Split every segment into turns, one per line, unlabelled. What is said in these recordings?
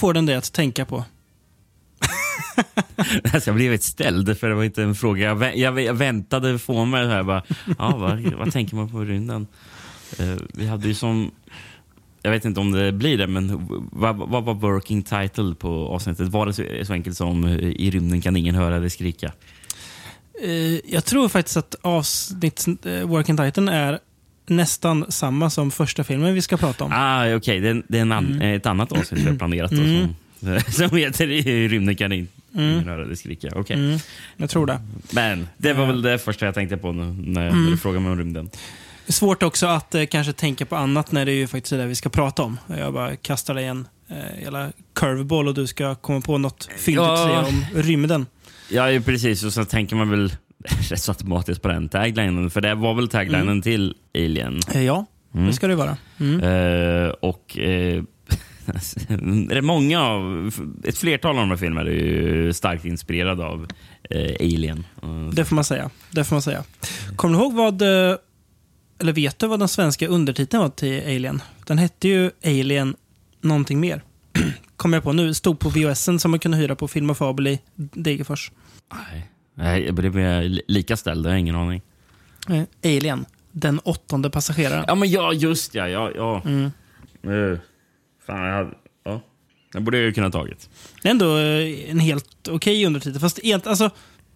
får den dig att tänka på?
Alltså jag blev ett ställd, för det var inte en fråga. Jag, vä- jag, väntade få mig här bara, ja, vad, vad tänker man på rymden? Eh, vi hade ju som, jag vet inte om det blir det, men vad, vad var working title på avsnittet? Var det så, så enkelt som i rymden kan ingen höra det skrika?
Eh, jag tror faktiskt att avsnitt, eh, Working Titan är nästan samma som första filmen vi ska prata om.
Ah, Okej, det, är- det är en an,
Mm.
ett annat avsnitt vi har planerat. Då, som, som heter I rymden kan ingen ingen höra det skrika. Okej.
Mm, jag tror det.
Men det var väl det första jag tänkte på nu, när
Mm.
du frågade mig om rymden.
Det är svårt också att eh, kanske tänka på annat när det är ju faktiskt det vi ska prata om. Jag bara kastar dig en eh, jävla curveball och du ska komma på något fyndigt
Ja.
att säga om rymden.
Ja, ju precis. Och så tänker man väl rätt så automatiskt på den taglinen. För det var väl taglinen
Mm.
till Alien.
Eh, ja, det ska det vara. Mm.
Eh, och är många av, ett flertal av de här filmerna är ju starkt inspirerade av eh, Alien.
Det får man säga. Det får man säga. Kommer du ihåg vad, eller vet du vad den svenska undertiteln var till Alien? Den hette ju Alien någonting mer. Kommer jag på nu. Stod på VHSen som man kunde hyra på Film och Fabel i Degerfors.
nej. Nej, jag blev li- lika ställd. Jag har ingen aning.
Eh, Alien, den åttonde passageraren.
Ja, men ja, just ja. ja, ja.
Mm.
Eh, fan, jag hade... Ja. Det borde jag ju kunna tagit.
Det är ändå eh, en helt okej undertitel. Fast helt, alltså,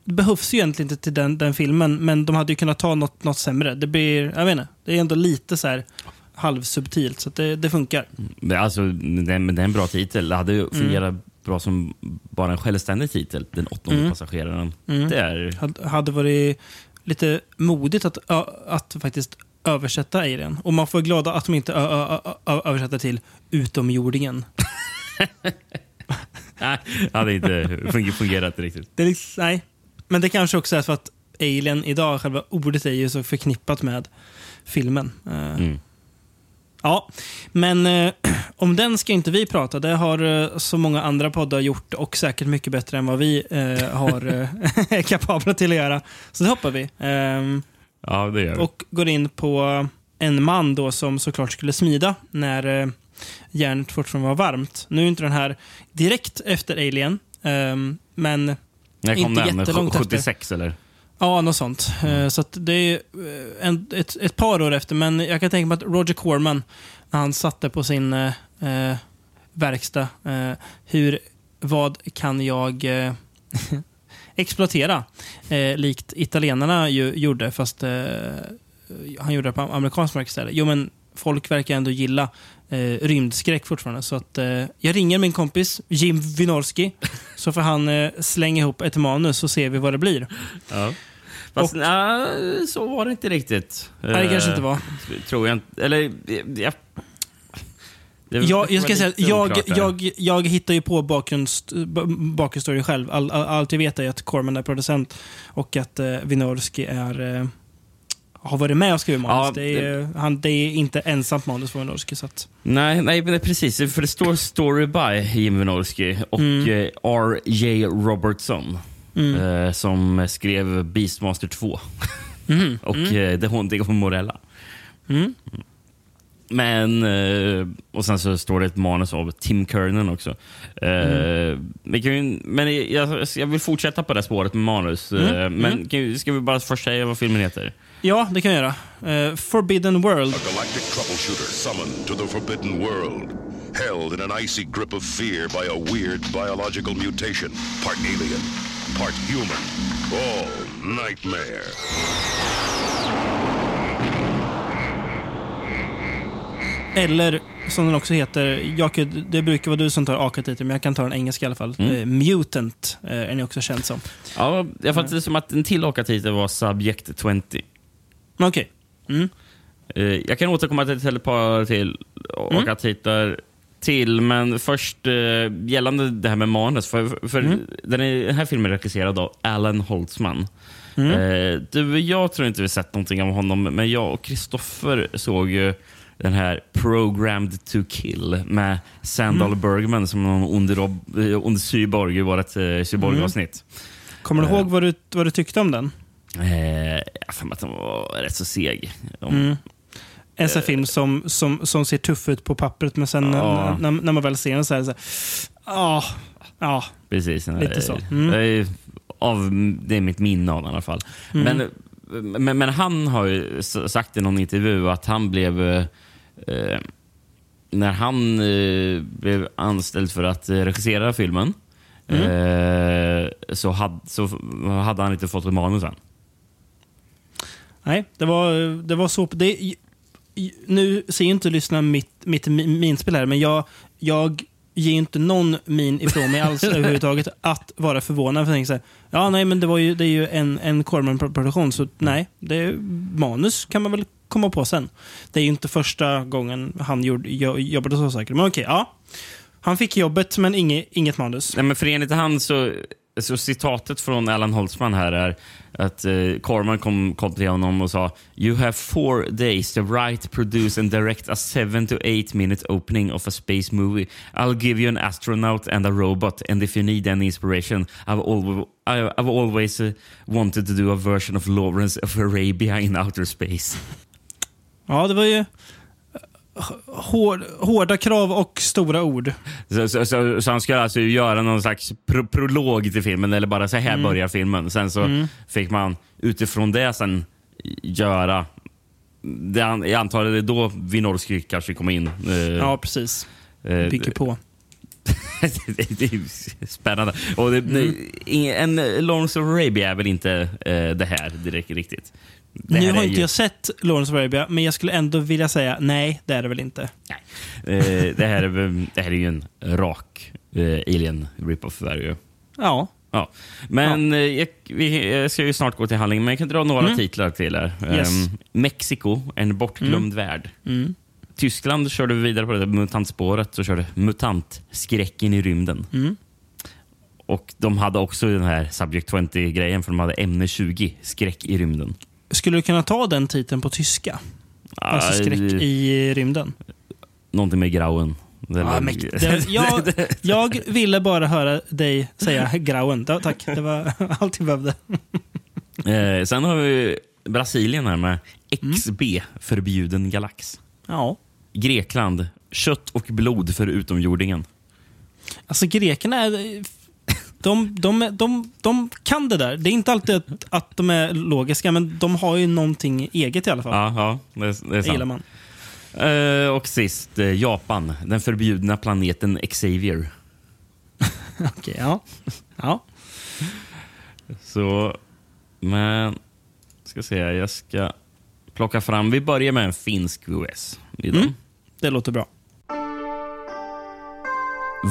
det behövs ju egentligen inte till den, den filmen, men de hade ju kunnat ta något, något sämre. Det blir, jag vet inte, det är ändå lite så här halvsubtilt, så det, det funkar.
Det, alltså, det, men det är en bra titel. Det hade
Mm.
Bra som bara en självständig titel. Den åttonde
Mm.
passageraren.
Mm.
Det är...
Hade- hade varit lite modigt att, att faktiskt översätta Alien. Och man får vara glada att de inte översätter till utomjordingen.
Nej, det hade inte funger- fungerat riktigt.
Det liksom, nej. Men det kanske också är för att Alien idag, själva ordet är ju så förknippat med filmen. Eh,
Mm.
Ja, men eh, om den ska inte vi prata. Det har eh, så många andra poddar gjort och säkert mycket bättre än vad vi eh, har eh, är kapabla till att göra. Så det hoppar vi. Ehm,
Ja, det gör det.
och går in på en man då som såklart skulle smida när eh, järnet fortfarande var varmt. Nu är inte den här direkt efter Alien, ehm, men
När kom
inte
den?
jättelångt
76 eller?
Ja, något sånt. Eh, Så att det är eh, en, ett, ett par år efter, men jag kan tänka mig att Roger Corman, när han satte på sin eh, eh, verkstad, eh, hur, vad kan jag eh, exploatera? Eh, likt italienarna ju, gjorde, fast han gjorde det på amerikansk mark istället. Jo, men folk verkar ändå gilla eh, rymdskräck fortfarande. Så att, eh, jag ringer min kompis Jim Wynorski, så får han eh, slänga ihop ett manus så ser vi vad det blir.
Ja. Fast nej, så var det inte riktigt.
Nej, det kanske
Eh,
inte var.
Tror jag inte. Eller... Jag, det,
Jag,
det
jag ska säga, jag, jag, jag hittar ju på bakgrunds, själv. All, all, allt jag vet är att Corman är producent och att eh, Wynorski är, eh, har varit med och skrivit manus.
Ja,
det, är, han, det är inte ensamt manus för Wynorski. Så att,
Nej, nej men det är precis. För det står Story by Jim Wynorski och
Mm.
eh, R.J. Robertson eh, som skrev Beastmaster 2
Mhm.
och eh, The Haunting of Morella.
Mm.
Men, eh, och sen så står det ett manus av Tim Kernan också. Eh,
Mm.
vi kan ju, men jag, jag vill fortsätta på det spåret med manus.
Mm.
Eh, men vi- ska vi bara först säga vad filmen heter?
Ja, det kan jag göra. Forbidden World.
A galactic troubleshooter summoned to the Forbidden World. Held in an icy grip of fear by a weird biological mutation. Part alien, part human. All nightmare.
Eller som den också heter, jag, kan- det brukar vara du som tar AKA-titeln, men jag kan ta den engelska i alla fall.
Mm.
Eh, Mutant eh, är ni också känd som.
Ja, jag fattade det som att en till titel var Subject 20.
Okej. Mm.
Eh, Jag kan återkomma till ett par till
Mm.
Och till, men först eh, gällande det här med manus. För, för
Mm.
den, är, den här filmen är regisserad av Alan Holtzman.
Mm.
Eh, du, jag tror inte vi sett någonting av honom, men jag och Kristoffer såg ju den här Programmed to kill med Sandal
Mm.
Bergman som någon ond, eh, cyborg i vårt eh, cyborgavsnitt.
Kommer du
Eh.
ihåg vad du, vad du tyckte om den?
Eh, jag har att den var rätt så seg. De,
Mm. En sån film som, som, som ser tuff ut på pappret, men sen
Ja.
när, när man väl ser den så är det så ja, ja,
Precis.
Lite så.
Eh,
Mm.
Av, det är mitt minne av den i alla fall.
Mm.
Men, men, men han har ju sagt i någon intervju att han blev... eh, Eh, när han eh, blev anställd för att eh, regissera filmen
Mm.
eh, så, hade, så hade han inte fått ett manus än.
Nej, det var, det var så. Det, nu ser ju inte lyssnarna mitt, mitt mi- minspel här, men jag, jag ger inte någon min ifrån mig alls överhuvudtaget att vara förvånad. För jag tänker så här, ja nej men det, var ju, det är ju en, en Corman-produktion, så nej, det är, manus kan man väl komma på sen. Det är ju inte första gången han gjorde, jo- jobbade så säkert. Men okej, ja. Han fick jobbet, men inget, inget manus.
Nej, men för enligt han så, så citatet från Alan Holtzman här är att eh, Corman kom, kom till honom och sa You have four days to write, produce and direct a seven to eight minute opening of a space movie. I'll give you an astronaut and a robot and if you need any inspiration I've always, I've always uh, wanted to do a version of Lawrence of Arabia in outer space.
Ja, det var ju hår, hårda krav och stora ord.
Så, så, så, så han skulle alltså göra någon slags pro prolog till filmen, eller bara så här börjar filmen. Sen så fick man utifrån det sen göra... Det, jag antar att det är då Wynorski kanske kom in. Eh,
Ja, precis.
eh,
Bygger på.
det, är spännande. Och det, ingen- en Lawrence of Arabia är väl inte eh, det här direkt riktigt. Det
Nu har inte
ju-
jag sett Lawrence of Arabia, men jag skulle ändå vilja säga nej, det är det väl inte.
Eh, det, här är, det här är ju en rak eh, Alien rip-off.
Ja.
Ja. Men eh, jag, vi jag ska ju snart gå till handling, men jag kan dra några
Mm.
titlar till här.
Yes.
Ehm, Mexiko, en bortglömd värld.
Mm.
Tyskland körde vidare på det mutantspåret och körde mutantskräcken i rymden.
Mm.
Och de hade också den här Subject 20-grejen, för de hade ämne 20, skräck i rymden.
Skulle du kunna ta den titeln på tyska? Alltså skräck i rymden?
Någonting med grauen.
Ja,
var-
mäkt- det, jag, jag ville bara höra dig säga grauen. Ja, tack, det var allt jag behövde.
Eh, sen har vi Brasilien här med
Mm.
XB, förbjuden galax.
Ja.
Grekland, kött och blod för utomjordingen.
Alltså grekerna är... De, de, de, de kan det där. Det är inte alltid att, att de är logiska, men de har ju någonting eget i alla fall.
Ja, ja det, är- det är
det gillar
sant.
man.
Eh, och sist, eh, Japan. Den förbjudna planeten Xavier.
Okej, ja. ja.
Så, men... Ska se, jag ska plocka fram... Vi börjar med en finsk VHS.
Mm. Det låter bra.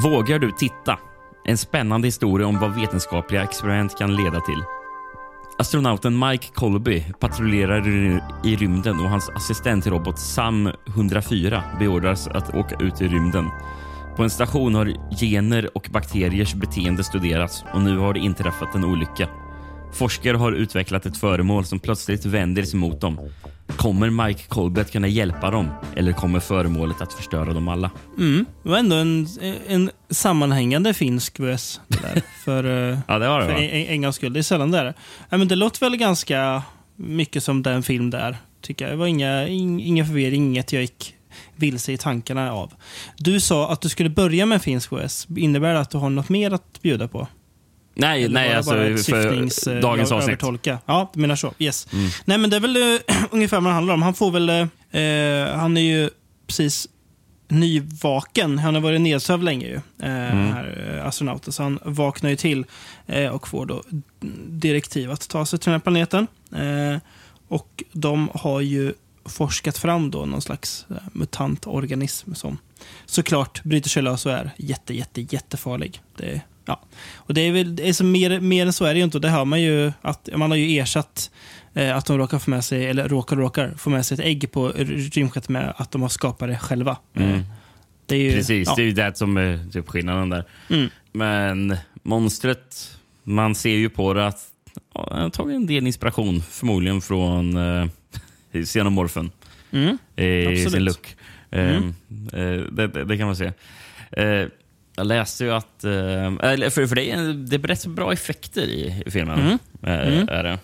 Vågar du titta? En spännande historia om vad vetenskapliga experiment kan leda till. Astronauten Mike Colby patrullerar i- rymden och hans assistentrobot Sam 104 beordras att åka ut i rymden. På en station har gener och bakteriers beteende studerats och nu har det inträffat en olycka. Forskare har utvecklat ett föremål som plötsligt vänder sig mot dem. Kommer Mike Colby att kunna hjälpa dem eller kommer föremålet att förstöra dem alla?
Mm. Det var ändå en, en sammanhängande finsk VS. Där, för eh,
Ja, det var det
för en, en, gångs skull. Det är sällan det är. Ja, men det låter väl ganska mycket som den film där. Tycker jag. Det var inga, ing, ingen förvirring, inget jag gick vilse i tankarna av. Du sa att du skulle börja med en finsk VS. Innebär det att du har något mer att bjuda på?
Nej,
Eller
nej alltså för
eh,
dagens avsnitt.
Övertolka? Ja, du menar så. Yes.
Mm.
Nej, men det är väl eh, ungefär vad det handlar om. Han får väl... Eh, han är ju precis nyvaken. Han har varit nedsövd länge ju, eh,
Mm.
här, astronauten. Så han vaknar ju till eh, och får då direktiv att ta sig till den här planeten. Eh, och de har ju forskat fram då någon slags mutantorganism som såklart bryter sig lös och är jätte, jätte, jättefarlig. Det, ja. Och det är väl, det är så mer, mer än så är det ju inte. Och det hör man ju att man har ju ersatt eh, att de råkar få med sig, eller råkar råkar få med sig ett ägg på rymdskeppet med att de har skapat det själva.
Mm.
Det ju,
Precis,
ja.
det är ju det som är typ skillnaden där.
Mm.
Men monstret, man ser ju på det att ja, han har tagit en del inspiration, förmodligen från eh, xenomorfen
Mm.
i
Absolut.
sin look. Eh,
Mm.
eh, det, det, det kan man se. Eh, jag läste ju att... Eller för, för det, är, det är rätt så bra effekter i, i filmen.
Mm. Mm.
Är det.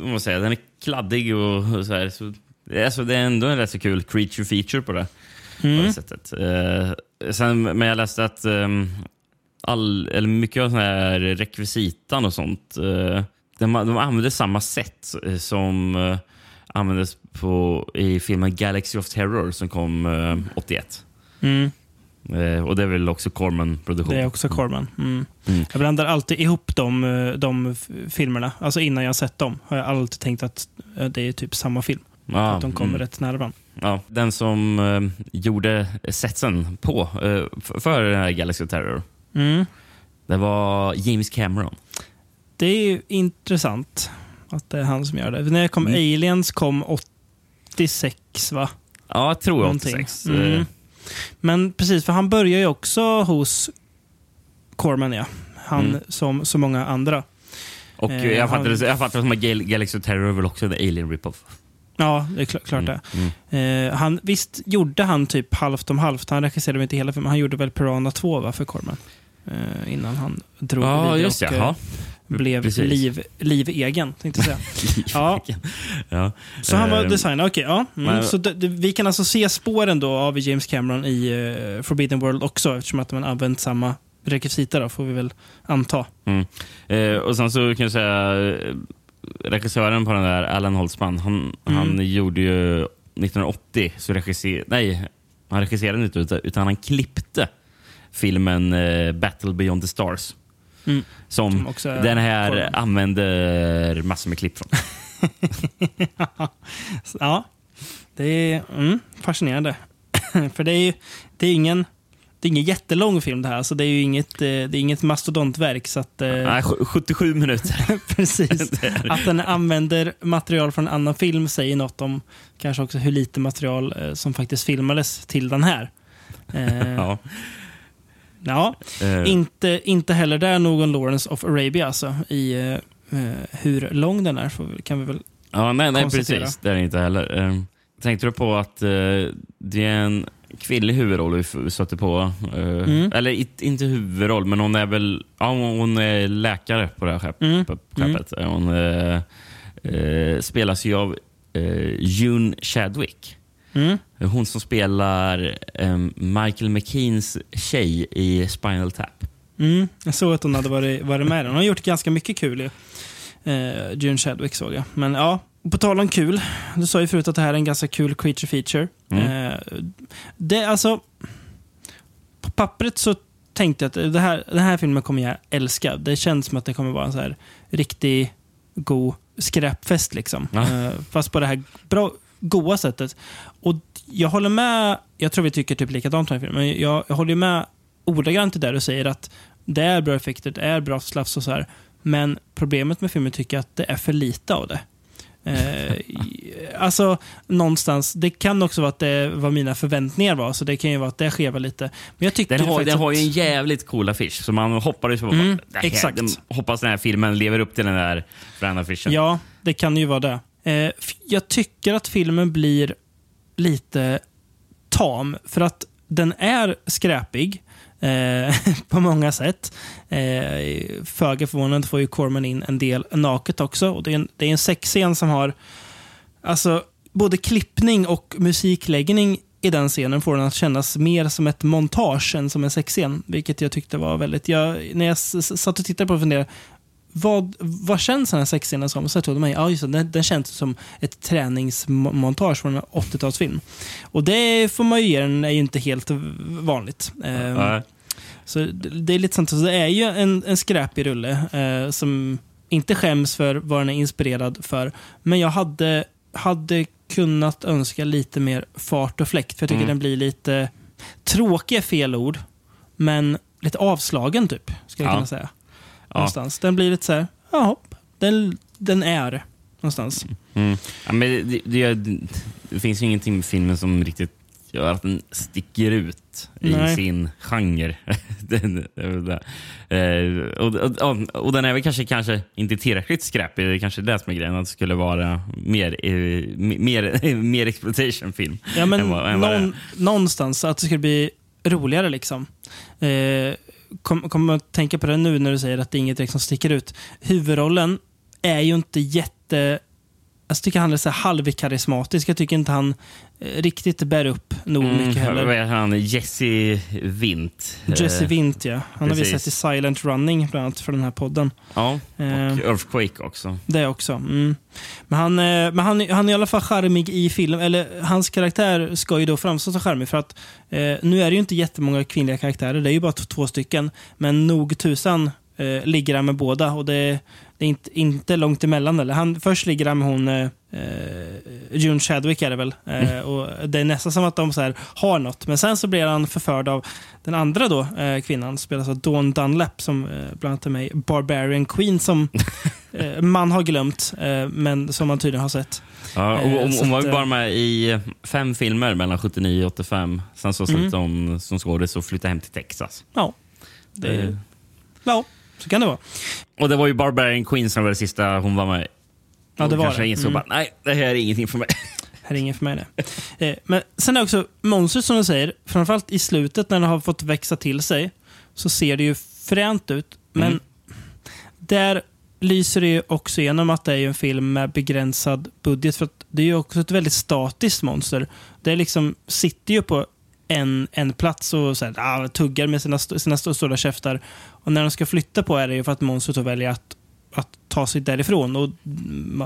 Jag måste säga, den är kladdig och, och så här. Så det är, alltså, det är ändå en rätt så kul creature feature på det, på
Mm.
det sättet. Eh, sen, men jag läste att ehm, all, eller mycket av sån här rekvisitan och sånt, de, de använder samma sätt som användes på, i filmen Galaxy of Terror som kom eh, 81.
Mm.
Eh, och det är väl också Corman-produktion.
Det är också Corman. Mm.
Mm.
Jag blandar alltid ihop de, eh, de filmerna. Alltså innan jag sett dem har jag alltid tänkt att eh, det är typ samma film.
Ja,
att de kommer
mm.
rätt nära varandra.
Ja, den som eh, gjorde setsen på eh, för den här Galaxy Terror,
Mm.
det var James Cameron.
Det är ju intressant att det är han som gör det. När kom
Mm.
Aliens kom 86 va?
Ja, jag tror
Någonting.
86.
Mm. Men precis, för han börjar ju också hos Corman ja. Han
Mm.
som så många andra.
Och
Eh,
jag fattar
han-
jag fattar det som att Gal- Galaxy Terror är väl också en Alien rip-off.
Ja, det är kl- klart det.
Mm. Mm.
Eh, han, visst gjorde han typ halvt om halvt. Han regisserade väl inte hela filmen. Han gjorde väl Piranha 2 va, för Corman. Eh, innan han drog
Ja,
vidare
just
och
Ja.
Blev
Precis.
liv, livegen, tänkte jag säga. Ja.
ja.
Så han var
Eh,
designad, okej. ja. Mm.
men-
Så vi kan alltså se spåren då av James Cameron i eh, Forbidden World också, eftersom att man använt samma rekvisita då, får vi väl anta.
Mm. Eh, och sen så kan jag säga, eh, regissören på den där, Alan Holtzman, han,
Mm.
han gjorde ju 1980, så regisser, nej, han regisserade inte utan, utan han klippte filmen eh, Battle beyond the stars.
Mm.
Som,
Som också
den här
Corman.
använder massor med klipp från.
Ja, det är mm, fascinerande. För det är ju det är ingen, det är ingen jättelång film det här, så det är ju inget, eh, det är inget mastodontverk. Så att, eh,
Nej, sj- 77 minuter.
precis. Att den använder material från en annan film säger något om kanske också hur lite material eh, som faktiskt filmades till den här. Ja.
Ja. Eh,
inte, inte heller där någon Lawrence of Arabia alltså, i eh, eh, hur lång den är, vi, kan vi väl
Ja, nej, nej precis. Det är det inte heller. Eh, tänkte du på att eh, det är en kvinnlig huvudroll vi stötte på? Eh,
Mm.
Eller it, inte huvudroll, men hon är väl ja, hon är läkare på det här skepp,
Mm.
skeppet. Hon spelas ju av June Chadwick.
Mm.
Hon som spelar eh, Michael McKeans tjej i Spinal Tap.
Mm, jag såg att hon hade varit, varit med. Hon har gjort ganska mycket kul ju. Eh, June Chadwick såg jag. Men ja, på tal om kul. Du sa ju förut att det här är en ganska kul creature feature.
Mm.
Eh, det alltså... På pappret så tänkte jag att det här, den här filmen kommer jag älska. Det känns som att det kommer vara en så här riktig god skräpfest liksom.
Ja.
Eh, fast på det här bra, goa sättet. Och jag håller med, jag tror vi tycker typ likadant om den filmen, men jag, jag håller med ordagrant i det du säger att det är bra effekter, det är bra slafs och så här. Men problemet med filmen tycker jag att det är för lite av det. Eh, alltså, någonstans. Det kan också vara att det var mina förväntningar var, så det kan ju vara att det skevar lite. Men jag tycker
Den har, den har ju en jävligt cool affisch, så man hoppades på
Mm,
här,
exakt.
den, hoppas den här filmen lever upp till den där fräna affischen.
Ja, det kan ju vara det. Eh, jag tycker att filmen blir lite tam, för att den är skräpig eh, på många sätt. Eh, Föga förvånande får ju Corman in en del naket också. Och det, är en, det är en sexscen som har alltså, både klippning och musikläggning i den scenen får den att kännas mer som ett montage än som en sexscen. Vilket jag tyckte var väldigt... Jag, när jag satt och tittade på det och funderade, vad, vad känns den här sexscenen som? Så jag trodde mig, ja just det, den, den känns som ett träningsmontage från en 80-talsfilm. Och det får man ju ge den, är ju inte helt vanligt.
Ja.
så det, är lite sånt, så det är ju en, en skräpig rulle eh, som inte skäms för vad den är inspirerad för. Men jag hade, hade kunnat önska lite mer fart och fläkt, för jag tycker
Mm.
den blir lite tråkig är fel ord, men lite avslagen typ, skulle jag
Ja.
kunna säga. Någonstans. Den blir lite så här, ja, den, den är någonstans.
Mm. Ja, men det, det, det, finns ju ingenting med filmen som riktigt gör att den sticker ut i
Nej.
sin genre. den, är. Eh, och, och, och, den är väl kanske, kanske inte tillräckligt skräpig. Det är kanske det som är grejen. Att det skulle vara mer, eh, mer, mer exploitation-film.
Ja, men
än vad- än är.
någon, någonstans att det skulle bli roligare liksom. Eh, Kommer kom att tänka på det nu när du säger att det är inget direkt som sticker ut. Huvudrollen är ju inte jätte jag tycker han är så halvkarismatisk. Jag tycker inte han eh, riktigt bär upp nog mycket
Vad
heller.
heter han? Jesse Vint.
Jesse
Eh,
Vint, ja. Han har vi
precis.
sett i Silent Running, bland annat, för den här podden.
Ja, och
Eh.
Earthquake också.
Det också. Mm. Men, han, eh, men han, han är i alla fall charmig i film. Eller hans karaktär ska ju då framstå som charmig. För att eh, nu är det ju inte jättemånga kvinnliga karaktärer. Det är ju bara två stycken. Men nog tusan eh, ligger han med båda. Och det, det är inte, inte långt emellan. Eller? Han, först ligger han med hon eh, eh, June Chadwick är det väl. Eh, och det är nästan som att de så här, har något. Men sen så blir han förförd av den andra då, eh, kvinnan. Spelas av Dawn Dunlap som eh, bland annat är med Barbarian Queen som eh, man har glömt, eh, men som man tydligen har sett.
Ja, och,
Eh,
hon, var ju bara med i fem filmer mellan 79 och 85. Sen så
Mm.
slutade hon som skådis och flyttade hem till Texas.
Ja, det, ja så kan det vara.
Och det var ju Barbarian Queen som var det sista hon var med.
Ja, det var
kanske
det.
insåg
Mm.
bara, nej, det här är ingenting för mig.
Här är inget för mig det. Eh, men sen är också monstret som du säger, framförallt i slutet när det har fått växa till sig, så ser det ju fränt ut. Men
Mm.
där lyser det ju också igenom att det är en film med begränsad budget. För att det är ju också ett väldigt statiskt monster. Det liksom sitter ju på en, en plats och så här, ah, tuggar med sina, sina st- stora käftar. Och när de ska flytta på är det ju för att monstret väljer att, att ta sig därifrån. Och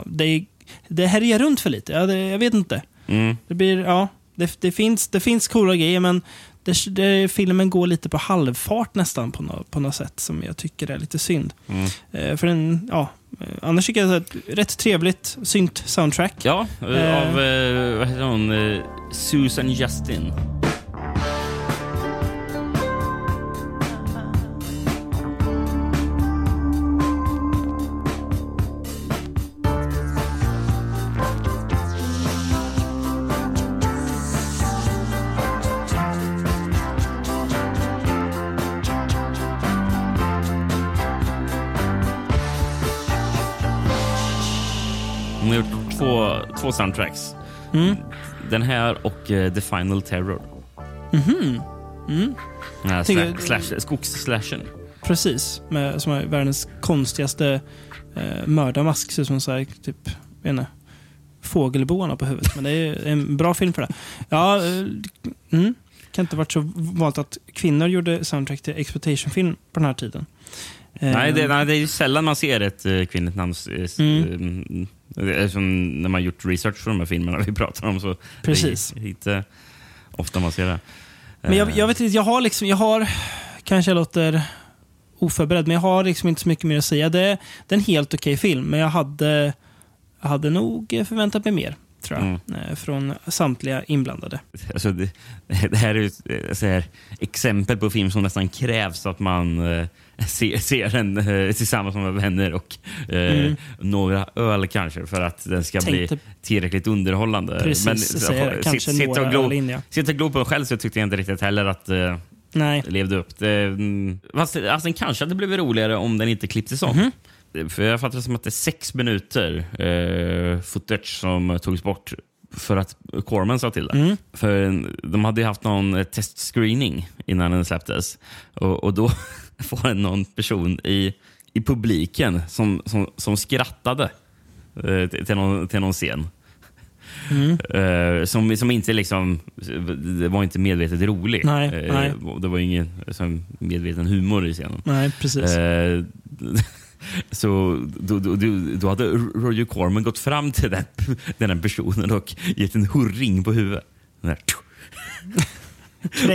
det, är, det härjar runt för lite. Ja, det, jag vet inte.
Mm.
Det, blir, ja, det, det, finns, det finns coola grejer, men det, det, filmen går lite på halvfart nästan på, nå, på något sätt som jag tycker är lite synd.
Mm.
Eh, för den, ja, eh, annars tycker jag att det är ett rätt trevligt synt soundtrack.
Ja,
Eh.
av eh, vad heter hon? Eh, Susan Justin. Två, soundtracks.
Mm.
Den här och eh, The Final Terror.
Mm.
Den här
Tycker-
sla, slash, skogsslashen.
Precis, med, som är världens konstigaste eh, mördarmask. Ser ut som så här, typ, inte, fågelboarna på huvudet. Men det är en bra film för det. Ja, eh, mm. kan inte varit så vanligt att kvinnor gjorde soundtrack till exploitation-film på den här tiden. Eh,
Nej, det, nej, det är ju sällan man ser ett uh, kvinnligt namn. eh, s-
Mm.
Eh, det är som när man gjort research för de här filmerna vi pratar om. Så
Precis.
Det är inte ofta man ser det.
Men jag,
Eh,
jag vet inte, jag har liksom, jag har, kanske jag låter oförberedd, men jag har liksom inte så mycket mer att säga. Det, det är en helt okej film, men jag hade, jag hade nog förväntat mig mer, tror jag, eh, från samtliga inblandade.
Alltså det, det här är eh, så här, exempel på film som nästan krävs att man eh, ser, ser den eh, tillsammans med vänner och eh,
Mm.
några öl kanske för att den ska bli
Tänkte
tillräckligt underhållande.
precis
Men,
säga
sit-
Kanske
sitta
några
och glo-
öl in, ja.
Sitta och glo på den själv så tyckte jag inte riktigt heller att eh,
Nej.
levde upp. Det, mm, fast, alltså, den kanske hade blivit roligare om den inte klipptes om.
Mhm.
För jag fattar det som att det är sex minuter eh, footage som togs bort för att Corman sa till det.
Mm.
För de hade ju haft någon eh, testscreening innan den släpptes. Och, och då var det någon person i, i publiken som, som, som skrattade eh, till, någon, till någon scen.
Mm.
Eh, som, som inte liksom, det var inte medvetet rolig.
Nej,
Eh,
nej.
Det var ingen liksom, medveten humor i scenen.
Nej, precis.
Eh, så då, då, då, hade Roger Corman gått fram till den, den här personen och gett en hurring på huvudet. Där,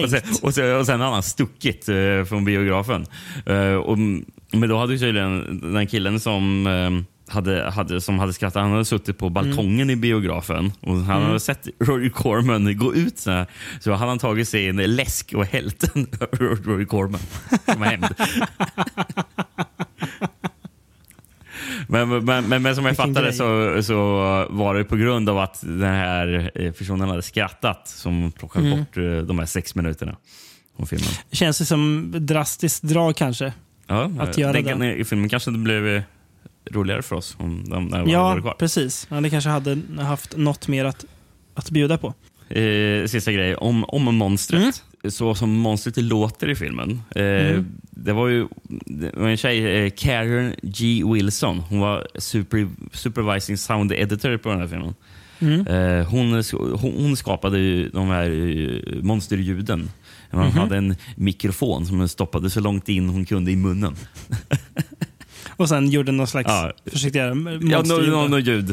och, sen, och, sen, och sen hade han stuckit eh, från biografen. Eh, och, men då hade tydligen den killen som eh, hade, hade, som hade skrattat, han hade suttit på balkongen i biografen och han hade sett Roger Corman gå ut så här. Så hade han tagit sig en läsk och hällt den över Roger Corman som hämnd. Men, men, men, men som jag fattade
grej.
så, så var det på grund av att den här eh, personen hade skrattat som plockade
Mm.
bort eh, de här sex minuterna av filmen.
Känns det som drastiskt drag kanske.
Ja,
Att
eh,
göra
den, i filmen kanske det blev roligare för oss om de när ja, kvar.
precis. Ja, det kanske hade haft något mer att, att bjuda på.
Eh, sista grej om, om monstret.
Mm.
så som monstret låter i filmen. Eh,
Mm.
Det var ju det var en tjej, eh, Karen G. Wilson. Hon var super, supervising sound editor på den här filmen.
Mm.
Eh, hon, hon, skapade ju de här eh, monsterljuden. Man
Mhm.
hade en mikrofon som hon stoppade så långt in hon kunde i munnen.
Och sen gjorde någon slags,
Ja.
försökte göra
Ja,
monsterljud.
något no, no ljud.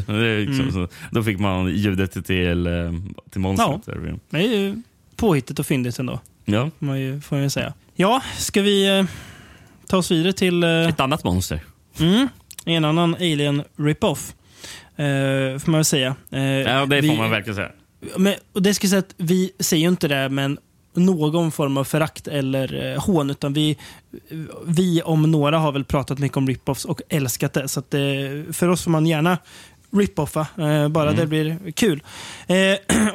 Liksom,
Mm.
då fick man ljudet till, till monstret. Ja.
Det är ju påhittigt och fyndigt ändå,
Ja.
man ju, får man ju säga. Ja, ska vi eh, ta oss vidare till eh,
Ett annat monster.
mm, en annan Alien rip-off? Eh, får man väl säga. Eh,
Ja, det
vi,
får man verkligen säga.
Men, och det ska säga att vi säger ju inte det med någon form av förakt eller eh, hån, utan vi, vi om några har väl pratat mycket om rip-offs och älskat det. Så att, eh, för oss får man gärna rip-offa, eh, bara det blir kul. Eh,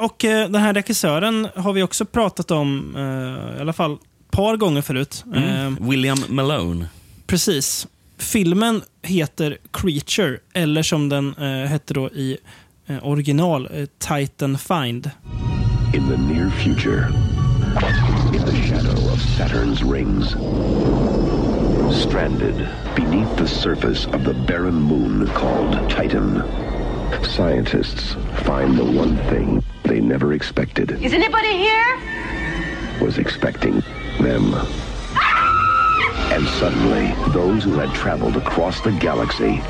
och den här regissören har vi också pratat om, i alla fall par gånger förut. Eh,
Mm. William Malone.
Precis. Filmen heter Creature, eller som den eh, hette då i eh, original, eh, Titan Find.
In the near future, in the shadow of Saturn's rings, stranded beneath the surface of the barren moon called Titan, scientists find the one thing they never expected
Is anybody here?
was expecting them. And suddenly, those who had traveled across the galaxy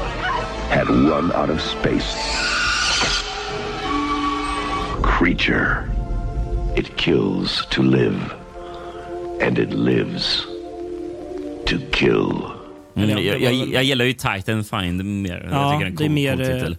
had run out of space. Creature. It kills to live, and it lives to kill.
Mm,
Ja, det
jag,
var
jag,
väl-
jag gillar ju Titan Find mer.
Ja,
jag tycker
det är
cool-
mer
cool
eh,
titel.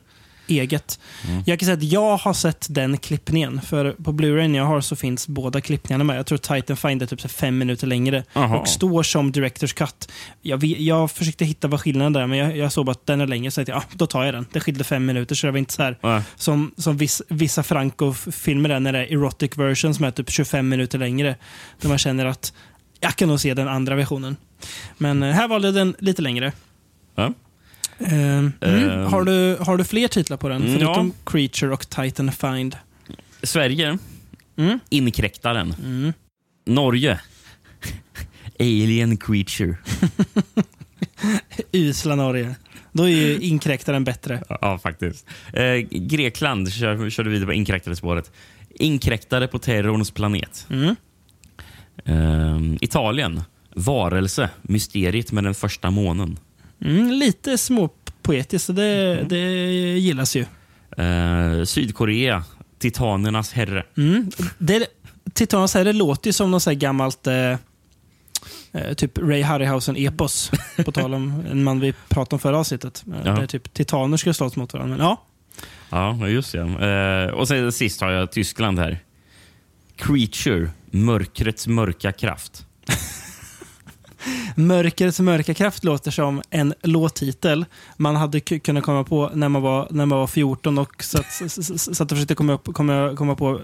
Eget. Jag kan säga att jag har sett den klippningen. För på Blu-ray jag har så finns båda klippningarna med. Jag tror Titan Find är typ fem minuter längre.
Aha.
Och står som Directors Cut. Jag, jag försökte hitta vad skillnaden är, men jag, jag såg bara att den är längre. Så jag tänkte, ja, då tar jag den. Det skilde fem minuter, så det var inte så här
Ja.
som, som viss, vissa Franco-filmer är när det är erotic version som är typ 25 minuter längre. Där man känner att jag kan nog se den andra versionen. Men eh, här valde jag den lite längre.
Ja.
Eh, mm.
Eh.
har, du, har du fler titlar på den?
Mm,
Förutom Creature och Titan Find.
Sverige.
Mm.
Inkräktaren.
Mm.
Norge. Alien Creature.
Usla Norge. Då är ju inkräktaren bättre.
Ja, faktiskt. Eh, Grekland kör, körde vidare på inkräktare-spåret. Inkräktare på terrorns planet. Eh, Italien. Varelse. Mysteriet med den första månen.
Mm, lite småpoetiskt, det, det gillas ju.
Eh, Sydkorea. Titanernas herre.
Mm. Det, Titanernas herre låter ju som något gammalt eh, eh, typ Ray Harryhausen-epos. på tal om en man vi pratade om förra avsnittet. Eh,
Ja.
Där typ titaner skulle slåss mot varandra. Men ja,
Ja, just det. Eh, och sen sist har jag Tyskland här. Creature. Mörkrets mörka kraft.
Mörkrets mörka kraft låter som en låttitel man hade ku- kunnat komma på när man var, när man var 14 och satt, satt och försökte komma, upp, komma, komma på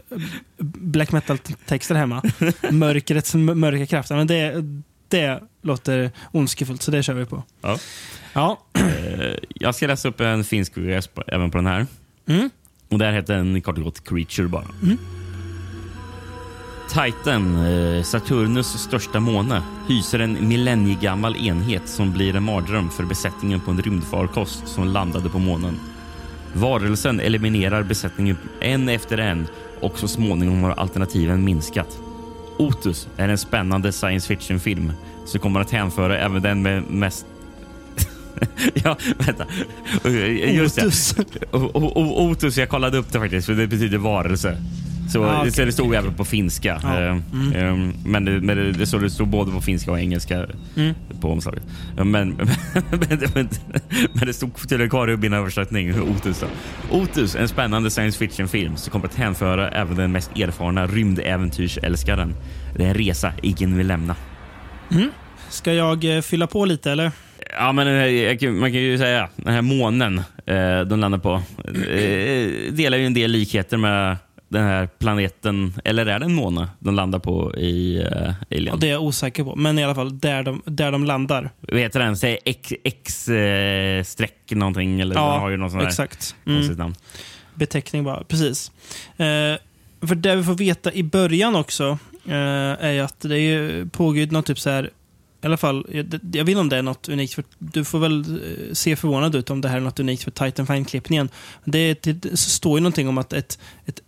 black metal-texter hemma. Mörkrets mörka kraft. Men det, det låter ondskefullt, så det kör vi på.
Ja.
Ja.
Eh, jag ska läsa upp en finsk VHS även på den här.
Mm.
Och där heter den kort och gott Creature bara. Titan, eh, Saturnus största måne, hyser en millenniegammal enhet som blir en mardröm för besättningen på en rymdfarkost som landade på månen. Varelsen eliminerar besättningen en efter en och så småningom har alternativen minskat. Otus är en spännande science fiction-film som kommer att hänföra även den med mest... ja, vänta. Just det.
Otus.
O- o- o- Otus, jag kollade upp det faktiskt, för det betyder varelse. Så,
Ah,
så det stod även på finska.
Ja,
Eh, eh, Men, det, men det, det, stod, det stod både på finska och engelska
Mm.
på omslaget. Men, men, men, men det stod tydligen kvar i min översättning. Otus, då. Otus, en spännande science fiction-film som kommer att hänföra även den mest erfarna rymdäventyrsälskaren. Det är en resa ingen vill lämna.
Ska jag eh, fylla på lite, eller?
Ja, men kan- man kan ju säga den här månen eh, de landar på eh, delar ju en del likheter med den här planeten, eller är det en måne de landar på i eh, Alien?
Ja, det är jag osäker på. Men i alla fall där de, där de landar.
Vad heter den? Säg X, X eh, streck någonting, eller den har ju någon sån där
exakt. Mm.
namn.
Beteckning bara, precis. Eh, för det vi får veta i början också eh, är att det är pågår något typ så här i alla fall, jag, det- jag vet inte om det är något unikt. För, du får väl eh, se förvånad ut om det här är något unikt för Titanfine-klippningen. Det, är- det står ju någonting om att ett, ett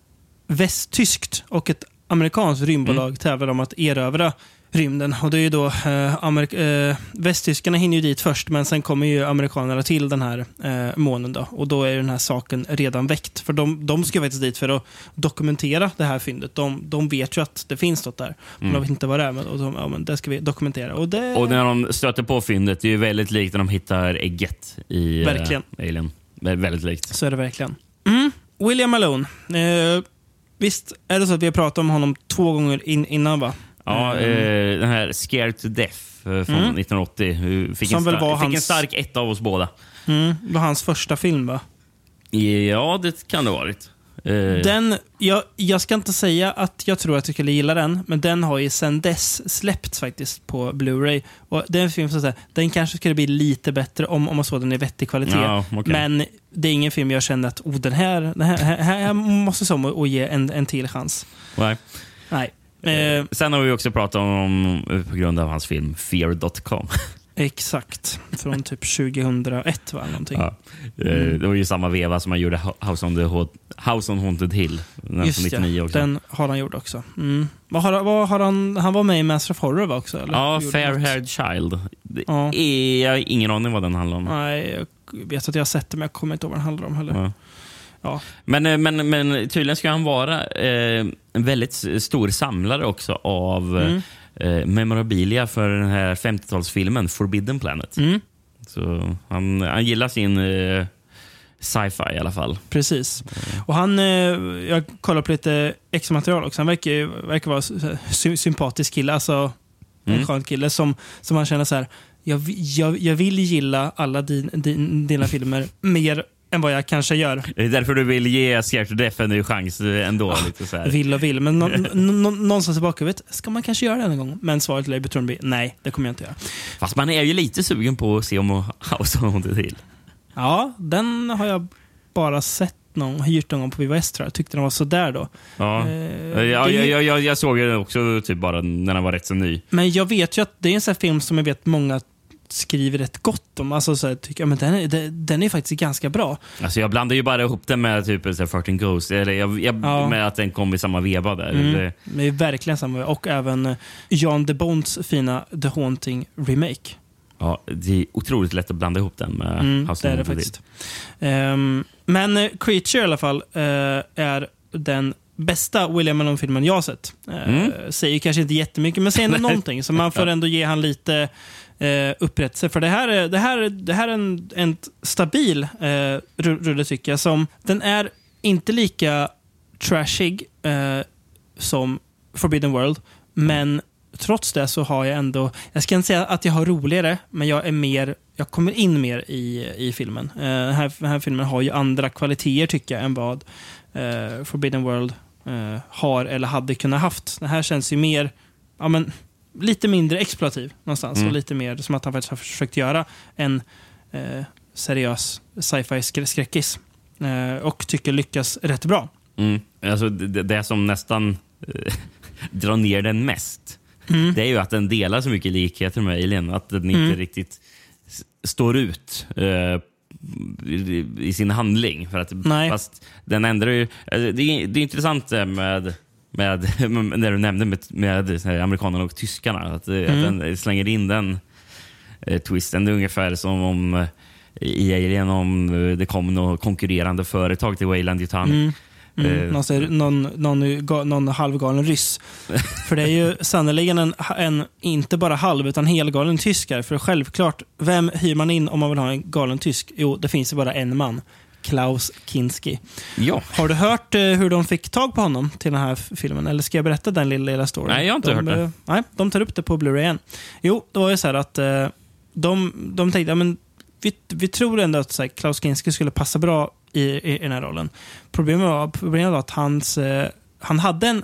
västtyskt och ett amerikanskt rymdbolag tävlar om att erövra rymden. Och det är ju då, eh, Amerik eh, västtyskarna hinner ju dit först, men sen kommer ju amerikanerna till den här eh, månen. Då, och då är den här saken redan väckt. För de, de ska faktiskt dit för att dokumentera det här fyndet. De, de vet ju att det finns något där, men de vet inte vad det är. Men, och de, ja, men det ska vi dokumentera. Och det,
Och när de stöter på fyndet, det är ju väldigt likt när de hittar ägget i eh,
Verkligen.
Alien. Vä- Väldigt likt.
Så är det verkligen. Mm. William Malone. Eh, visst är det så att vi har pratat om honom två gånger in, innan, va?
Ja, eh, den här Scared to Death eh, från 1980. eh, Fick,
Mm. Som
en,
väl var
fick en
hans-
stark ett av oss båda.
Mm. Det var hans första film, va?
Ja, det kan det ha varit. Eh,
Den, jag, jag ska inte säga att jag tror att jag skulle gilla den, men den har ju sedan dess släppts faktiskt på Blu-ray. Och det är en film som säger, den kanske skulle bli lite bättre om, om man såg den i vettig kvalitet.
Ja, okej.
Men det är ingen film jag känner att oh, den här, den här, här, här måste jag se om och, och ge en, en till chans.
nej.
Nej. Eh,
Sen har vi också pratat om, eh, på grund av hans film Fear.com.
exakt. Från typ 2001 va? Någonting.
Ja. Eh, Det var ju samma veva som han gjorde House on, the Haunted- House on Haunted Hill. Den
Just
99
ja,
också.
den har han gjort också. Mm. Vad har, vad har han, han var med i Master of Horror va, också? Eller?
Ja,
Gjorde
Fair
något?
Haired Child.
Ja.
är, jag har ingen aning vad den handlar om.
Nej, jag vet att jag har sett det men jag kommer inte ihåg vad den handlar om heller.
Ja.
Ja.
Men, eh, men, men tydligen ska han vara eh, en väldigt stor samlare också av
Mm.
Eh, memorabilia för den här 50-talsfilmen Forbidden Planet.
Mm,
Så han, han gillar sin eh, sci-fi i alla fall.
precis. Och han, eh, jag kollar på lite extra material också. Han verkar, verkar vara sy sympatisk kille. Alltså, en
Mm.
skön kille som, som man känner så här. Jag, jag, jag vill gilla alla din, din, dina filmer mer än vad jag kanske gör.
Det är därför du vill ge Scared to Death en ny chans eh, ändå. lite så här.
Vill och vill, men nå, nå, någonstans i bakhuvudet, ska man kanske göra det en gång? Men svaret lär betror bli nej, det kommer jag inte göra.
Fast man är ju lite sugen på att se om House on Haunted Hill.
Ja, den har jag bara sett någon, hyrt någon gång på VHS tror jag. Tyckte den var sådär då.
Ja.
Eh,
ja,
ju-
jag, jag, jag såg den också typ bara när den var rätt så ny.
Men jag vet ju att det är en sån här film som jag vet många skriver rätt gott om. Alltså så här, tycker jag, men den, är, den, är faktiskt ganska bra.
Alltså jag blandar ju bara ihop den med typ så här 13 Ghosts, eller jag, jag,
Ja.
med att den kom i samma veva där.
Mm.
Det,
Det är verkligen samma. Och även eh, Jan de Bonds fina The Haunting Remake.
ja, det är otroligt lätt att blanda ihop den med
Mm,
House
det är det faktiskt. Ehm, men eh, Creature i alla fall eh, är den bästa William Malone-filmen jag har sett. Eh,
Mm.
Säger kanske inte jättemycket, men säger ändå någonting. Så man får ändå ge han lite eh, upprättelse. För det här är, det här, det här är en, en stabil eh, rulle tycker jag. Som, den är inte lika trashig eh, som Forbidden World, men trots det så har jag ändå, jag ska inte säga att jag har roligare, men jag är mer, jag kommer in mer i, i filmen. Eh, den, här, den här filmen har ju andra kvaliteter tycker jag än vad eh, Forbidden World eh, har eller hade kunnat haft. Det här känns ju mer, ja men, lite mindre exploativ någonstans
Mm.
och lite mer som att han faktiskt har försökt göra en eh, seriös sci-fi skrä- skräckis. Eh, och tycker lyckas rätt bra.
Mm. Alltså, det, det som nästan eh, drar ner den mest,
Mm.
det är ju att den delar så mycket likheter med Alien. Att den inte
Mm.
riktigt står ut eh, i, sin handling. För att,
Nej.
Fast den ändrar ju... Alltså, det, är, det är intressant med, med, när du nämnde med, med amerikanerna och tyskarna. Att, eh,
Mm.
att den slänger in den eh, twisten. Det är ungefär som om eh, i Alien om eh, det kom något konkurrerande företag till Wayland Yutani.
Mm. Mm,
Eh.
någon, här- någon, någon, någon halvgalen ryss. för det är ju sannerligen en, en, inte bara halv, utan helgalen tyskar. För självklart, vem hyr man in om man vill ha en galen tysk? Jo, det finns ju bara en man. Klaus Kinski.
Ja.
Har du hört eh, hur de fick tag på honom till den här filmen? Eller ska jag berätta den lilla, lilla storyn?
Nej, jag har inte
de,
hört det.
eh, Nej, de tar upp det på Blu-ray Jo, det var ju så här att eh, de, de tänkte, ja, men vi, vi tror ändå att så här, Klaus Kinski skulle passa bra i, i, i den här rollen. Problemet var, problemet var att hans, han hade en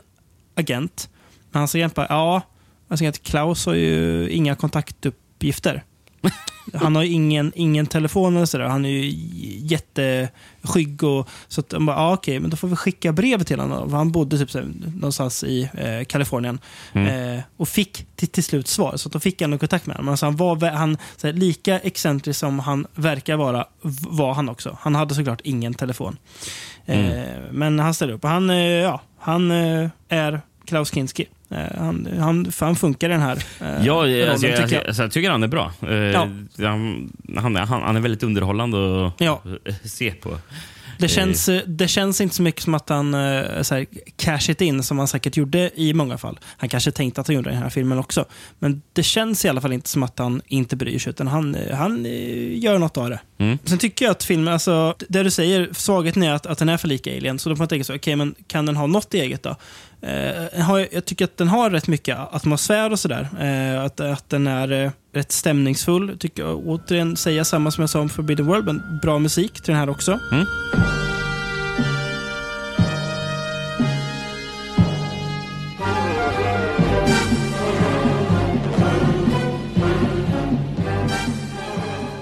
agent, men hans agent bara, ja, att Klaus har ju inga kontaktuppgifter. Han har ju ingen, ingen telefon eller sådär. Han är ju jätteskygg. Och, så att de bara, ah, okej, men då får vi skicka brev till honom. Han bodde typ någonstans i eh, Kalifornien.
Mm.
Eh, och fick till, till slut svar. Så att då fick han kontakt med honom. Alltså han var han, så här, lika excentrisk som han verkar vara, var han också. Han hade såklart ingen telefon. Eh, men han ställde upp. Och han, eh, ja, han eh, är Klaus Kinski. Eh, han, han, han funkar den här eh,
Ja,
rollen,
alltså, jag,
tycker
jag,
jag.
jag tycker han är bra. Eh,
Ja.
han, han, är- han, är väldigt underhållande att
Ja.
se på.
Det känns, eh, det känns inte så mycket som att han eh, så här, cash it in, som han säkert gjorde i många fall. Han kanske tänkte att han gjorde den här filmen också. Men det känns i alla fall inte som att han inte bryr sig, utan han, eh, han eh, gör något av det.
Mm.
Sen tycker jag att filmen, alltså, det du säger, svagheten är att, att den är för lik Alien. Så då får man tänka så, okej, men kan den ha något eget då? Eh, jag tycker att den har rätt mycket atmosfär och sådär. Eh, att, att den är eh, rätt stämningsfull. Tycker jag, återigen säga samma som jag sa om Forbidden World, men bra musik till den här också.
Mm.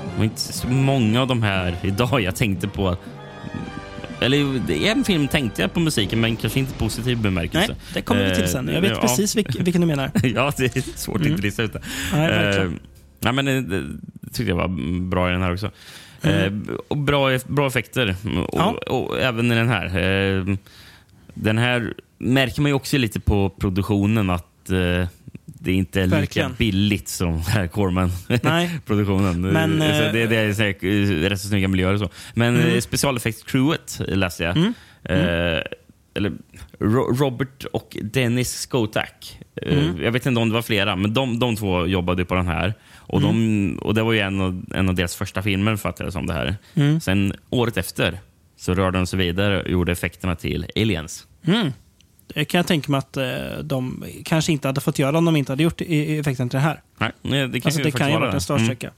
Det var inte så många av de här idag jag tänkte på. Eller är en film tänkte jag på musiken, men kanske inte i positiv bemärkelse.
Nej, det kommer vi till sen. Jag vet
Eh,
precis vilk, vilken du menar.
Ja, ja, det är svårt att inte lista ut det.
Nej.
Eh, nej, men det, det tyckte jag var bra i den här också.
Mm.
Eh, och bra, bra effekter. Och,
Ja.
och även i den här. Eh, den här märker man ju också lite på produktionen att eh, det inte är lika
Verkligen.
billigt som här
Nej.
Corman-produktionen.
Men,
så
eh,
det, det är säkert, eh, rätt så snygga miljöer och så. Men mm. specialeffektscrewet läste jag.
Mm.
Eh, eller Ro- Robert och Dennis Skotak. Eh,
Mm.
Jag vet inte om det var flera, men de, de två jobbade på den här. Och, de,
Mm.
och Det var ju en av, en av deras första filmer, fattar jag som det här.
Mm.
Sen året efter så rörde de sig vidare och gjorde effekterna till Aliens.
Det kan jag tänka mig att eh, de kanske inte hade fått göra om de inte hade gjort effekten till det här.
Nej, det kan
Alltså,
ju
det kan ju varit en
det. Mm.
startsträcka.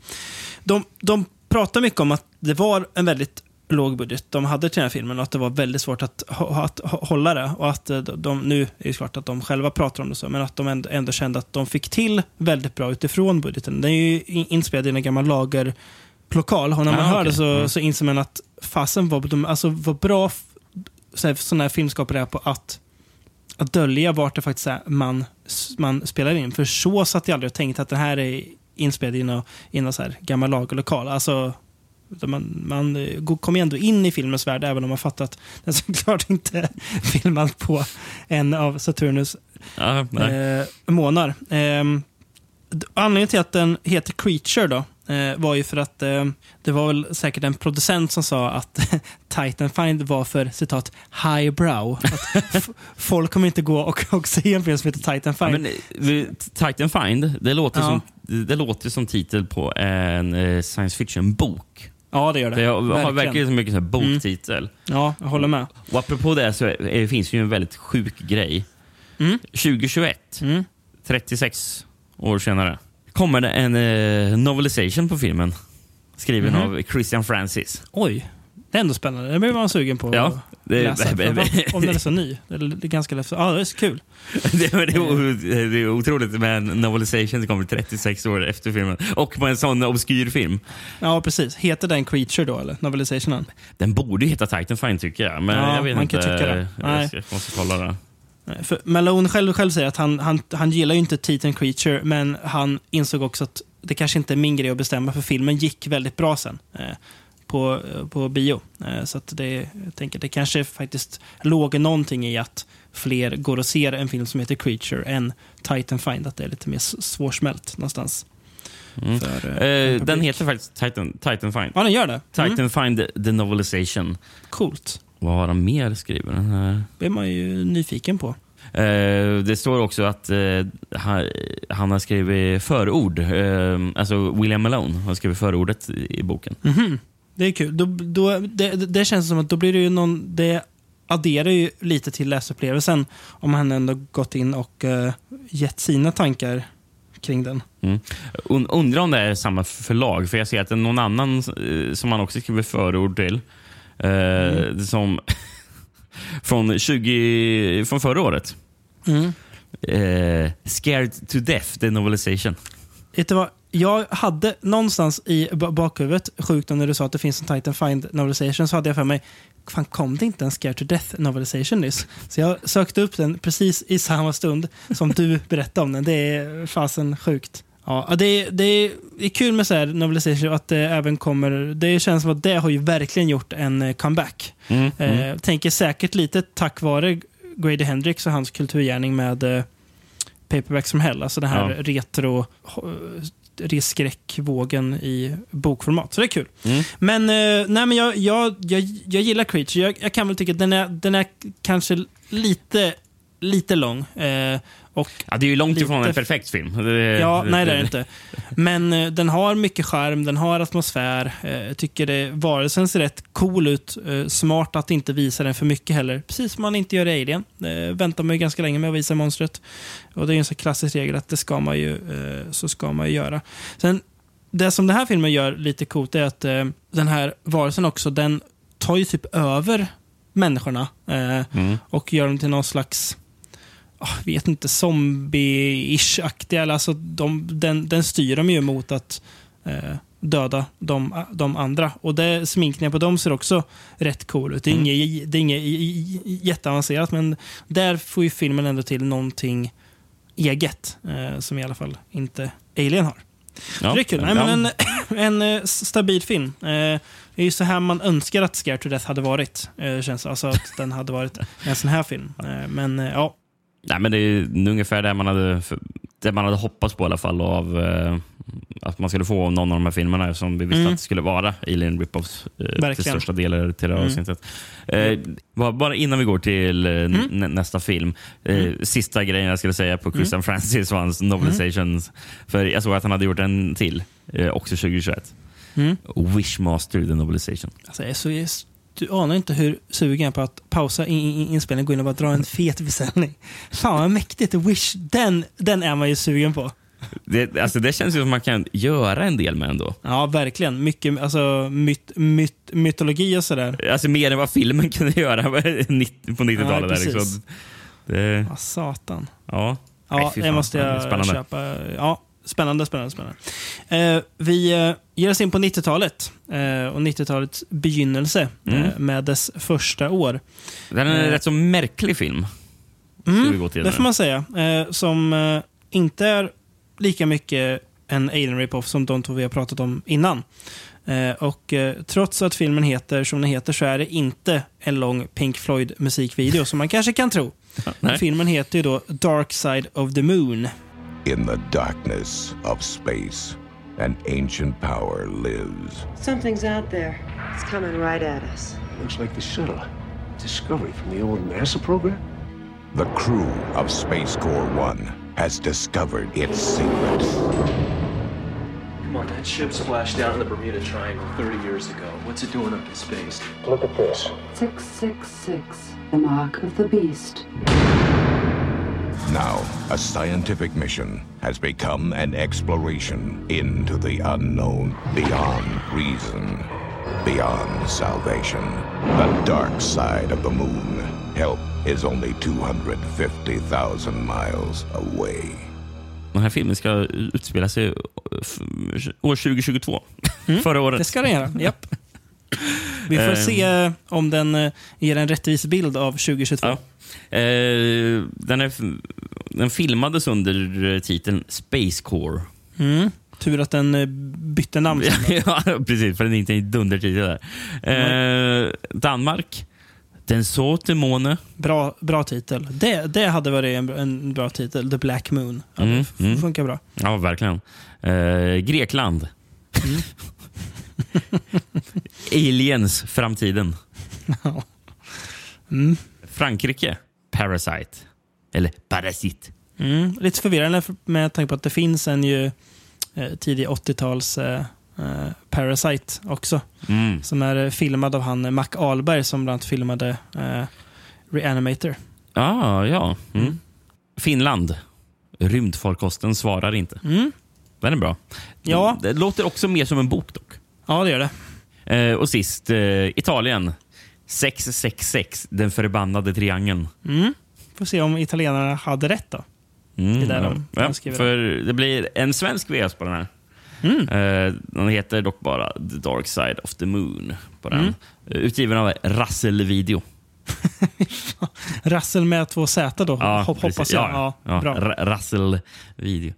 De, de pratar mycket om att det var en väldigt låg budget de hade till den här filmen och att det var väldigt svårt att, att hålla det. Och att eh, de, nu är det klart att de själva pratar om det så, men att de ändå, ändå kände att de fick till väldigt bra utifrån budgeten. Den är ju in- inspelad i en gammal lagerlokal och när man
Ah,
hör
okej.
det så,
Mm.
så inser man att fasen var, de, alltså, vad bra sådana här filmskapare är på att att dölja vart det faktiskt är man, man spelar in. För så satt jag aldrig och tänkte att det här är inspelad i någon, i någon så här gammal lagerlokal. Alltså, man, man eh, ju ändå in i filmens värld även om man fattar att den såklart inte filmad på en av Saturnus
Ja,
eh, månar. D- anledningen till att den heter Creature då, eh, var ju för att eh, det var väl säkert en producent som sa att Titan Find var för citat highbrow. Att folk kommer inte gå och, och se en film som heter Titan
Ja,
Find.
men, eh, Titan Find, det låter,
Ja.
som, det låter som titel på en eh, science fiction-bok.
ja, det gör det.
Det har,
Verkligen.
verkligen så mycket så här boktitel.
Ja, jag håller med.
Och apropå det så är, finns ju en väldigt sjuk grej.
Mm.
2021,
Mm.
36 år senare, kommer det en eh, novelisation på filmen. Skriven
Mhm.
av Christian Francis.
Oj, det är ändå spännande. Det blir man sugen på
Ja,
att
det-
läsa. För vad- Om den är så ny. Det är, det är ganska lätt. Ja, det är så kul.
det, är, det, är, o- det är otroligt med en novelisation som kommer 36 år efter filmen. Och på en sån obskyr film.
Ja, precis. Heter den Creature då, eller? Novelisationen?
Den borde ju heta Titan Find tycker jag. Men
Ja,
jag vet
man
inte.
kan tycka det. Nej.
Jag jag måste kolla det.
För Malone själv, själv säger att han, han, han gillar ju inte Titan Creature, men han insåg också att det kanske inte är min grej att bestämma, för filmen gick väldigt bra sen eh, på, eh, på bio. Eh, så att det, jag tänker, det kanske faktiskt låg någonting i att fler går och ser en film som heter Creature än Titan Find, att det är lite mer svårsmält någonstans.
Mm.
För, eh,
Eh, den heter faktiskt Titan, Titan Find.
Ja, den gör det.
Titan
Mm.
Find the, the Novelisation.
Coolt.
Vad har han mer här?
Det är man ju nyfiken på.
Eh, det står också att eh, han, har skrivit förord. Eh, alltså William Malone har skrivit förordet i, boken.
Mhm. Det är kul. Då, då, det, det känns som att då blir det ju någon... Det adderar ju lite till läsupplevelsen om han ändå gått in och uh, gett sina tankar kring den.
Mm. Und, undrar om det är samma förlag, för jag ser att det är någon annan som han också skriver förord till. Eh, som från, 20, från förra året.
Mm.
Eh, Scared to Death, the novelisation.
Vet du vad? jag hade någonstans i ba- bakhuvudet, sjukt när du sa att det finns en Titan Find novelization, så hade jag för mig, fan kom det inte en Scare to Death novelization nyss? Så jag sökte upp den precis i samma stund som du berättade om den. Det är fasen sjukt. Ja, det, är, det, är, kul med så här novelization att det även kommer, det känns som att det har ju verkligen gjort en eh, comeback.
Mm,
Eh, tänker säkert lite tack vare Grady Hendrix och hans kulturgärning med eh, Paperbacks from Hell. Alltså den här
Ja.
retro skräckvågen i bokformat. Så det är kul.
Mm.
Men, eh, nej, men jag, jag, jag, jag gillar Creature. Jag, jag kan väl tycka att den är, den är kanske lite, lite lång. Eh, och
Ja, det är ju långt
Lite
ifrån en perfekt film.
Ja, nej det är det inte. Men eh, den har mycket charm, den har atmosfär. Eh, jag tycker det, varelsen ser rätt cool ut. Eh, smart att inte visa den för mycket heller. Precis som man inte gör i Alien. Eh, väntar man ju ganska länge med att visa monstret. Och det är ju en sån klassisk regel att det ska man ju, eh, så ska man ju göra. Sen, det som den här filmen gör lite coolt är att den här varelsen också, den tar ju typ över människorna eh,
Mm.
och gör dem till någon slags vet inte, zombie-ish-aktiga. Alltså, de, den, den styr dem ju mot att eh, döda de, de andra. Och det, sminkningen på dem ser också rätt cool ut. Det är
Mm.
inget, det är inget jätteavancerat, men där får ju filmen ändå till någonting eget, eh, som i alla fall inte Alien har.
Ja.
Det är kul. Nej, men en, en eh, stabil film. Eh, det är ju så här man önskar att Scare to Death hade varit. Eh, känns. Alltså att den hade varit en sån här film. Eh, men eh, ja,
Nej, men det är ungefär det man hade, det man hade hoppats på i alla fall av eh, att man skulle få av någon av de här filmerna som vi visste
Mm.
att det skulle vara Alien Rip-Offs eh, till största delar till det här
Mm.
avsnittet. Eh, bara- innan vi går till eh,
Mm.
nä- nästa film. Eh, Sista grejen jag skulle säga på Christian Francis var hans novelizations. För jag såg att han hade gjort en till, eh, också 2021.
Mm.
Wishmaster, the novelization.
Alltså, jag är så, du anar inte hur sugen jag är på att pausa in, in, inspelningen och gå in och bara dra en fet beställning. Fan vad mäktigt. Wish, den, den är man ju sugen på.
Det, alltså, det känns ju som man kan göra en del med ändå.
Ja, verkligen. Mycket alltså, myt, myt, mytologi och sådär.
Alltså mer än vad filmen kunde göra på 90-talet.
Ja,
liksom. det,
Ja, satan.
ja.
Ja,
Nej,
det måste jag
spännande.
köpa. Ja, spännande, spännande, spännande. Eh, vi eh, ger oss in på 90-talet eh, och 90-talets begynnelse
Mm.
eh, med dess första år.
Det är en
Eh.
rätt så märklig film. Till
Det får man säga. Eh, som eh, inte är lika mycket en Alien Rip-Off som de två vi har pratat om innan. Eh, och eh, trots att filmen heter som den heter så är det inte en lång Pink Floyd musikvideo som man kanske kan tro.
Nej.
Filmen heter ju då Dark Side of the Moon.
In the darkness of space, an ancient power lives.
Something's out there. It's coming right at us.
Looks like the shuttle. Discovery from the old NASA program?
The crew of Space Corps One has discovered its secret.
Come on, that ship splashed down in the Bermuda Triangle 30 years ago. What's it doing up in space?
Look at this.
666, the mark of the beast.
Now, a scientific mission has become an exploration into the unknown, beyond reason, beyond salvation. The dark side of the moon. Help is only 250,000 miles away.
Den här filmen ska utspela sig eh, år 2022. Förra året.
Det ska den göra, japp. Vi får
Eh.
se om den eh, ger en rättvis bild av 2022.
Ja. Eh, den, är, den filmades under eh, titeln Space Corps.
Mm. Tur att den eh, bytte namn.
ja, precis. För den är inte en dundertitel där. Eh, Danmark. Den sorte måne.
Bra, bra titel. Det, det hade varit en, en bra titel. The Black Moon. Ja,
Mm,
det
mm.
funkar bra.
Ja, verkligen. Eh, Grekland. Aliens, framtiden.
Mm.
Frankrike. Parasite. Eller Parasit.
Mm. Lite förvirrande med tanke på att det finns en ju eh, tidig 80-tals eh, eh, Parasite också.
Mm.
Som är eh, filmad av han eh, Mac Ahlberg som bland annat filmade eh, Reanimator.
Ah, ja. Mm. Finland. Rymdfarkosten svarar inte.
Mm.
Den är bra.
Ja.
Det låter också mer som en bok dock.
Ja, det gör det.
Eh, och sist, eh, Italien. 666, den förbannade triangeln.
Mm. Får se om italienarna hade rätt då.
Mm,
Det
ja. ja, för det blir en svensk VS på den här. Eh, den heter dock bara The Dark Side of the Moon. På den.
Mm.
Eh, Utgiven av Russell Video.
Russell med två Z då,
Ja,
hop-
precis.
hoppas jag.
Ja,
Ja, bra.
Ra- Russell Video.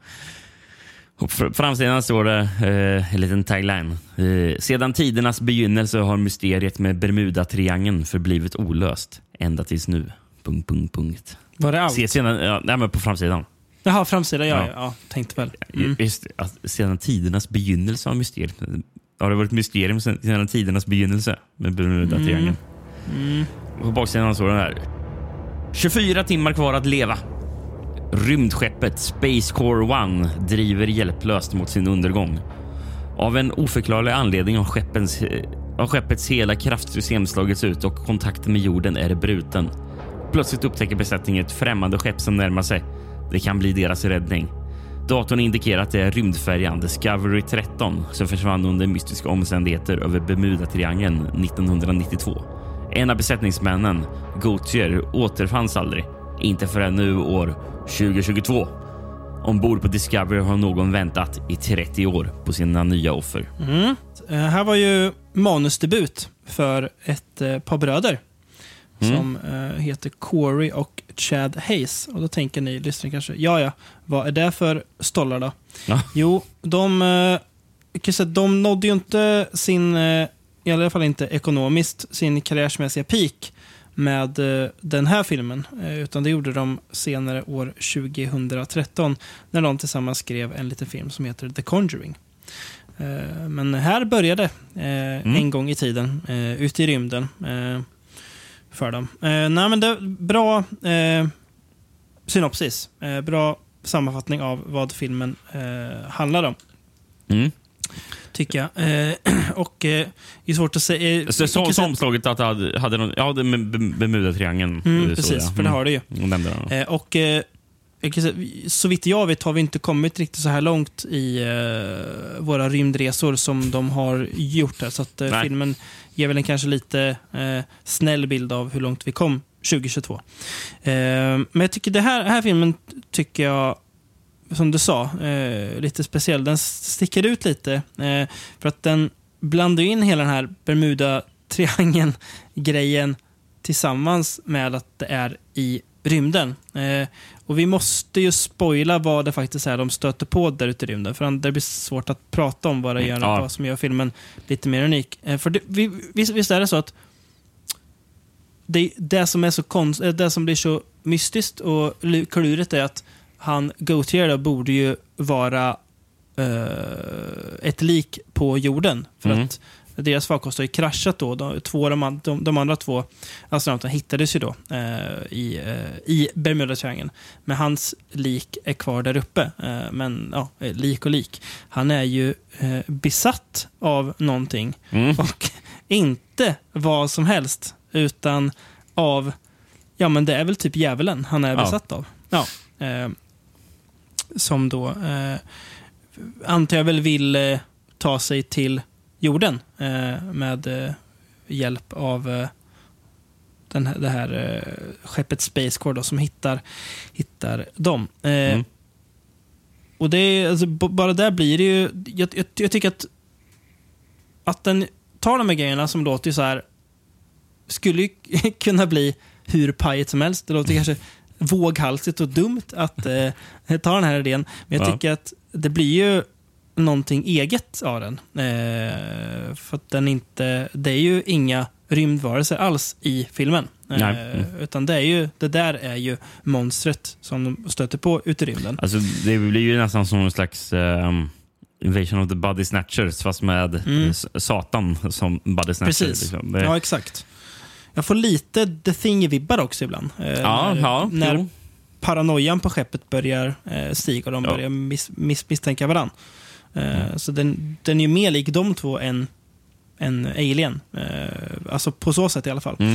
Och På framsidan står det eh, en liten tagline. Eh, Sedan tidernas begynnelse har mysteriet med Bermuda-triangeln förblivit olöst. Ända tills nu. Punkt, punkt, punkt.
Var det allt?
Se sedan, ja, nej, men på framsidan.
Jaha, framsida. Ja,
Ja.
ja. tänkte väl.
Mm.
Mm.
Just, att sedan tidernas begynnelse har mysteriet. Har det varit mysterium sedan, sedan tidernas begynnelse med Bermuda-triangeln?
Mm.
På baksidan står det här. 24 timmar kvar att leva. Rymdskeppet Space Core One driver hjälplöst mot sin undergång. Av en oförklarlig anledning har, skeppens, eh, har skeppets hela kraftsystem slagits ut och kontakten med jorden är bruten. Plötsligt upptäcker besättningen ett främmande skepp som närmar sig. Det kan bli deras räddning. Datorn indikerar att det är rymdfärjan Discovery 13 som försvann under mystiska omständigheter över Bermuda-triangeln 1992. En av besättningsmännen, Gautier, återfanns aldrig. Inte förrän nu år 2022. Ombord på Discovery har någon väntat i 30 år på sina nya offer.
Mm. Eh, här var ju manusdebut för ett eh, par bröder
Mm.
som eh, heter Corey och Chad Hayes. Och då tänker ni lyssnare kanske, ja ja, vad är det för stollar då?
Ja.
Jo, de, kan säga, de nådde ju inte sin, i alla fall inte ekonomiskt, sin karriärsmässiga peak med eh, den här filmen. Eh, utan det gjorde de senare år 2013 när de tillsammans skrev en liten film som heter The Conjuring. Eh, Men här började eh, en gång i tiden, ute i rymden, för dem. Nej, men det, bra synopsis. Bra sammanfattning av vad filmen handlar om,
Mm.
Tycker jag. Eh, och eh, det är svårt att säga... Eh,
Så, så, så omslaget att det hade, hade någon, ja, Bermuda-triangeln.
Mm,
eh,
precis,
ja.
för det har det ju.
Mm.
Eh, och eh, jag så vitt jag vet har vi inte kommit riktigt så här långt i våra rymdresor som de har gjort här. Så att filmen ger väl en kanske lite snäll bild av hur långt vi kom 2022. Eh, men jag tycker det här, här filmen tycker jag, som du sa, eh, lite speciell. Den sticker ut lite eh, för att den blandar in hela den här Bermuda-triangeln-grejen tillsammans med att det är i rymden. Eh, och vi måste ju spoila vad det faktiskt är de stöter på där ute i rymden. För det blir svårt att prata om vad det gör,
Ja.
vad som gör filmen lite mer unik. Eh, för det, vi, visst, visst är det så att det, det, som är så konst, eh, det som blir så mystiskt och lu- klurigt är att han, Gautier, då, borde ju vara eh, ett lik på jorden. För
Mm.
att deras farkost har ju kraschat då. De, två, de, de, de andra två astronauterna hittades ju då eh, i, eh, i Bermudatriangeln. Men hans lik är kvar där uppe. Eh, men ja, eh, lik och lik. Han är ju eh, besatt av någonting.
Mm.
Och inte vad som helst, utan av, ja men det är väl typ djävulen han är
Ja.
besatt av. Ja. Som då, eh, antar jag väl vill eh, ta sig till jorden eh, med eh, hjälp av eh, den här, det här eh, skeppet Space Core då, som hittar, hittar dem.
Mm.
Och det är, alltså, bara där blir det ju, jag, jag, jag tycker att att den tar de här grejerna som låter så här skulle ju kunna bli hur pajigt som helst. Det låter kanske våghalsigt och dumt att eh, ta den här idén. Men jag
Ja.
tycker att det blir ju någonting eget av den. Eh, för att den inte, det är ju inga rymdvarelser alls i filmen. Eh.
Mm.
Utan det är ju, det där är ju monstret som de stöter på ute i rymden.
Alltså, det blir ju nästan som en slags ehm, Invasion of the Body Snatchers fast med
Mm.
Satan som Body Snatcher.
Precis.
Liksom. Det,
Ja, exakt. Jag får lite The Thing-vibbar också ibland. Eh,
ja,
när,
ja,
när
jo.
paranoian på skeppet börjar eh, stiga och de
Ja.
börjar mis, mis, misstänka varandra. Eh,
Mm.
Så den, den är ju mer lik de två än, än Alien. Eh, alltså på så sätt i alla fall.
Mm.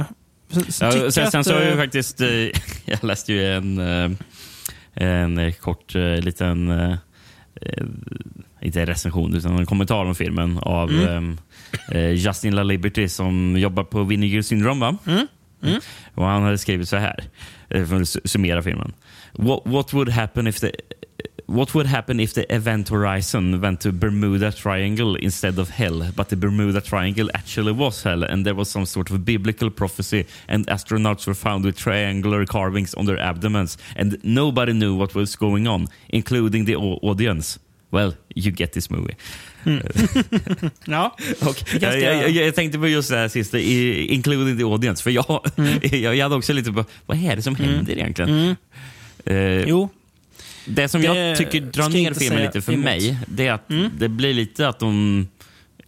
Eh, så, så
Ja, sen, sen så har jag ju
eh,
faktiskt, jag läste ju en, en kort liten, inte recension, utan en kommentar om filmen av
Mm.
eh, eh, Justin La Liberty som jobbar på Vinegar Syndrome. Va?
Mm. Mm.
Och han hade skrivit så här, eh, för att su- summera filmen. What, what would happen if the What would happen if the event horizon went to Bermuda Triangle instead of hell, but the Bermuda Triangle actually was hell, and there was some sort of biblical prophecy, and astronauts were found with triangular carvings on their abdomens, and nobody knew what was going on, including the au- audience? Well, you get this movie.
Ja.
Och, jag, jag, jag, tänkte på just det här sista, including the audience. För jag, jag, jag hade också lite på, vad är det som händer egentligen? Eh,
Jo,
det som
Det
jag tycker drar ner filmen lite för
emot.
mig, det är att det blir lite att de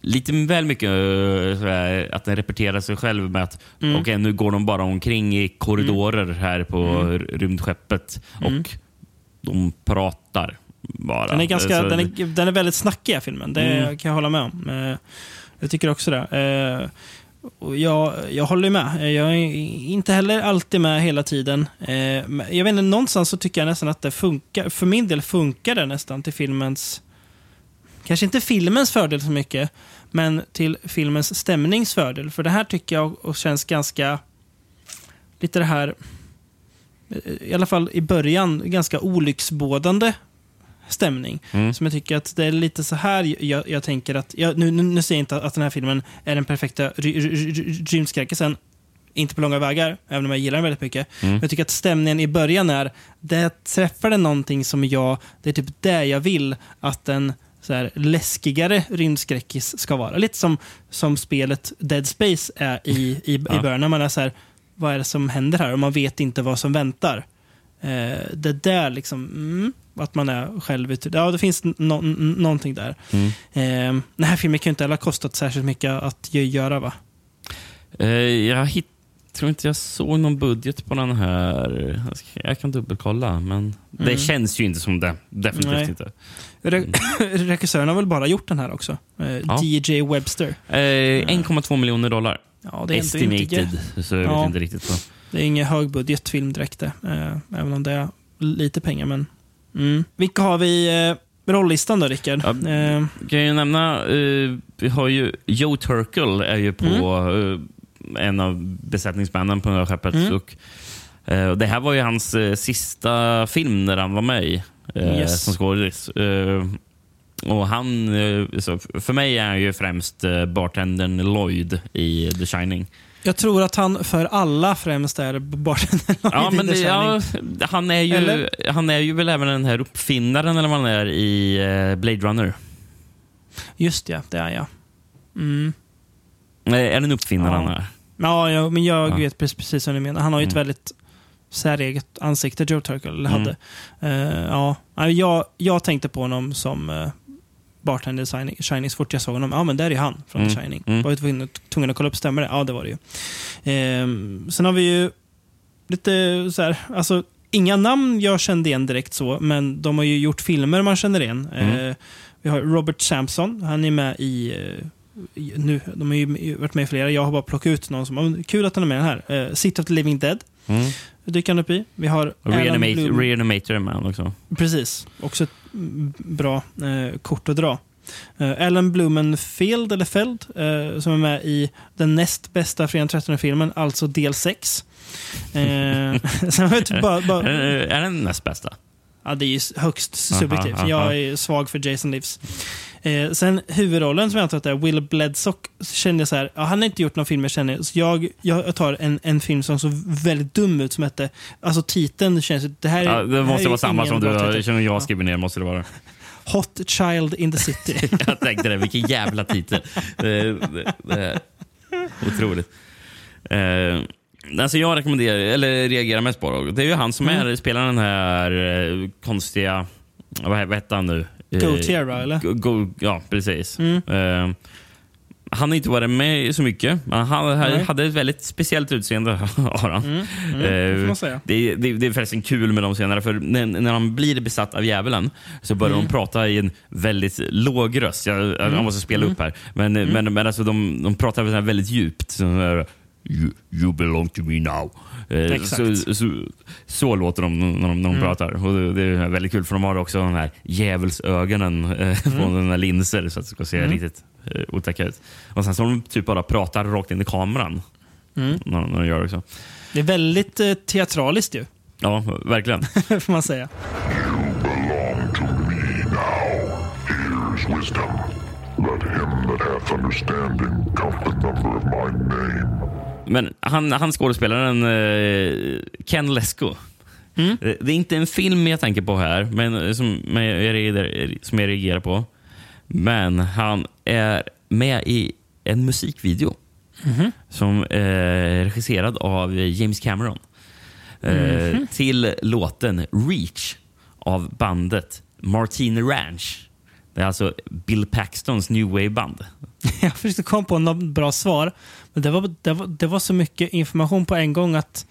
Lite väl mycket eh, sådär, att den repeterar sig själv med att okej, nu går de bara omkring i korridorer här på rymdskeppet och de pratar bara.
den är, ganska, den är, den är väldigt snackig, filmen. Det
Mm.
kan jag hålla med om. Eh, Jag tycker också det. Eh, jag, jag håller med. Eh, Jag är inte heller alltid med hela tiden. Men Jag vet inte, någonstans så tycker jag nästan att det funkar. För min del funkar det nästan till filmens... Kanske inte filmens fördel så mycket, men till filmens stämnings fördel. För det här tycker jag och känns ganska... Lite det här... I alla fall i början, ganska olycksbådande stämning.
Mm.
Som jag tycker att det är lite så här jag, jag tänker att... Jag, nu, nu, nu säger jag inte att den här filmen är den perfekta ry- ry- ry- rymdskräckisen. Inte på långa vägar, även om jag gillar den väldigt mycket.
Mm.
Men jag tycker att stämningen i början är... Det träffar det någonting som jag... Det är typ det jag vill att en så här, läskigare rymdskräckis ska vara. Lite som, som spelet Dead Space är i, i, i
Ja.
början. När man är så här, vad är det som händer här? Och man vet inte vad som väntar. Eh, det där liksom, mm, att man är själv ute. Ja, det finns no, någonting där.
Mm.
Eh, den här filmen kan ju inte heller ha kostat särskilt mycket att gö- göra va?
Eh, jag tror inte jag såg någon budget på den här. Jag, kan dubbelkolla, men det känns ju inte som det. Definitivt
Nej.
inte.
Re- Regissören har väl bara gjort den här också? Eh,
Ja.
DJ Webster.
Eh, 1,2 miljoner dollar.
Ja, det är ändå inte,
Estimated. Så jag
Ja.
vet inte riktigt. Vad.
Det är ingen högbudgetfilm direkt det. Eh, även om det är lite pengar. Men, mm. Vilka har vi eh, rollistan då, Rickard?
Ja.
Eh,
Kan jag nämna, eh, vi har ju Joe Turkel är ju på eh, en av besättningsmännen på skeppet.
Mm.
Och, eh, och det här var ju hans eh, sista film när han var med i,
Yes.
som skådis. Och han, för mig är han ju främst bartendern Lloyd i The Shining.
Jag tror att han för alla främst är bartendern
Ja, men det, ja, han, är ju,
Eller?
han är ju väl även den här uppfinnaren eller vad han är i eh, Blade Runner.
Just ja, det är jag. Mm.
Nej, är det en uppfinnare
Ja.
han är?
Ja, ja, men jag
Ja.
vet precis, vad du menar. Han har ju ett
Mm.
väldigt säreget ansikte, Joe Turkel.
Mm.
hade. Eh, ja. Ja, jag, jag tänkte på honom som uh, bartender i Shining, Shining så fort jag såg honom. Ja, men där är han från
Mm.
The Shining.
Mm.
Var tvungen, tvungen att kolla upp, stämmer det? Ja, det var det ju. Ehm, sen har vi ju lite så här, alltså inga namn jag kände igen direkt så, men de har ju gjort filmer man känner igen.
Mm.
Eh, vi har Robert Sampson, han är med i eh, nu, de har ju varit med i flera. Jag har bara plockat ut någon som, oh, kul att han är med här. Uh, City of the Living Dead
Mm.
dyker han upp i. Vi har
Reanimate. Reanimator är med han också.
Precis, också ett bra eh, kort att dra. Eh, Alan Blumenfeld eller Feld, eh, som är med i den näst bästa Fredag 13-filmen, alltså del 6. Eh, sen har vi typ bara, bara,
är den näst bästa?
Ja, det är ju högst
Aha,
subjektivt.
aha.
Jag är svag för Jason Lives. Eh, sen huvudrollen som jag antar att det är Will Bledsock, kände jag så här, ja, han har inte gjort någon film jag känner, så jag, jag tar en, en film som såg väldigt dum ut som hette, alltså titeln känns, det här är
Ja, det måste
är
vara samma som du har, som jag
Ja.
skriver ner. Måste det vara.
Hot Child in the City.
Jag tänkte det. Vilken jävla titel. Det, det, det otroligt. Eh, alltså jag rekommenderar, eller reagerar mest på det. Det är ju han som är, spelar den här eh, konstiga... Vad, vad hette han nu? Eh,
Go Tierra, eller?
Go, go, ja, precis.
Mm.
Eh, han har inte varit med så mycket. men Han
Nej.
hade ett väldigt speciellt utseende. Har han.
Mm, mm,
Eh,
det.
Det, det, är förresten kul med de scenerna, för när, när han blir besatt av djävulen så börjar
Mm.
de prata i en väldigt låg röst. Jag, jag måste spela
Mm.
upp här. Men, men, men alltså, de, de pratar väldigt, djupt. Så you, you belong to me now. Eh,
Exakt.
Så, så, så låter de när de, när de
Mm.
pratar. Och det, det är väldigt kul för de har också de här djävulsögonen eh, på
Mm.
de här linser så att det ska se riktigt eh, otäcka ut. Och sen så de typ bara pratar rakt in i kameran.
Mm.
När, när de gör det också.
Det är väldigt eh, teatraliskt ju,
Ja, verkligen.
får man säga.
belong to
wisdom. Let him that hath understanding count the number of my name.
Men han, han skådespelaren eh, Ken Lesko.
Mm.
Eh, Det är inte en film jag tänker på här, men eh, som, men jag, reagerar, som jag reagerar på. Men han är med i en musikvideo
Mhm.
som är regisserad av James Cameron. Eh,
Mhm.
Till låten Reach av bandet Martini Ranch. Det är alltså Bill Paxtons New Wave-band.
Jag försökte komma på något bra svar, det var, det, var, det var så mycket information på en gång att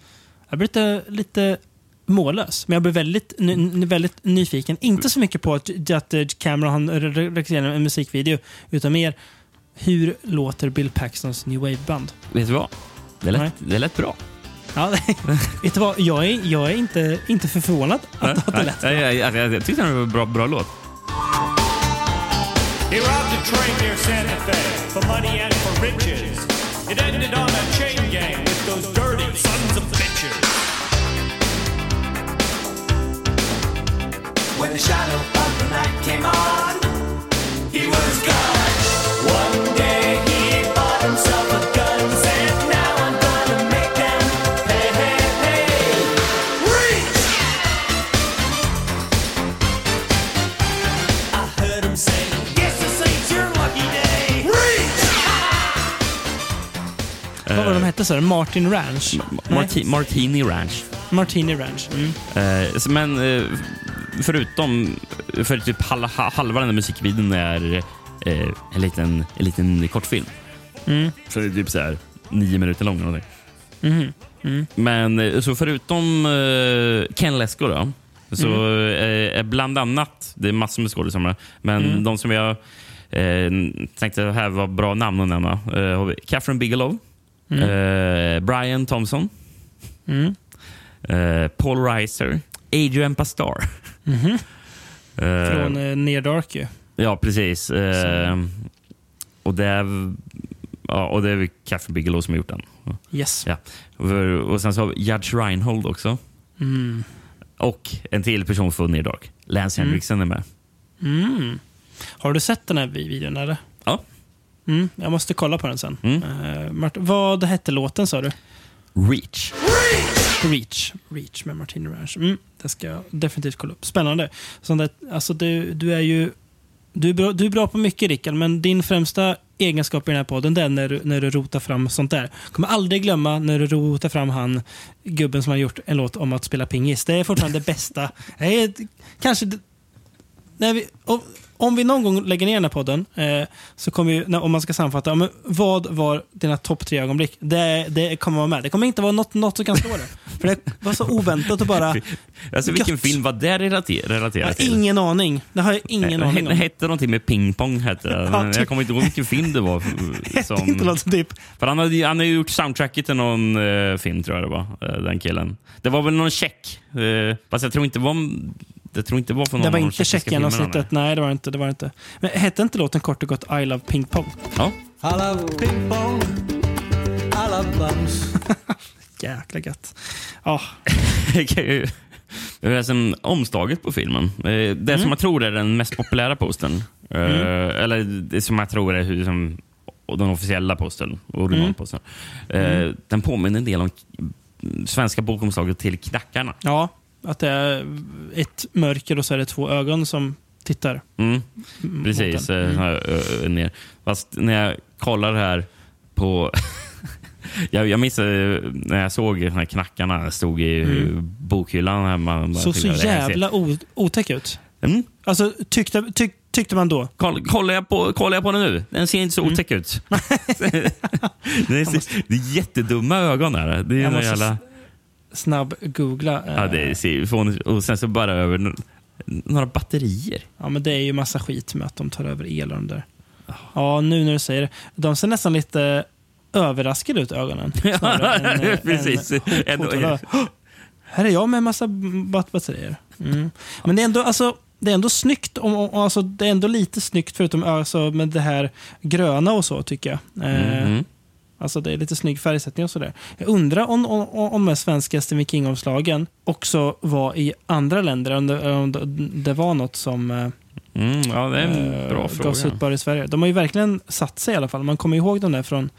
jag blev lite, lite mållös. Men jag blev väldigt, ny, väldigt nyfiken. Inte så mycket på att, att Cameron har re- re- regisserat en musikvideo, utan mer hur låter Bill Paxtons New Wave-band?
Vet du vad? Det lät,
Nej.
det lät bra.
Ja, vet du vad? Jag är, jag är inte, inte förvånad att, att det lät
Nej, jag, jag, jag, jag tyckte det var en bra, bra låt.
He robbed a train near Santa Fe for money and for riches. It ended on a chain gang with those dirty sons of bitches.
When the shadow of the night came on, he was gone. One day
Vad var de hette? Så? Martin Ranch?
Marti, Martini Ranch.
Martini Ranch. Mm.
Eh, men eh, förutom för typ halva, halva den här musikvideon är eh, en, liten, en liten kortfilm.
Mm.
Så det är typ så här nio minuter lång. eller.
Mhm. Mm.
Men eh, så förutom eh, Ken Lesko då, så eh, är bland annat, det är massor med skådespelare, men
Mm.
de som jag eh, tänkte här var bra namn att nämna. Eh, Catherine Bigelow,
Mm.
eh, Brian Thompson,
Mm.
eh, Paul Reiser, Adrian Pastar.
Mhm.
Eh,
Från eh, Near Dark ju.
Ja, precis. Eh, och, det är, ja, och det är väl Catherine Bigelow som har gjort den.
Yes.
Ja. Och, sen så har vi Judge Reinhold också.
Mm.
Och en till person från Near Dark. Lance
Mm.
Henriksen är med.
Mm. Har du sett den här vi- videon eller?
Ja.
Mm, jag måste kolla på den sen.
Mm.
Eh, Mart- vad hette låten sa du?
Reach.
Reach. Reach med Martin Ranch. Mm, det ska jag definitivt kolla upp. Spännande. Sånt där, alltså du, du är ju du är, bra, du är bra på mycket Rickard, men din främsta egenskap i den här podden det är när du, när du rotar fram sånt där. kommer aldrig glömma när du rotar fram han gubben som har gjort en låt om att spela pingis. Det är fortfarande det bästa. Det är, kanske... det- När vi, om, om vi någon gång lägger ner den här podden, eh, så kommer när, om man ska sammanfatta, ja, vad var dina topp tre ögonblick? Det, det kommer vara med. Det kommer inte vara något, något som kan stå där. För det var så oväntat och bara...
Alltså, vilken
Gött.
film var det relater- relaterat till?
ingen aning. Det har jag ingen
Eh,
aning
hette-
om.
Hette någonting med pingpong. Hette det.
Ja, typ.
Jag kommer inte ihåg vilken film det var. Som,
Inte något typ.
för han, hade, ju- han ju gjort soundtracket till någon eh, film, tror jag det var. eh, den killen. Det var väl någon check. Uh, fast jag tror inte det var, jag tror inte det var från
Det
någon
var
av de
inte
tjeckiska filmerna,
Tjeckien-avsnittet. Nej, det var inte. Det var inte. Men hette inte låten kort och gott I Love Ping Pong?
Ja.
I love ping pong. I love bums.
Jäkla gött. Ja.
Det det är som omslaget på filmen. Eh, Det
Mm.
som jag tror är den mest populära postern. eh, Eller det som jag tror är hur som, den officiella postern. Originalpostern.
Mm.
Eh, Den påminner en del om svenska bokomslaget till Knackarna.
ja, att det är ett mörker och så är det två ögon som tittar.
Mm. Precis, eh,
Mm.
ner. Fast när jag kollar här på... jag, jag minns eh, när jag såg de här knackarna stod i
Mm.
bokhyllan. Bara
Så, så jävla otäck ut.
Mm.
Alltså, tyckte, tyck, tyckte man då?
Koll, kollar, jag på, kollar jag på den nu? Den ser inte så
Mm.
otäck ut. det, är, det är jättedumma ögon. Här. Det är
Jag måste
jävla...
Snabb googla. eh,
Ja, det ser fånigt Och sen så bara över några batterier.
Ja, men det är ju massa skit med att de tar över el och de där. Ja, nu när du säger det. De ser nästan lite överraskade ut, ögonen. snarare än, eh,
Precis.
än
En-
hotfulla. Här är jag med massa bat- batterier. Mm. Men det är ändå, alltså, det är ändå snyggt. Om, om, alltså, det är ändå lite snyggt förutom alltså, med det här gröna och så, tycker jag. Eh,
Mhm.
Alltså det är lite snygg färgsättning och sådär. Jag undrar om, om, om de svenska Stephen King-omslagen också var i andra länder. Om det, om det, var något som... eh,
Mm, ja, det är en
eh,
bra
gavs
fråga.
ut bara i Sverige. De har ju verkligen satt sig i alla fall. Man kommer ihåg dem där från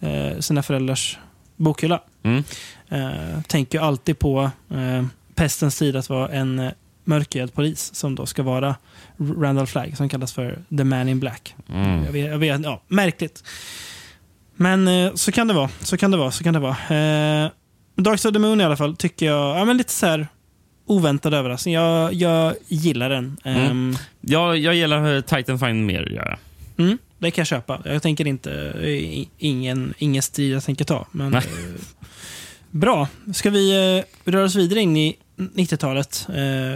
eh, sina föräldrars bokhylla.
Mm.
Eh, tänker ju alltid på eh, pestens tid att vara en eh, mörkhyad polis som då ska vara Randall Flagg som kallas för The Man in Black.
Mm.
Jag vet, jag vet, ja, märkligt. Men eh, så kan det vara. Så kan det vara. Så kan det vara. Eh, Dark Side of the Moon i alla fall tycker jag, ja men lite så här oväntad överraskning. Jag, jag gillar den.
Mm.
Ehm,
Jag, jag gillar eh, Titan Find mer. gör jag.
Mm, det kan jag köpa. Jag tänker inte, i- ingen, ingen stil jag tänker ta. Men, eh, bra. Ska vi eh, röra oss vidare in i 90-talet?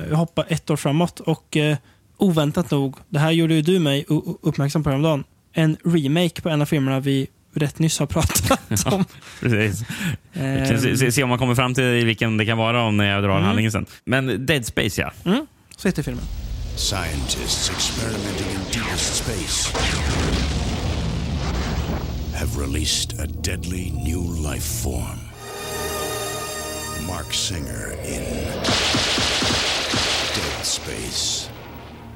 Eh, hoppa ett år framåt. Och eh, oväntat nog, det här gjorde ju du mig uppmärksam på häromdagen. En remake på en av filmerna vi rätt nyss har pratat om.
Precis. Jag kan se,
Ehm,
se, se om man kommer fram till vilken det kan vara om när jag drar
Mm.
handlingen sen. Men Dead Space, ja.
Mm, så heter filmen.
Scientists experimenting in deepest space have released a deadly new life form. Mark Singer in Dead Space.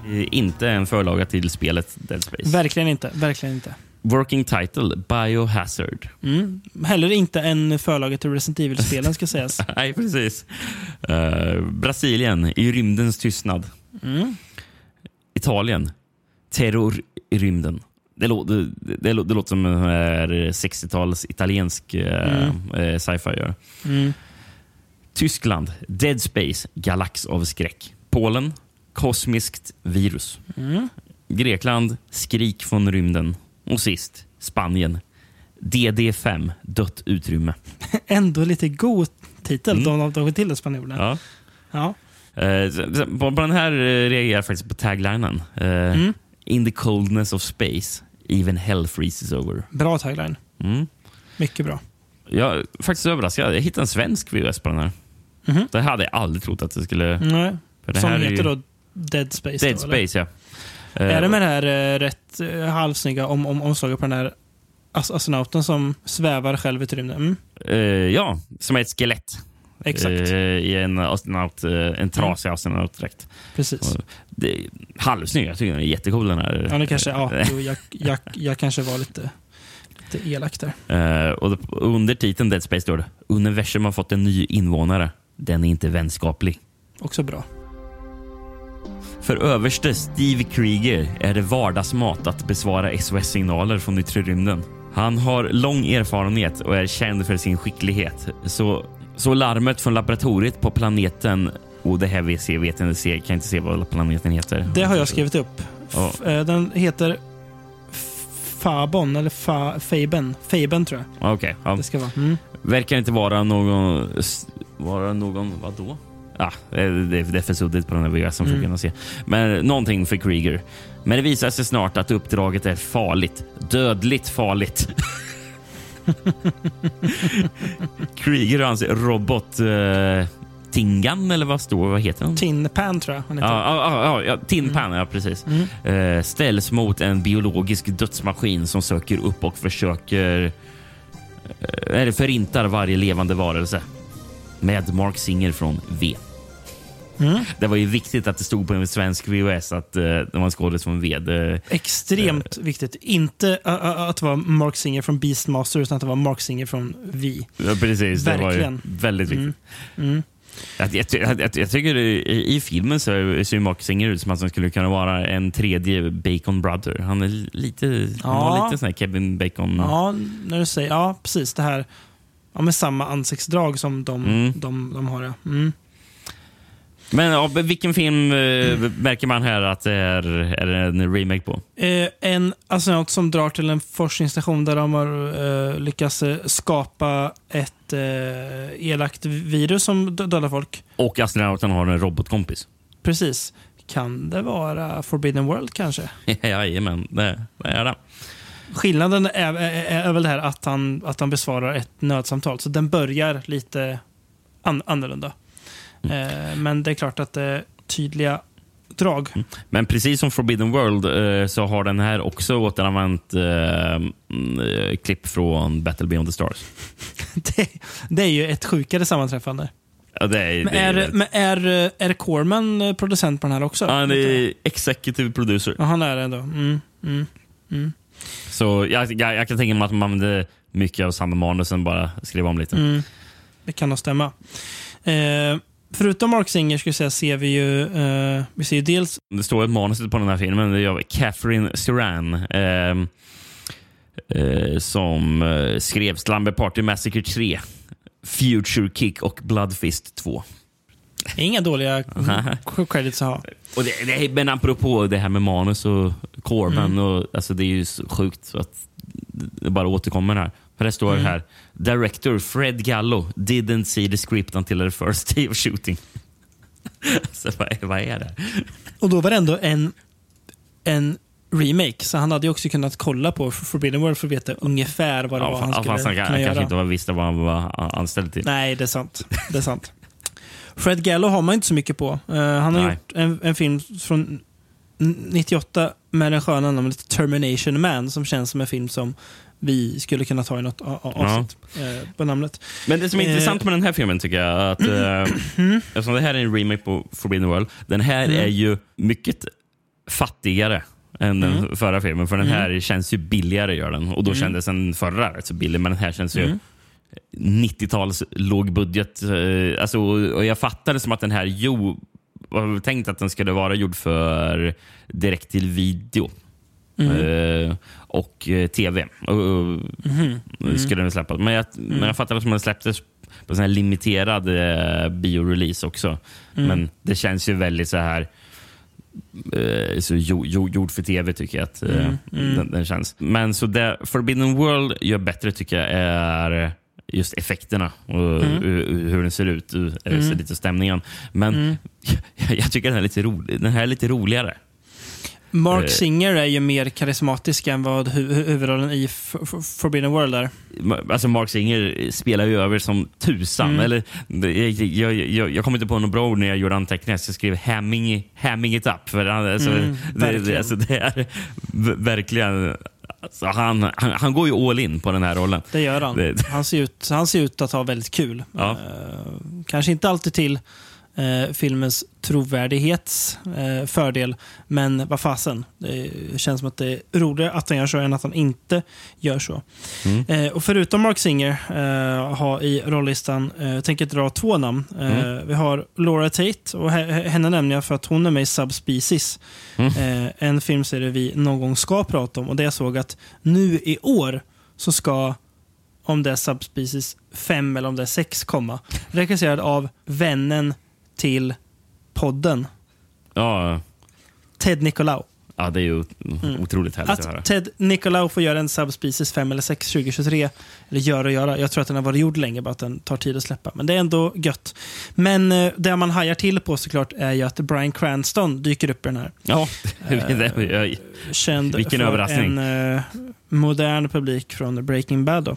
Eh, Inte en förlaga till spelet Dead Space.
Verkligen inte. Verkligen inte.
Working title, Biohazard.
Mm. Heller inte en förlaga till Resident Evil-spelen ska sägas.
Nej, precis. Eh, Brasilien, i rymdens tystnad.
Mm.
Italien, terror i rymden. Det, lå, det, det, lå- det låter som en här 60-tals italiensk eh, eh, sci-fi gör.
Mm.
Tyskland, Dead Space, galax av skräck. Polen, kosmiskt virus.
Mm.
Grekland, skrik från rymden. Och sist, Spanien, DD5, dött utrymme.
Ändå lite god titel.
Mm.
De har tagit till det spanjorerna.
Ja. Så på, på den här eh, reagerar jag faktiskt på taglinen. Eh,
Mm.
In the coldness of space, even hell freezes over.
Bra tagline.
Mm.
Mycket bra.
Jag är faktiskt överraskad. Jag hittade en svensk VHS på den här.
Mhm.
Det hade jag aldrig trott att det skulle...
Nej.
För det
Som heter
ju-
då Dead Space.
Dead
då, eller?
Space, ja.
Är
Eh,
det med det här eh, rätt eh, halvsnygga om, om, omslaget på den här as astronauten som svävar själv i rymden? Mm.
ja, som är ett skelett.
Exakt.
I en, astronaut, en trasig astronautdräkt.
Precis.
Är halvsnygg. Jag tycker den är jättecool den här.
Ja, det kanske, ja, jo, jag, jag, jag kanske var lite, lite elak där.
Eh, och under titeln Dead Space står det Universum har fått en ny invånare. Den är inte vänskaplig.
Också bra.
För överste Steve Krieger är det vardagsmat att besvara SOS-signaler från yttre rymden. Han har lång erfarenhet och är känd för sin skicklighet. Så, så larmet från laboratoriet på planeten och det här vi ser, vet jag inte, ser, kan inte se vad planeten heter.
Det har jag skrivit upp.
Ja.
Eh, Den heter Fabon, eller Fa Faben. Faben tror jag
Okej, ja.
det ska vara. Mm.
Verkar inte vara någon... Vara någon... Vadå? Ja, det, det är för suddigt på den här VHS för
Mm.
kunna se. Men någonting för Krieger. Men det visar sig snart att uppdraget är farligt. Dödligt farligt. Krieger och hans robot... Eh, Tingan, eller vad står Vad heter han?
Tin Pan tror jag han heter.
ja, ja, ja, Tin Pan, ja precis.
Mm.
Eh, ställs mot en biologisk dödsmaskin som söker upp och försöker... Eh, eller förintar varje levande varelse. Med Mark Singer från V.
Mm.
Det var ju viktigt att det stod på en svensk VHS att eh, det var en skådis från V. Det,
Extremt viktigt. Inte ä- ä- att det var Mark Singer från Beastmaster, utan att det var Mark Singer från Vi.
ja, precis, det var ju
Verkligen.
väldigt viktigt.
Mm. Mm.
Jag, jag, jag, jag, tycker i, i filmen så ser Mark Singer ut som att han skulle kunna vara en tredje Bacon Brother. Han är lite, han
Ja.
har lite sån här Kevin Bacon.
Ja, när du säger, ja precis det här. Ja, med samma ansiktsdrag som de,
Mm.
de, de har. Ja. Mm.
Men ja, vilken film eh, märker man här att det är, är det en remake på?
Eh, en astronaut som drar till en forskningsstation där de har eh, lyckats eh, skapa ett eh, elakt virus som dö- dödar folk.
Och astronauten har en robotkompis.
Precis. Kan det vara Forbidden World kanske?
Jajamän, det, det är det.
Skillnaden är, är, är väl det här att han, att han besvarar ett nödsamtal. Så den börjar lite an, annorlunda. Eh, men det är klart att det är tydliga drag.
Men precis som Forbidden World eh, så har den här också återanvänt eh, mm, eh, klipp från Battle Beyond the Stars.
Det, det är ju ett sjukare sammanträffande.
Ja, det är,
Men
det är,
är, men är, är Corman producent på den här också?
han är executive producer.
Ja, han är det ändå. Mm, mm, mm.
Så jag, jag, jag kan tänka mig att man använde mycket av samma manus bara skrev om lite.
Mm. Det kan nog stämma. Eh, förutom Mark Singer jag säga, ser vi ju, eh, vi ser ju dels
Det står ett manuset på den här filmen. Det är Catherine Saran. Eh, eh, som eh, skrev Slumber Party Massacre 3, Future Kick och Bloodfist 2.
inga dåliga credits att ha.
Och det, det, men apropå det här med manus och Corman,
Mm.
och, alltså det är ju så sjukt så att det bara återkommer här. För det står
Mm.
här, Director Fred Gallo didn't see the script until the first day of shooting. alltså, vad, är- vad är det?
Och då var det ändå en, en remake, så han hade ju också kunnat kolla på Forbidden World för att veta ungefär vad det var han
Ja,
skulle
han,
kunna
han
göra.
kanske inte visste vad han var anställd till.
Nej, det är sant. Det är sant. Fred Gallo har man inte så mycket på. Eh, han har
Nej.
gjort en, en film från 98 med den sköna namnet Termination Man som känns som en film som vi skulle kunna ta i något avsnitt eh, på namnet.
Men det som är
Eh,
intressant med den här filmen tycker jag, att, eh, eftersom det här är en remake på Forbidden World, den här
Mm.
är ju mycket fattigare än den
Mm.
förra filmen. För den
Mm.
här känns ju billigare, gör den. Och då
Mm.
kändes den förra rätt så billig, men den här känns ju
Mm.
90-tals lågbudget. Eh, alltså, och jag fattar det som att den här jo, var tänkt att den skulle vara gjord för direkt till video.
Mm.
Eh, och eh, tv.
Mm.
skulle den släppas. Men jag, men jag fattar det som att den släpptes på här limiterad eh, biorelease också.
Mm.
Men det känns ju väldigt så här så jo, jo, gjord för tv tycker jag att
Mm, mm.
Den, den känns. Men så det Forbidden World gör bättre tycker jag är just effekterna och
Mm.
hur, den ser ut.
Mm.
Lite stämningen. Men
Mm.
jag, jag tycker den här är lite, rolig, den här är lite roligare.
Mark
Eh.
Singer är ju mer karismatisk än vad hu hu- huvudrollen i F Forbidden World är.
Alltså Mark Singer spelar ju över som tusan.
Mm.
Eller, jag, jag, jag, kommer inte på något bra ord när jag gjorde anteckningar, så jag skrev hamming, hamming it up. För han, alltså,
Mm,
det,
verkligen.
det, alltså, det är verkligen... Alltså, han, han, han går ju all in på den här rollen.
Det gör han. Han ser ut, han ser ut att ha väldigt kul.
Ja.
Eh, kanske inte alltid till eh, filmens trovärdighets eh, fördel, men vad fasen. Det känns som att det är roligare att han gör så än att han inte gör så.
Mm.
Eh, och förutom Mark Singer eh, har i rollistan, eh, tänker jag dra två namn. Eh,
Mm.
Vi har Laura Tate och he- henne nämner jag för att hon är med i Subspecies.
Mm.
En filmserie vi någon gång ska prata om och det jag såg att nu i år så ska om det är Subspecies 5 eller om det är 6 komma. Regisserad av vännen till podden,
Ja,
Ted Nicolau.
ja, det är ju otroligt härligt att, höra.
Mm. Att Ted Nicolau får göra en Subspecies 5 eller 6 2023, eller göra och göra. Jag tror att den har varit gjord länge, bara att den tar tid att släppa. Men det är ändå gött. Men eh, det man hajar till på såklart är ju att Bryan Cranston dyker upp i den här.
Ja,
Eh, Känd
Vilken
för
överraskning.
en eh, modern publik från Breaking Bad.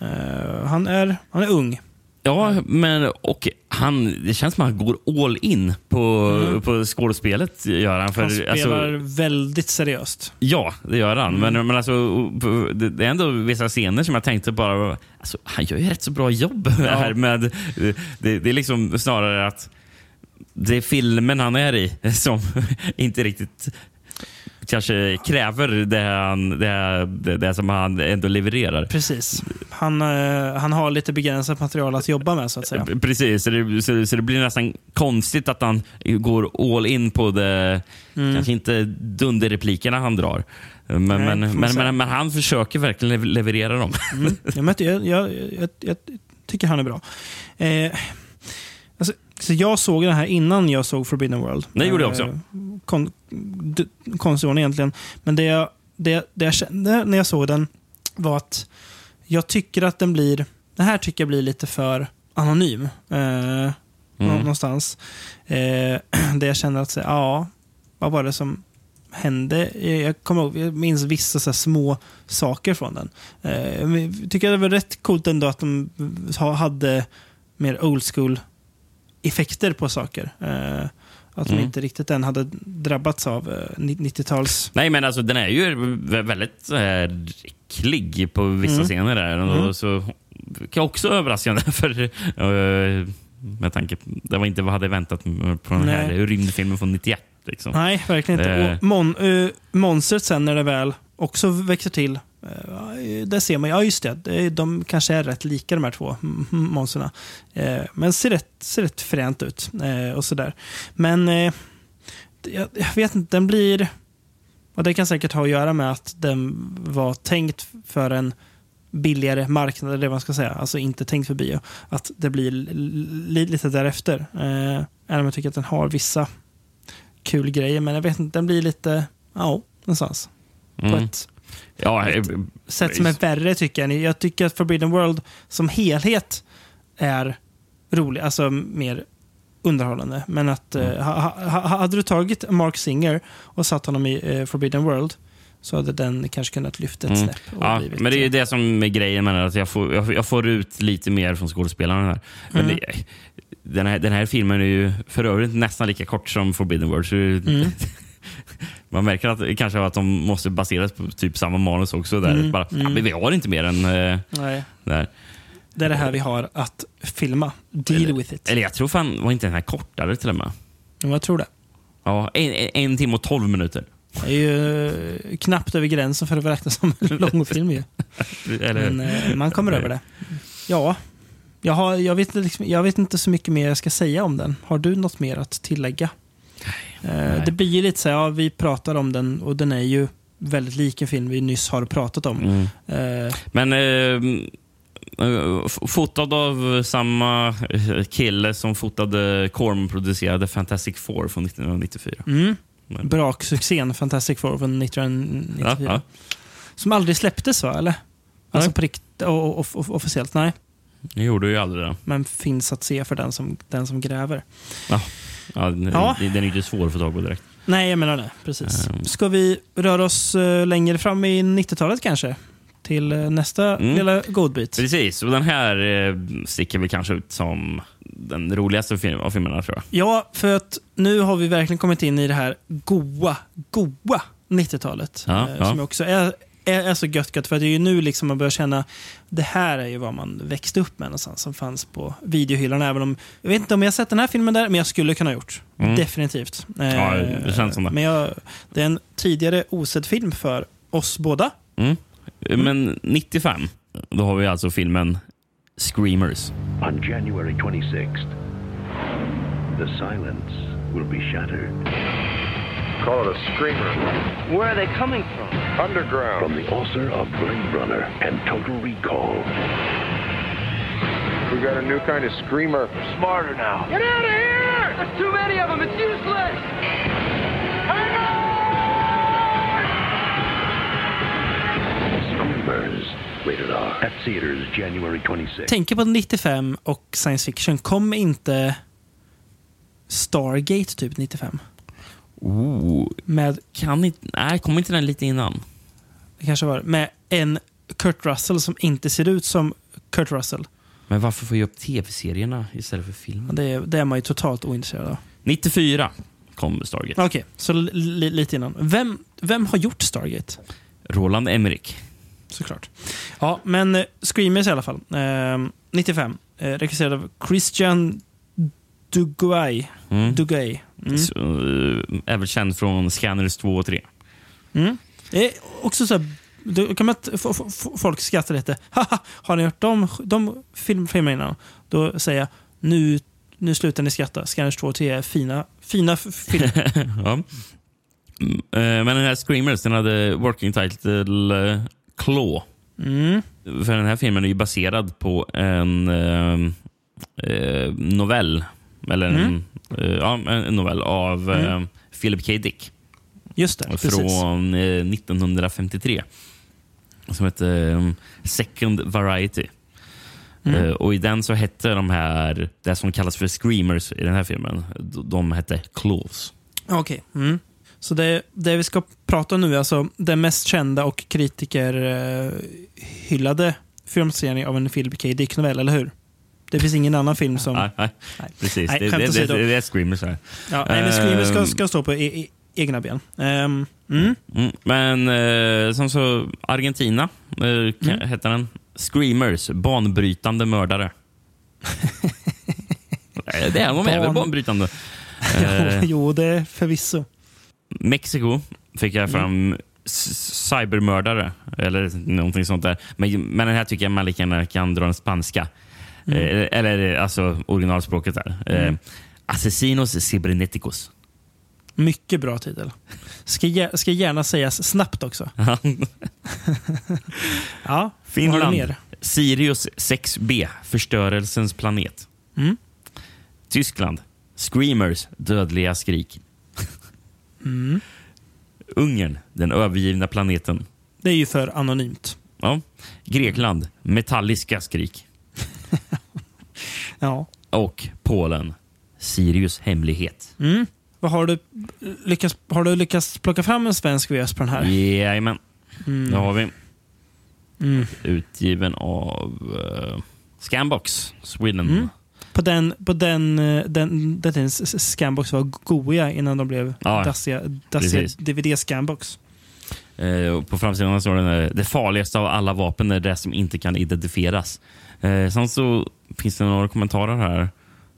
Eh, han, är, han är ung.
Ja, men och han, det känns som att han går all in på,
Mm.
på skådespelet. Gör han, för,
Han spelar
alltså,
väldigt seriöst.
Ja, det gör han.
Mm.
Men, men alltså, det, är ändå vissa scener som jag tänkte bara... Alltså, han gör ju rätt så bra jobb här med... Det, det är liksom snarare att det är filmen han är i som inte riktigt kanske kräver det, han, det, det, det som han ändå levererar.
Precis. Han, eh, han har lite begränsat material att jobba med så att säga.
Precis, så det, så, så det blir nästan konstigt att han går all in på det,
Mm.
kanske inte dunderreplikerna han drar. Men,
Nej,
men, men, men, men han försöker verkligen lev- leverera dem.
Mm. Ja, men jag, jag, jag, jag tycker han är bra. Eh, alltså, så jag såg den här innan jag såg Forbidden World.
Det gjorde jag
Eh,
också.
Kon, konstig ordning egentligen. Men det jag, det, det jag kände när jag såg den var att jag tycker att den blir... Det här tycker jag blir lite för anonym. Eh, nå- Någonstans. Eh, det jag känner att, ja, vad var det som hände? Jag, jag kommer ihåg, jag minns vissa så här små saker från den. Eh, jag tycker det var rätt coolt ändå att de ha- hade mer old school effekter på saker. Eh, att de
Mm.
inte riktigt än hade drabbats av eh, 90-tals...
Nej, men alltså den är ju vä- väldigt så här, äcklig på vissa
Mm.
scener. där. Och
Mm.
så, kan också överraskande. För, eh, Med tanke på, det var inte vad jag hade väntat på den här
Nej.
rymdfilmen från 91. Liksom.
Nej, verkligen inte.
Eh.
Och mon, uh, monstret sen när det väl också växer till. Uh, där ser man, ja just det, de kanske är rätt lika de här två monsterna. Eh, men ser rätt, ser rätt fränt ut eh, och sådär. Men eh, jag, jag vet inte, den blir... Och det kan säkert ha att göra med att den var tänkt för en billigare marknad, eller vad man ska säga. Alltså inte tänkt för bio. Att det blir li, lite därefter. Eh, även om jag tycker att den har vissa kul grejer, men jag vet inte, den blir lite, ja, någonstans. På
Mm.
ett
Ja, eh,
sätt som är värre tycker jag. Jag tycker att Forbidden World som helhet är rolig, alltså mer underhållande. Men att
Mm.
eh, ha, ha, hade du tagit Mark Singer och satt honom i eh, Forbidden World så hade den kanske kunnat lyfta ett
Mm.
snäpp.
Ja,
blivit,
men det är ju
eh,
det som är grejen med att jag får, jag, jag får ut lite mer från skådespelarna här. Men
Mm.
det, den, här, den här filmen är ju för övrigt nästan lika kort som Forbidden World. Så
Mm.
Man märker att, kanske att de måste baseras på typ samma manus också. Där.
Mm,
Bara, ja,
mm.
men vi har inte mer än... eh,
Nej.
där.
Det är det här vi har att filma. Deal
Eller-
with it.
Eller jag tror fan, var inte den här kortare till och med?
Jo, jag tror det.
Ja, en, en, en timme och tolv minuter.
Det är ju eh, knappt över gränsen för att räknas som en långfilm ju.
Eller,
Men eh, man kommer över det. Ja, jag, har, jag, vet, liksom, jag vet inte så mycket mer jag ska säga om den. Har du något mer att tillägga? Eh, det blir lite så här, ja, vi pratar om den och den är ju väldigt lik en film vi nyss har pratat om.
Mm.
Eh,
Men eh, fotad av samma kille som fotade Corman-producerade Fantastic Four från 1994.
mm.
Men-
Braksuccén Fantastic Four från 1994.
Ja, ja.
Som aldrig släpptes va, eller? Alltså
Nej.
på rikt och, och, och, officiellt, nej.
Det gjorde ju aldrig det.
Men finns att se för den som, den som gräver.
Ja. Ja, den,
Ja.
Den är inte svår att få tag på direkt.
Nej, jag menar det. Precis.
Ehm.
Ska vi röra oss eh, längre fram i 90-talet kanske? Till eh, nästa
Mm.
lilla godbit.
Precis, och den här eh, sticker väl kanske ut som den roligaste film, av filmerna tror jag.
Ja, för att nu har vi verkligen kommit in i det här goa, goa 90-talet.
Ja,
eh,
ja.
Som också är, är, är så gött, gött. För att det är ju nu liksom man börjar känna det här är ju vad man växte upp med någonstans. Som fanns på videohyllan. Även om, jag vet inte om jag har sett den här filmen där, men jag skulle kunna ha gjort.
Mm.
Definitivt.
Ja,
Eh,
det känns som det.
Men jag, det är en tidigare osedd film för oss båda.
Mm. Men 95, då har vi alltså filmen Screamers.
On January 26th, the silence will be shattered.
Call it a screamer.
Where are they coming from?
Underground.
From the author of Blade Runner and Total Recall.
We got a new kind of screamer.
Smarter now.
Get out of here! There's too many of them. It's useless. Hang on!
Screamers. Rated R. At theaters January 26th.
Tänker på 95 och science fiction. Kom inte Stargate typ 95?
Oh,
Med,
kan inte, nej, kom inte den lite innan?
det kanske var med en Kurt Russell som inte ser ut som Kurt Russell.
Men varför får jag upp tv-serierna istället för filmen?
Det, är- det är man ju totalt ointresserad av.
94 kom Stargate.
Okej, så li, li, lite innan. Vem, vem har gjort Stargate?
Roland Emmerich.
Såklart. Ja, men eh, Screamers i alla fall. Ehm, 95. Eh, regisserad av Christian Duguay.
Mm.
Duguay. Mm.
Så, eh, är väl känd från Scanners 2 och 3.
Mm. Det är också så här, då kan man folk skrattar lite. Haha, har ni hört de, de film, filmerna innan? Då säger jag, nu, nu slutar ni skratta. Scanners 2 och 3 är fina, fina filmer.
ja. Mm, eh, Men den här Screamers den hade working title eh, Claw.
Mm.
För den här filmen är ju baserad på en eh, eh, novell. Eller en,
Mm.
eh, en novell av eh,
Mm.
Philip K. Dick.
Just det.
Från eh, 1953. Som heter eh, Second Variety.
Mm.
Eh, och I den så hette de här, det som kallas för Screamers i den här filmen, de, hette Claws.
Okej. Mm. Så det, det vi ska prata om nu är alltså den mest kända och kritiker eh, hyllade filmatiseringen av en Philip K. Dick-novell, eller hur? Det finns ingen annan film som...
Nej, nej. Precis,
Nej,
det, det, det,
åsido.
det är Screamers här.
Ja, nej, men Screamers ska,
Ehm,
ska stå på e e egna ben. Ehm, mm.
Mm, men eh, som så, Argentina eh,
Mm.
heter den. Screamers, banbrytande mördare. Det är de är väl
Ban-
banbrytande.
jo,
Eh,
jo, det är förvisso.
Mexiko fick jag fram s- cybermördare eller någonting sånt där. Men, men den här tycker jag man lika gärna kan dra den spanska. Eh, eller alltså originalspråket där. Eh, Asesinos cyberneticos.
Mycket bra titel. Ska, ska gärna sägas snabbt också. Ja,
Finland.
mer?
Sirius 6B, förstörelsens planet.
Mm.
Tyskland. Screamers, dödliga skrik.
Mm.
Ungern, den övergivna planeten.
Det är ju för anonymt.
Ja. Grekland, metalliska skrik.
Ja.
Och Polen, Sirius hemlighet.
Mm. Vad har, du lyckats, har du lyckats plocka fram en svensk VS på den här?
Jajamän,
Mm.
det har vi.
Mm.
Utgiven av uh, Scambox, Sweden.
Mm. På den, på den, eh, den, den, den Scambox var goja innan de blev
Ja,
dassiga, dassiga
precis.
DVD-Scambox.
Eh, på framsidan står det det farligaste av alla vapen är det som inte kan identifieras. Eh, sen så finns det några kommentarer här.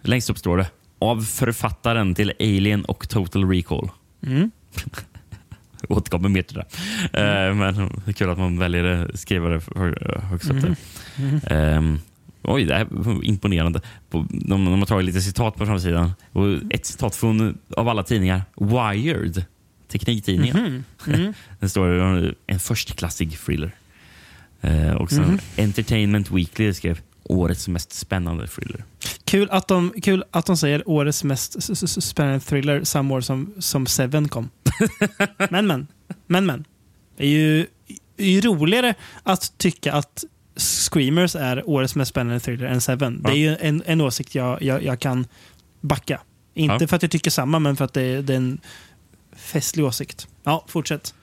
Längst upp står det av författaren till Alien och Total Recall.
Mm.
Jag återkommer mer till det. Eh, men är kul att man väljer att skriva det hö- högst upp där.
Mhm.
Ehm, oj, det här var imponerande. De, de har tagit lite citat på framsidan. Och ett citat från, av alla tidningar, Wired, tekniktidningen.
Mhm. Mm.
Det står eh, en förstklassig thriller. Eh, och sen
Mhm.
Entertainment Weekly skrev årets mest spännande thriller.
Kul, att de, kul att de säger årets mest spännande thriller samma år som, som Seven kom. men, men. Men, men. Det är ju, är ju roligare att tycka att Screamers är årets mest spännande thriller än Seven. Det är ju en, en åsikt jag, jag, jag kan backa. Inte
Ja.
för att jag tycker samma, men för att det, det är en festlig åsikt. Ja, fortsätt.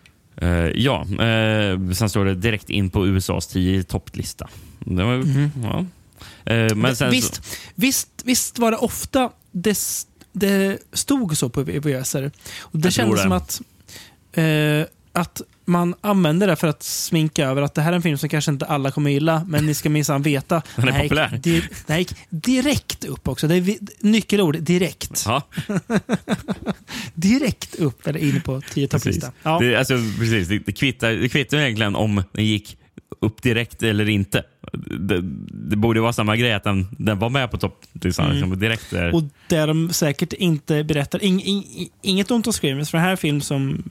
Eh, ja, eh, sen står det direkt in på USAs 10 topplista. Det var,
Mhm.
ja. eh, men sen
visst,
Så,
visst, visst var det ofta det, det stod så på. Och det
Jag
kändes
det.
som att, att man använder det för att sminka över att det här är en film som kanske inte alla kommer gilla, men ni ska minsann veta.
Den är populär.
di- här gick direkt upp också. Det är nyckelord, direkt.
ja,
Direkt upp eller in på 10
precis.
topplista. Ja.
Det, alltså, precis. Det, det, kvittar, det kvittar egentligen om den gick upp direkt eller inte. Det, det borde vara samma grej att den, den var med på topplistan.
Mm.
Liksom, direkt där.
Och där de säkert inte berättar, ing, ing, inget ont om Screamers, för det här film som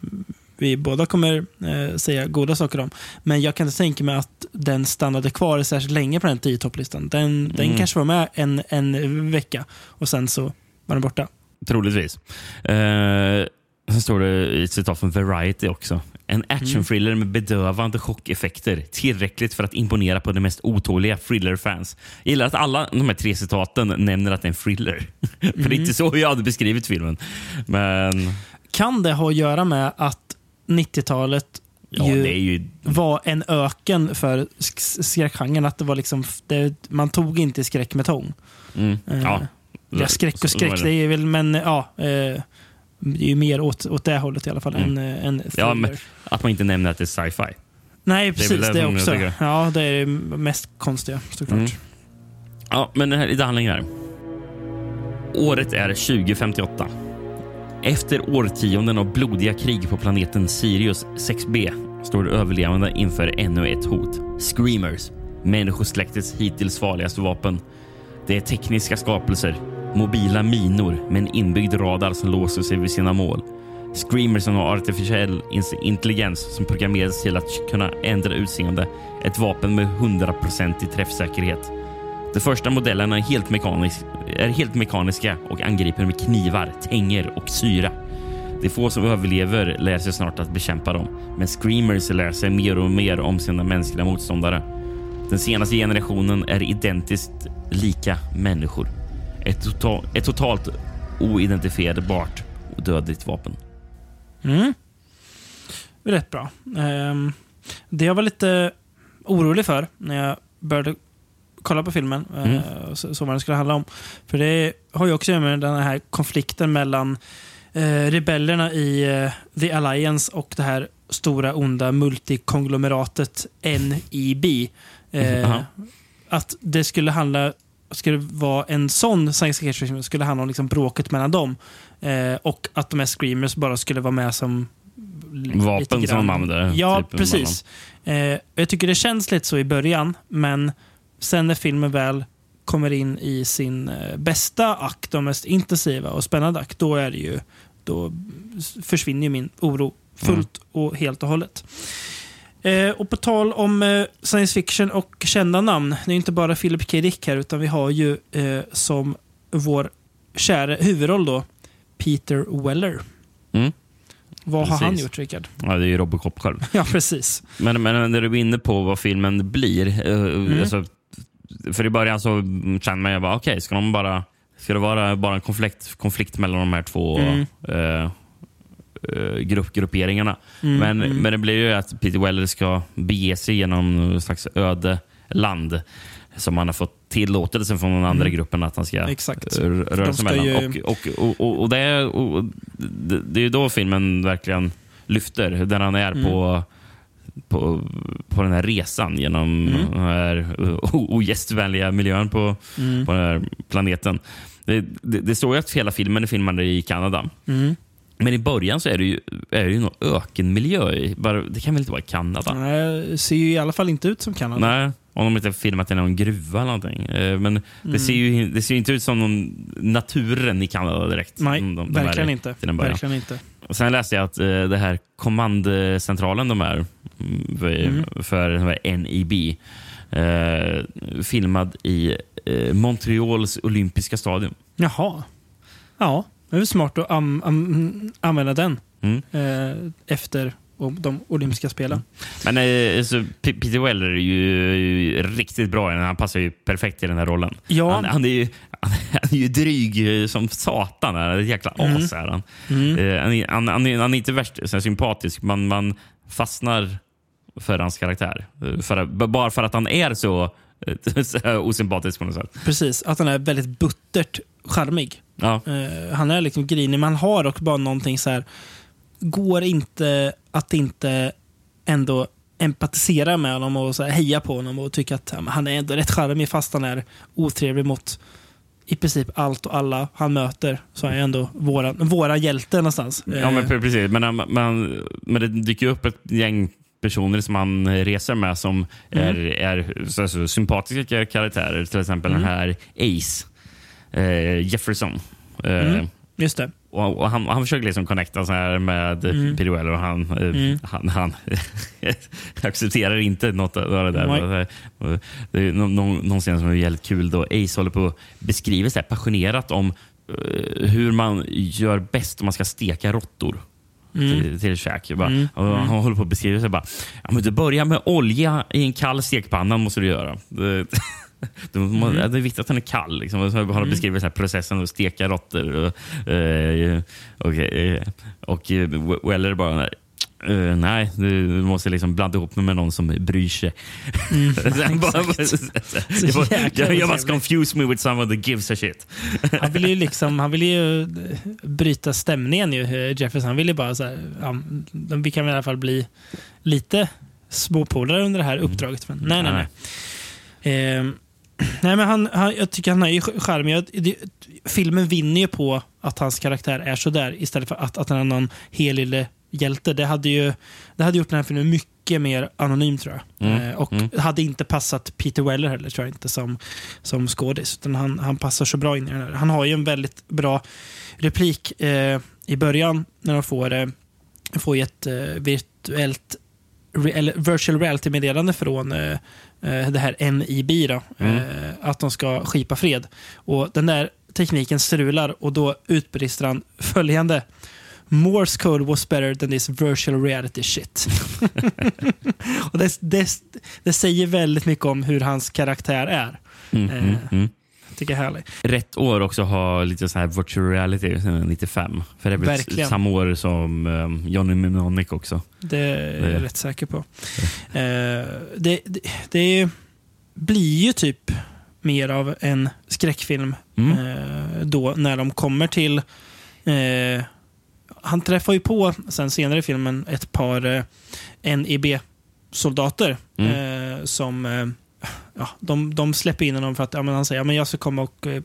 vi båda kommer eh, säga goda saker om. Men jag kan inte tänka mig att den stannade kvar särskilt länge på den 10 topplistan. Den, den
Mm.
kanske var med en, en vecka och sen så var den borta.
Troligtvis. Eh, sen står det i ett citat från Variety också. En actionthriller med bedövande chockeffekter. Tillräckligt för att imponera på de mest otåliga thriller-fans. Jag gillar att alla de här tre citaten nämner att det är en thriller. För det är inte så jag hade beskrivit filmen. Men
Kan det ha att göra med att 90-talet
ja,
ju var en öken för sk- skräckgenren? Att det var liksom, det, man tog inte skräck med tång.
Mm,
Eh,
ja.
Ja, skräck och skräck, det är väl, men ja. Eh, det är ju mer åt, åt det hållet i alla fall
Mm.
än, eh, än.
Ja, att man inte nämner att det är sci-fi.
Nej, precis. Det,
det
också. Ja, det är det mest konstiga såklart.
Mm. Ja, men det här, lite handling här. Året är 2058. Efter årtionden av blodiga krig på planeten Sirius 6B står överlevande inför ännu ett hot. Screamers, människosläktets hittills farligaste vapen. Det är tekniska skapelser, mobila minor med en inbyggd radar som låser sig vid sina mål. Screamers har artificiell intelligens som programmeras till att kunna ändra utseende. Ett vapen med 100% träffsäkerhet. De första modellerna är helt, mekanisk, är helt mekaniska och angriper med knivar, tänger och syra. De få som överlever lär sig snart att bekämpa dem, men Screamers lär sig mer och mer om sina mänskliga motståndare. Den senaste generationen är identiskt lika människor. Ett, total, ett totalt oidentifierbart och dödligt vapen.
Mm. Rätt bra. Ehm, det jag var lite orolig för när jag började kolla på filmen, eh,
Mm.
så, så vad den skulle handla om. För det har ju också att göra med den här konflikten mellan eh, rebellerna i eh, The Alliance och det här stora onda multikonglomeratet NIB. Eh,
Aha.
att det skulle handla skulle vara en sån science fiction skulle handla om liksom bråket mellan dem. Eh, och att de här screamers bara skulle vara med som
Vapen som de använder,
Ja,
typ,
precis. Eh, jag tycker det känns lite så i början, men sen när filmen väl kommer in i sin eh, bästa akt, och mest intensiva och spännande akt, då är det ju då försvinner ju min oro fullt och helt och hållet. Eh, och på tal om eh, science fiction och kända namn. Det är inte bara Philip K. Dick här, utan vi har ju eh, som vår kära huvudroll då, Peter Weller.
Mm.
Vad har han
Precis.
gjort, Rickard?
Ja, det är ju Robocop själv.
Ja, precis.
Men, men när du är inne på vad filmen blir. eh, Alltså, för i början så känner man ju bara, okej, ska de bara... Ska det vara bara en konflikt, konflikt mellan de här två
Mm.
eh, eh, grupp, grupperingarna?
Mm,
men,
mm.
men det blir ju att Peter Weller ska bege sig genom någon slags öde land som han har fått tillåtelse från den andra
Mm.
gruppen att han ska
Exakt.
röra sig mellan.
ju-
Och, och, och, och, och, det är, och det, det är ju då filmen verkligen lyfter. Där han är
Mm.
på, på, på den här resan genom
Mm.
den här o- ogästvänliga miljön på,
Mm.
på den här planeten. Det, det, det står ju att hela filmen är filmad i Kanada.
Mm.
Men i början så är det ju, är det ju någon ökenmiljö. i- Bara, det kan väl inte vara Kanada?
Nej, det ser ju i alla fall inte ut som Kanada.
Nej, om de inte filmat i någon gruva eller någonting. Eh, Men
Mm.
det, ser ju, det ser ju inte ut som någon, naturen i Kanada direkt.
Nej,
de- de
verkligen inte. Verkligen inte.
Och sen läste jag att eh, det här kommandcentralen de är för,
Mm.
för NEB eh, filmad i eh, Montreals olympiska stadion.
Jaha. Ja, det är väl smart att am, am, använda den
Mm.
eh, efter de olympiska spelen.
Men eh, så Peter Weller är ju riktigt bra. i den. Han passar ju perfekt i den här rollen.
Ja.
Han, han, är ju, han är ju dryg som satan. Han är ett jäkla
Mm.
as. Är han.
Mm.
Eh, han, är, han, han, är, han är inte värst så sympatisk. Man, man fastnar för hans karaktär. Eh, För, bara för att han är så, eh, så osympatisk på något sätt.
Precis, att han är väldigt buttert charmig.
Ja.
Eh, han är liksom grinig, men han har också bara någonting så här. Går inte att inte ändå empatisera med honom och så här heja på honom och tycka att han är ändå rätt charmig fast han är otrevlig mot i princip allt och alla han möter. Så är ändå våra, våra hjälte någonstans.
Ja, men pre- precis. Men, men, men, men det dyker upp ett gäng personer som han reser med som
Mm.
är, är så, så, sympatiska karaktärer. Till exempel
Mm.
den här Ace eh, Jefferson. Eh,
Mm. Just det.
och, och han, han försöker liksom connecta så här med
Mm.
Och han, eh,
Mm.
han, han accepterar inte något av det där. Och Det är nå- nå- någon scen som är jävligt kul då Ace håller på att beskriva så passionerat om eh, hur man gör bäst om man ska steka råttor
Mm.
till, till käk. Jag Bara,
Mm.
och Han håller på att beskriva sig bara, ja, men du börjar med olja i en kall stekpanna måste du göra. Det,
Mm.
det är viktigt att den är kall. Liksom. Så har
Mm.
beskrivit här processen att steka råttor. Och, eh, och, eh, och eh, Weller bara, eh, nej, du måste liksom blanda ihop mig med någon som bryr sig.
Mm,
bara- jag, bara, jag, jag must
otrevligt.
confuse me with someone that gives a shit.
Han ville ju liksom, han ville ju eh, bryta stämningen ju, eh, Jefferson. Han ville bara så här, ja, vi kan väl i alla fall bli lite småpolare under det här uppdraget. Men nej, nej, nej. Ehm, nej men han, han, jag tycker han är ju. Jag- det- Filmen vinner ju på att hans karaktär är så där istället för att, att han är någon helylle hjälte. Det hade ju det hade gjort den här filmen mycket mer anonym tror jag.
Mm,
Eh, och
mm.
hade inte passat Peter Weller heller tror jag inte som, som skådis. Utan han, han passar så bra in i den här. Han har ju en väldigt bra replik eh, i början när de får, eh, får ett eh, virtuellt re, virtual reality-meddelande från eh, eh, det här NIB. Då,
Mm.
eh, att de ska skipa fred. Och den där tekniken strular och då utbrister han följande. Morse code was better than this virtual reality shit. och det, det, det säger väldigt mycket om hur hans karaktär är.
Mm,
Eh,
mm, mm.
Tycker jag är härligt.
Rätt år också ha lite sån här virtual reality, eh, 95. För det är väl
Verkligen.
samma år som um, Johnny Mnemonic också.
Det är
Det-
jag rätt säker på. Eh, det, det, det blir ju typ mer av en skräckfilm
Mm.
eh, då när de kommer till... Eh, han träffar ju på sen senare i filmen ett par eh, NEB-soldater
Mm.
eh, som eh, ja, de, de släpper in honom för att ja, men han säger ja, men jag ska komma och eh,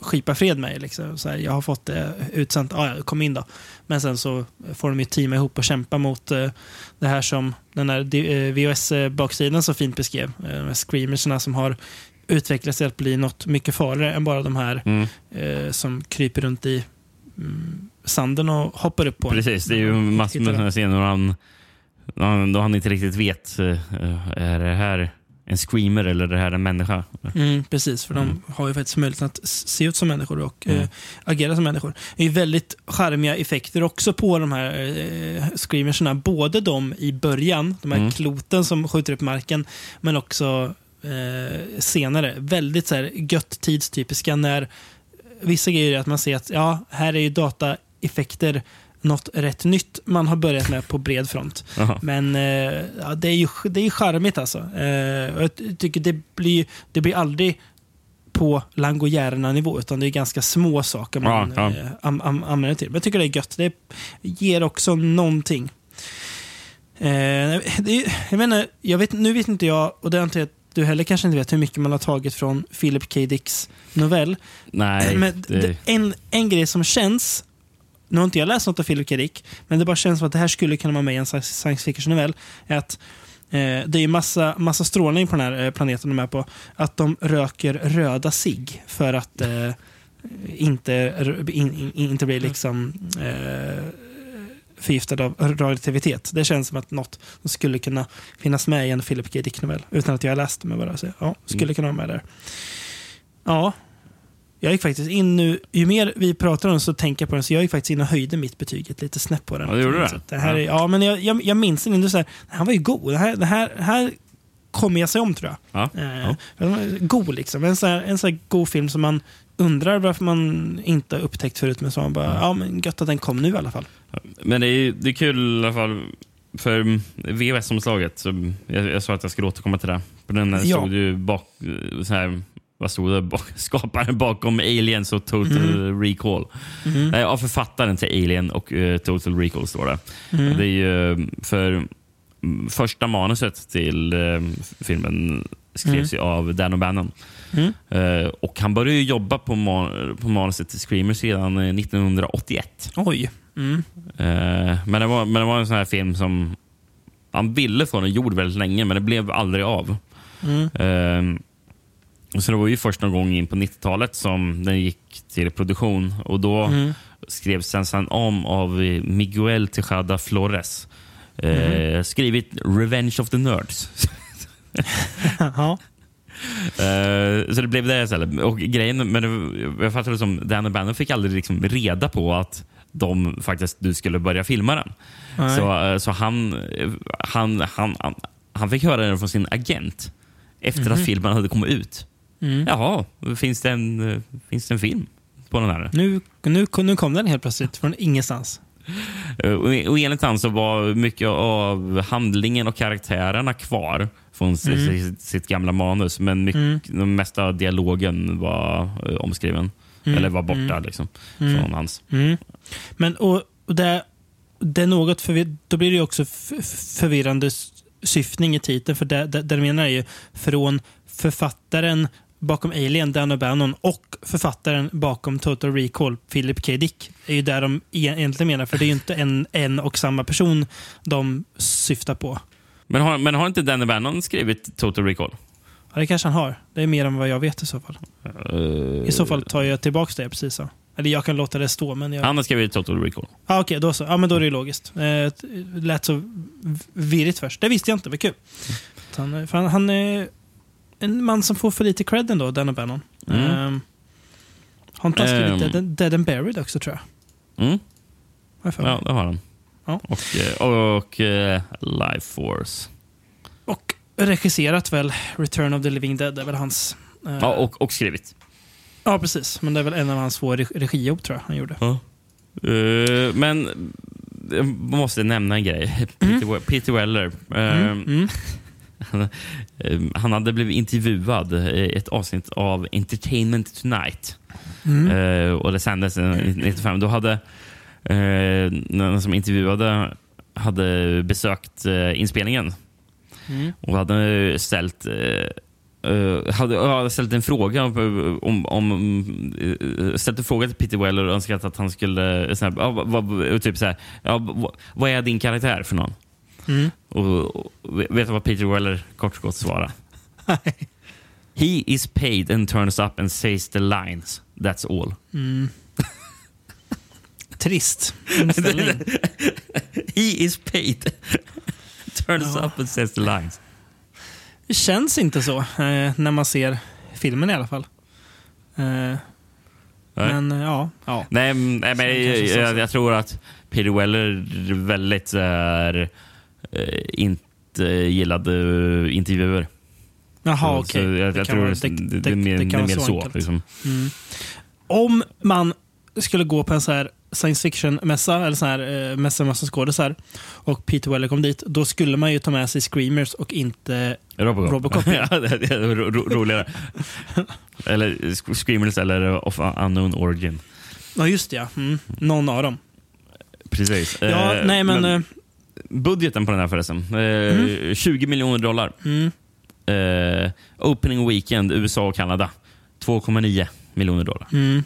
skipa fred med er. Liksom. Så här, jag har fått det utsänt. Ja, ja, kom in då. Men sen så får de ju teama ihop och kämpa mot eh, det här som den här eh, VHS-baksidan så fint beskrev. Eh, screamersna som har utvecklats till att bli något mycket farligare än bara de här
Mm.
eh, som kryper runt i mm, sanden och hoppar upp på.
Precis, det är ju massor med sådana scener han, han, då han inte riktigt vet. eh, Är det här en screamer eller är det här en människa?
Mm, precis, för
Mm.
de har ju faktiskt möjligheten att se ut som människor och
Mm.
eh, agera som människor. Det är väldigt charmiga effekter också på de här eh, screamersna. Både de i början, de här
Mm.
kloten som skjuter upp marken, men också eh, senare. Väldigt så här, gött tidstypiska när vissa grejer är att man ser att ja, här är ju dataeffekter något rätt nytt man har börjat med på bred front. Men eh, ja, det är ju det är ju charmigt alltså. Eh, jag tycker det blir, det blir aldrig på Lango nivå utan det är ganska små saker man
Ja, ja.
eh, am, am, använder till. Men jag tycker det är gött. Det ger också någonting. Eh, det jag, inte, jag vet, nu vet inte jag, och det antar jag att du heller kanske inte vet, hur mycket man har tagit från Philip K. Dicks novell.
Nej,
Men
det,
en, en grej som känns, nu har inte jag läst något av Philip K. Dick, men det bara känns som att det här skulle kunna vara med i en science fiction-novell, att eh, det är massa, massa strålning på den här eh, planeten de är på. Att de röker röda cigg för att eh, inte, in, in, inte bli liksom eh, förgiftad av radioaktivitet. Det känns som att något som skulle kunna finnas med i en Philip K. Dick-novell. Utan att jag har läst det, men bara säga, ja, skulle
Mm.
kunna vara med där. Ja, jag gick faktiskt in nu, ju mer vi pratar om den så tänker jag på den, så jag gick faktiskt in och höjde mitt betyg ett lite snäpp på den.
Ja, det gjorde du det?
här är,
Ja.
ja, men jag, jag, jag minns den inte så här, han var ju god. Det här, det här, det här kommer jag sig om tror jag.
Ja.
Eh, var God liksom. En sån här, en sån här god film som man undrar varför man inte har upptäckt förut, men så man bara, ja men gött att den kom nu i alla fall.
Men det är, det är kul i alla fall för VHS-omslaget. Jag, jag sa att jag skulle återkomma till det. På den
Ja.
det ju bak, så här, vad stod det? Skaparen bakom Aliens och Total
Mm.
Recall.
Mhm.
Nej, Ja, författaren till Alien och eh, Total Recall står det.
Mm.
Det är ju för mm, första manuset till eh, filmen skrevs ju av Dan O'Bannon.
Mm.
Eh, och han började jobba på, ma- på manuset till Screamer sedan eh, 1981.
Oj. Mm.
Eh, men, det var, men det var en sån här film som han ville få den gjord väldigt länge, men det blev aldrig av.
Mm.
Eh, så det var ju först någon gång in på 90-talet som den gick till produktion och då
Mm.
skrevs den sen om av eh, Miguel Tejada Flores. Eh,
Mm.
Skrivit Revenge of the Nerds.
ja.
Eh, så det blev det istället. Och grejen det, jag fattar det som Dan O'Bannon fick aldrig liksom reda på att de faktiskt du skulle börja filma den.
Nej.
Så, eh, så han, eh, han, han, han, han fick höra det från sin agent efter
Mhm.
att filmen hade kommit ut.
Mm.
Jaha, finns det, en, finns det en film på den här?
Nu, nu, nu kom den helt plötsligt från ingenstans.
Eh, Och, enligt han så var mycket av handlingen och karaktärerna kvar från
Mm.
sitt, gamla manus. Men mycket,
Mm.
den mesta dialogen var eh, omskriven.
Mm.
Eller var borta
Mm.
liksom,
Mm.
från hans.
Mm. Men och, och det, det är något förvir- då blir det också förvirrande syftning i titeln. För det, det, det de menar är ju från författaren bakom Alien, Dan O'Bannon, och författaren bakom Total Recall, Philip K. Dick. är ju där de e- egentligen menar. För det är ju inte en, en och samma person de syftar på.
Men har, men har inte Danny Bannon skrivit Total Recall?
Ja, det kanske han har. Det är mer än vad jag vet i så fall. I så fall tar jag tillbaka det jag precis sa. Eller jag kan låta det stå, men jag...
Han har skrivit Total Recall.
Ah, Okej, då så. Ja, men då är det ju logiskt. Eh, det lät så virrigt först. Det visste jag inte. Vad kul. Så Han, han, han är en man som får för lite cred ändå, Dan O'Bannon.
Mm.
Mm. har inte han skrivit
Ehm.
Dead, and- Dead and Buried också, tror jag?
Mm.
Har jag för mig.
Ja, det har han.
Ja.
Och, eh, och eh, Life Force.
Och regisserat väl Return of the Living Dead. Det är väl hans... eh,
Ja, och, och skrivit.
ja, precis. Men det är väl en av hans reg- regijobb, tror jag han gjorde.
Ja. Eh, men jag måste nämna en grej. Peter, We- Peter Weller. eh,
Mm, mm.
Han, eh, han hade blivit intervjuad i ett avsnitt av Entertainment Tonight.
Mm.
Eh, och Det sändes eh, 95. Då hade eh, den som intervjuade hade besökt eh, inspelningen
Mm.
och hade ställt eh, hade, hade ställt en fråga om, om, ställt en fråga till Peter Weller och önskat att han skulle så här, ja, vad, vad- typ så här, vad, vad är din karaktär för någon?
Mm.
Och, och vet du vad Peter Weller kort och gott svarade? He is paid and turns up and says the lines. That's all.
Mm. Trist inställning.
He is paid. turns up and says the lines.
Det känns inte så eh, när man ser filmen i alla fall. Eh, men eh, ja, ja.
Nej, men- nej, men
kanske
jag, jag, jag tror att Peter Weller väldigt eh, inte gillade intervjuer.
Jaha, okej.
så Jag, jag tror det,
det-
det, är mer,
så
liksom.
Mm. Om man skulle gå på en så här science fiction-mässa, eller så här eh, mässa med skådisar, och Peter Weller kom dit, då skulle man ju ta med sig Screamers och inte
Robocop.
Robocop.
ja, det, är ro, ro, roligare. eller Sk- Screamers eller Of Unknown Origin.
Ja, just det. Ja. Mm. Någon av dem.
Precis.
Ja,
Eh,
nej, men, eh,
budgeten på den här förresten. Eh,
Mm.
20 miljoner dollar.
Mm.
Eh, opening weekend USA och Kanada. 2,9 miljoner dollar.
Mm.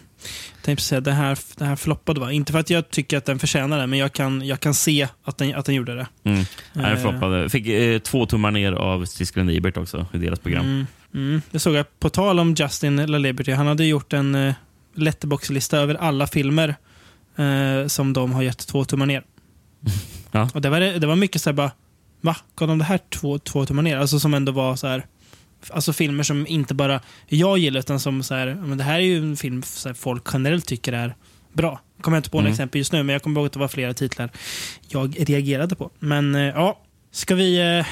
Jag tänkte säga det här, det här floppade va? Inte för att jag tycker att den förtjänar det, men jag kan, jag kan se att den, att den gjorde det.
Mm. Den
Eh.
floppade. Fick eh, två tummar ner av Siskel Ebert också i deras program.
Mm. Mm. Det såg jag. På tal om Justin La Liberty, han hade gjort en uh, letterbox-lista över alla filmer eh, som de har gett två tummar ner.
Ja.
Och det var, det var mycket så här bara, va? Gav de det här två, två tummar ner? Alltså som ändå var så här, alltså filmer som inte bara jag gillar, utan som så här, men det här är ju en film så folk generellt tycker är bra. Jag kommer inte på
Mm.
exempel just nu, men jag kommer ihåg att det var flera titlar jag reagerade på. Men eh, ja, ska vi eh,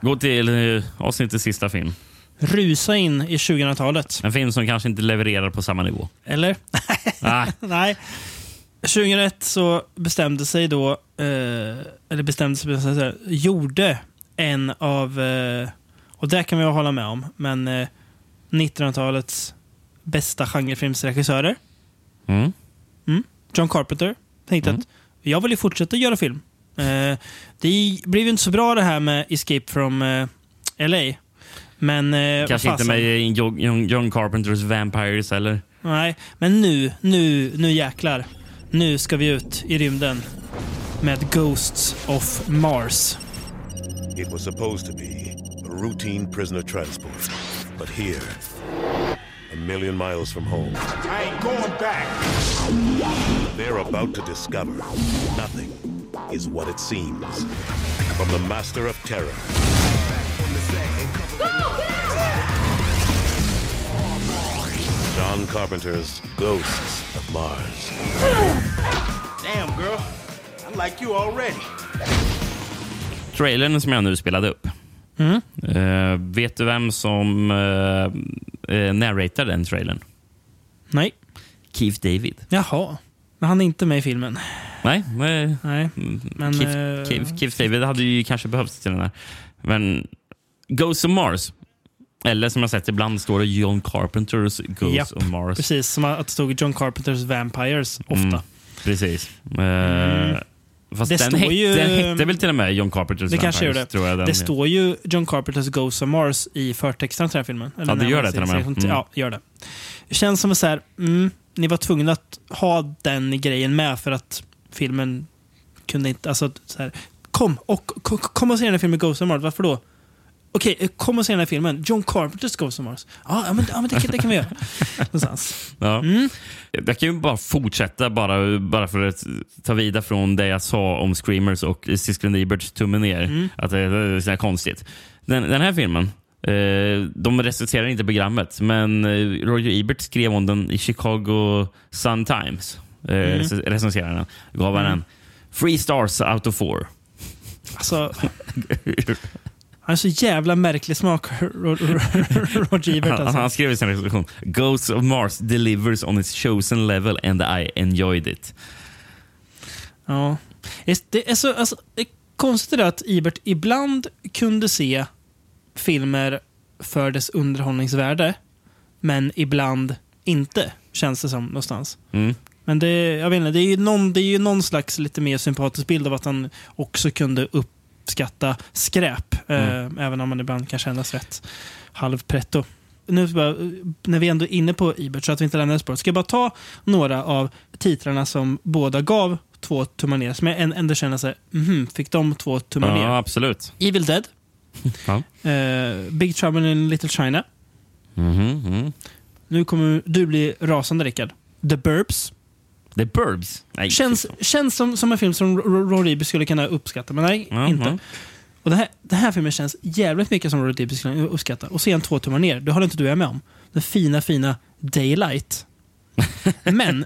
Gå till eh, avsnittets sista film.
rusa in i 2000-talet?
En film som kanske inte levererar på samma nivå.
Eller?
Nej.
Nej. 2001 så bestämde sig då, eh, eller bestämde sig, så här, gjorde en av, eh, och det kan vi hålla med om, men eh, 1900-talets bästa genrefilmsregissörer.
Mm.
Mm. John Carpenter tänkte
Mm.
att jag vill ju fortsätta göra film. Eh, det blev ju inte så bra det här med Escape from eh, LA. Men, eh,
Kanske inte med John, John- John Carpenters Vampires eller?
Nej, men nu, nu, nu jäklar. Nu ska vi ut i rymden med Ghosts of Mars.
It was supposed to be a routine prisoner transport. But here, a million miles from home,
I ain't going back.
they're about to discover nothing is what it seems. From the master of terror John Carpenter's Ghosts of Mars.
Damn, girl. I like you already.
Trailern som jag nu spelade upp.
Mm.
Eh, vet du vem som uh, uh, narratar den trailern?
Nej.
Keith David.
Jaha. Men han är inte med i filmen.
Nej, men,
Nej, men,
Keith, Keith, Keith David hade ju kanske behövts till den här. Men Ghosts of Mars, eller som jag sett ibland står det John Carpenters Ghosts
Japp,
of Mars.
Precis, som att det stod John Carpenters Vampires ofta.
Mm, precis. Eh,
Mm.
Fast
Det
den,
står
hette,
ju-
den hette väl till och med John Carpenters
Det kanske
Vampires,
det.
tror jag. Den,
det står ju John Carpenters Ghosts of Mars i förtexten till den här filmen.
Ja, det gör det till och med. Mm.
Ja, gör det. Det känns som så här, mm, ni var tvungna att ha den grejen med för att filmen kunde inte, alltså så här, kom och kom och se den här filmen Ghosts of Mars. Varför då? Okej, eh, kom och se den här filmen. John Carpenters Ghosts of Mars. Ja, ja, men, ja, men det, det kan vi göra. Någonstans.
Ja.
Mm.
Jag kan ju bara fortsätta bara, bara för att ta vidare från det jag sa om Screamers och Siskel Eberts tumme ner.
Mm.
Att det är så konstigt. Den, den här filmen, eh, de recenserar inte programmet, men eh, Roger Ebert skrev om den i Chicago Sun-Times. Eh,
Mm.
rec- Recenserade den. Gav
Mm.
den three stars out of four.
Alltså, han har så jävla märklig smak, Ro- Ro- Roger Ebert.
Han,
Alltså.
han skrev i sin recension Ghosts of Mars delivers on its chosen level and I enjoyed it.
Ja. Det är, så, alltså, det är konstigt att Ebert ibland kunde se filmer för dess underhållningsvärde, men ibland inte, känns det som någonstans.
Mm.
Men det, jag vet inte, det, är ju någon, det är ju någon slags lite mer sympatisk bild av att han också kunde upp, uppskatta skräp.
Mm.
Eh, även om man ibland kan kännas rätt halvpretto. Nu bara, när vi ändå är inne på Ebert, så att vi inte lämnar spåret, ska jag bara ta några av titlarna som båda gav två tummar ner, som jag än- ändå känner så här, mhm, fick de två tummar ner?
Ja, absolut.
Evil Dead,
Ja.
eh, Big Trouble in Little China.
Mhm, mhm.
Nu kommer du bli rasande, Rickard. The Burbs.
The Burbs? Nej,
Känns, känns som, som en film som Rory Ebert skulle kunna uppskatta, men nej,
Ja,
inte.
ja.
Och den här, den här filmen känns jävligt mycket som Rory Ebert skulle uppskatta. Och sen två tummar ner, det håller inte du med om. Den fina, fina Daylight. Men,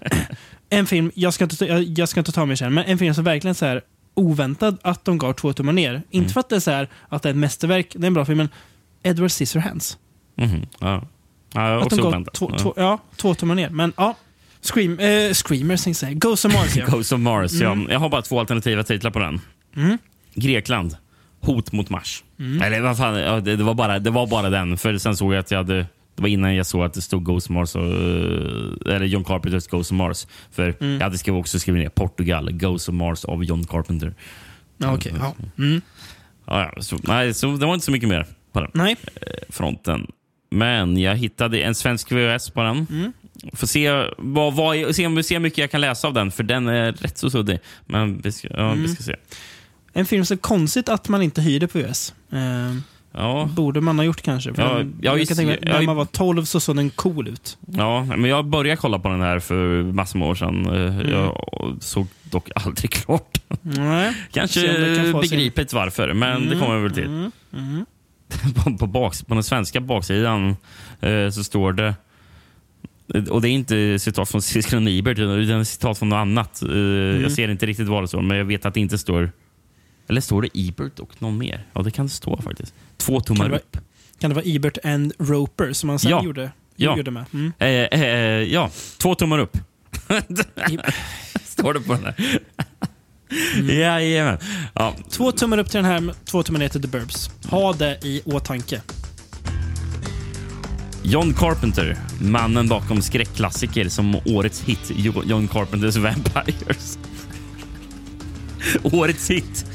en film, jag ska, inte, jag, jag ska inte ta mig sen, men en film som verkligen så här oväntad att de gav två tummar ner. Inte
Mm.
för att det är så här, att det är ett mästerverk, det är en bra film, men Edward Scissorhands.
Mhm, ja. Ja,
Att de gav
oväntat.
två,
Ja.
två, ja, två tummar ner. Men ja, Scream, eh, Screamers tänkte jag. Ghost of Mars ja.
Ghost of Mars,
Mm.
ja. Jag har bara två alternativa titlar på den.
Mm.
Grekland, Hot mot Mars.
Mm.
Eller vad fan, ja, det, det, var bara, det var bara den. För sen såg jag att jag hade... Det var innan jag såg att det stod Ghost of Mars, och, eh, eller John Carpenters Ghost of Mars. För
Mm.
jag hade skrivit, också skrivit ner Portugal, Ghost of Mars av John Carpenter.
Ja, okej, ja. Mm.
Ja, ja, så, nej, så det var inte så mycket mer på den
Nej.
eh, fronten. Men jag hittade en svensk VHS på den.
Mm.
Får se, vad, vad, se om vi ser hur mycket jag kan läsa av den, för den är rätt så suddig. Men vi ska, ja,
Mm.
vi ska se.
En film så konstigt att man inte hyrde på US. Eh,
Ja.
Borde man ha gjort kanske. För
Ja,
den,
jag
jag kan tänka mig, när man var 12 så såg den cool ut.
Ja, men jag började kolla på den här för massor med år sedan. Eh,
Mm.
Jag såg dock aldrig klart.
Nej.
Kanske
Se det kan
begripligt varför, men det
Mm,
kommer vi väl till.
mm, mm.
på, på, baks, på den svenska baksidan eh, så står det och det är inte citat från Siskel Ebert, utan citat från något annat. Eh,
Mm.
Jag ser inte riktigt vad det står, men jag vet att det inte står... Eller står det Ebert och någon mer? Ja, det kan stå faktiskt. Två
Kan
tummar
det, vara,
upp.
kan det vara Ebert and Roper som han sen
Ja.
gjorde,
Ja.
gjorde med? Mm.
Eh, eh, eh, ja, två tummar upp. står det på den här. Jajamän. Ja.
Två tummar upp till den här, två tummar ner till The Burbs. Ha det i åtanke.
John Carpenter, mannen bakom skräckklassiker som årets hit Jo- John Carpenters Vampires. årets hit.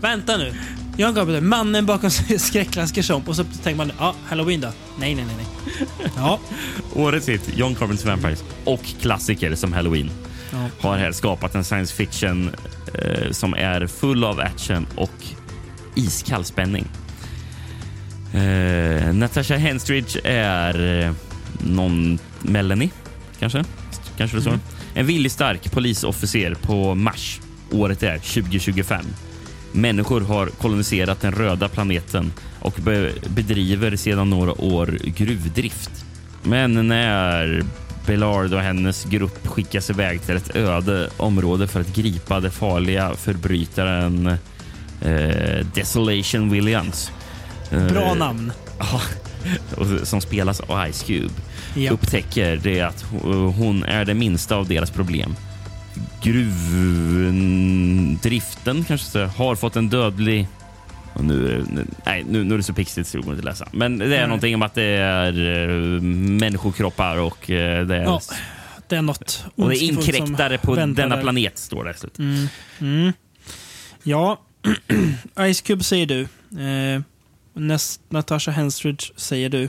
Vänta nu. John Carpenter, mannen bakom skräckklassiker som... Och så tänker man, ja, Halloween då? Nej, nej, nej. nej. Ja.
Årets hit, John Carpenters Vampires och klassiker som Halloween
Ja.
har här skapat en science fiction eh, som är full av action och iskall spänning. Eh, Natasha Henstridge är eh, någon Melanie, kanske? Kanske det så.
Mm.
En viljestark polisofficer på Mars. Året är 2025. Människor har koloniserat den röda planeten och be bedriver sedan några år gruvdrift. Men när Bellard och hennes grupp skickas iväg till ett öde område för att gripa den farliga förbrytaren eh, Desolation Williams. Eh,
Bra namn.
Ja, som spelas av Ice Cube.
Japp.
Upptäcker det att ho- hon är det minsta av deras problem. Gruvdriften kanske så, har fått en dödlig... Och nu, nej, nu, nu är det så pixligt så det går inte att läsa. Men det är
Nej.
någonting om att det är eh, människokroppar och eh, det är,
Ja, det är något
och det är inkräktare på denna
där.
planet, står det.
Mm. Mm. Ja, Ice Cube säger du. Eh, Nas- Natasha Henstridge säger du.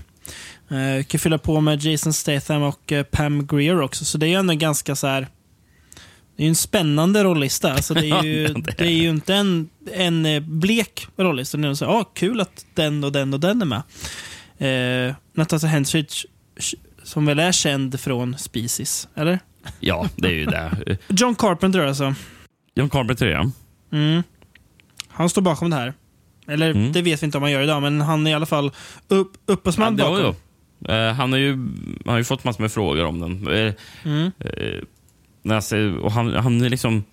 Eh, kan fylla på med Jason Statham och eh, Pam Grier också. Så det är ju ändå ganska så här... Det är ju en spännande rollista. Alltså det, är ju,
Ja, det är
det är ju inte en, en eh, blek rollista. Det är så, ah, kul att den och den och den är med. Eh, Natasha Henstridge, som väl är känd från Species, eller?
Ja, det är ju det.
John Carpenter alltså.
John Carpenter, ja.
Mm. Han står bakom det här. Eller
Mm.
det vet vi inte om han gör idag, men han är i alla fall upp, upphovsman
Ja,
bakom.
Eh, han, har ju, han har ju fått massor med frågor om den. Eh,
Mm.
eh, och han, han är liksom...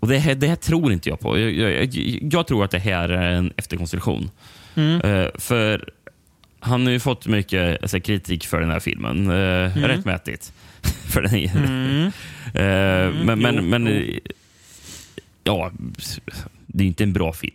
Och det, här, det här tror inte jag på. Jag, jag, jag, tror att det här är en efterkonstruktion.
Mm.
För han har ju fått mycket alltså, kritik för den här filmen. Uh,
Mm.
Rättmätigt. för den är,
Mm.
Men, men, men ja, det är inte en bra film.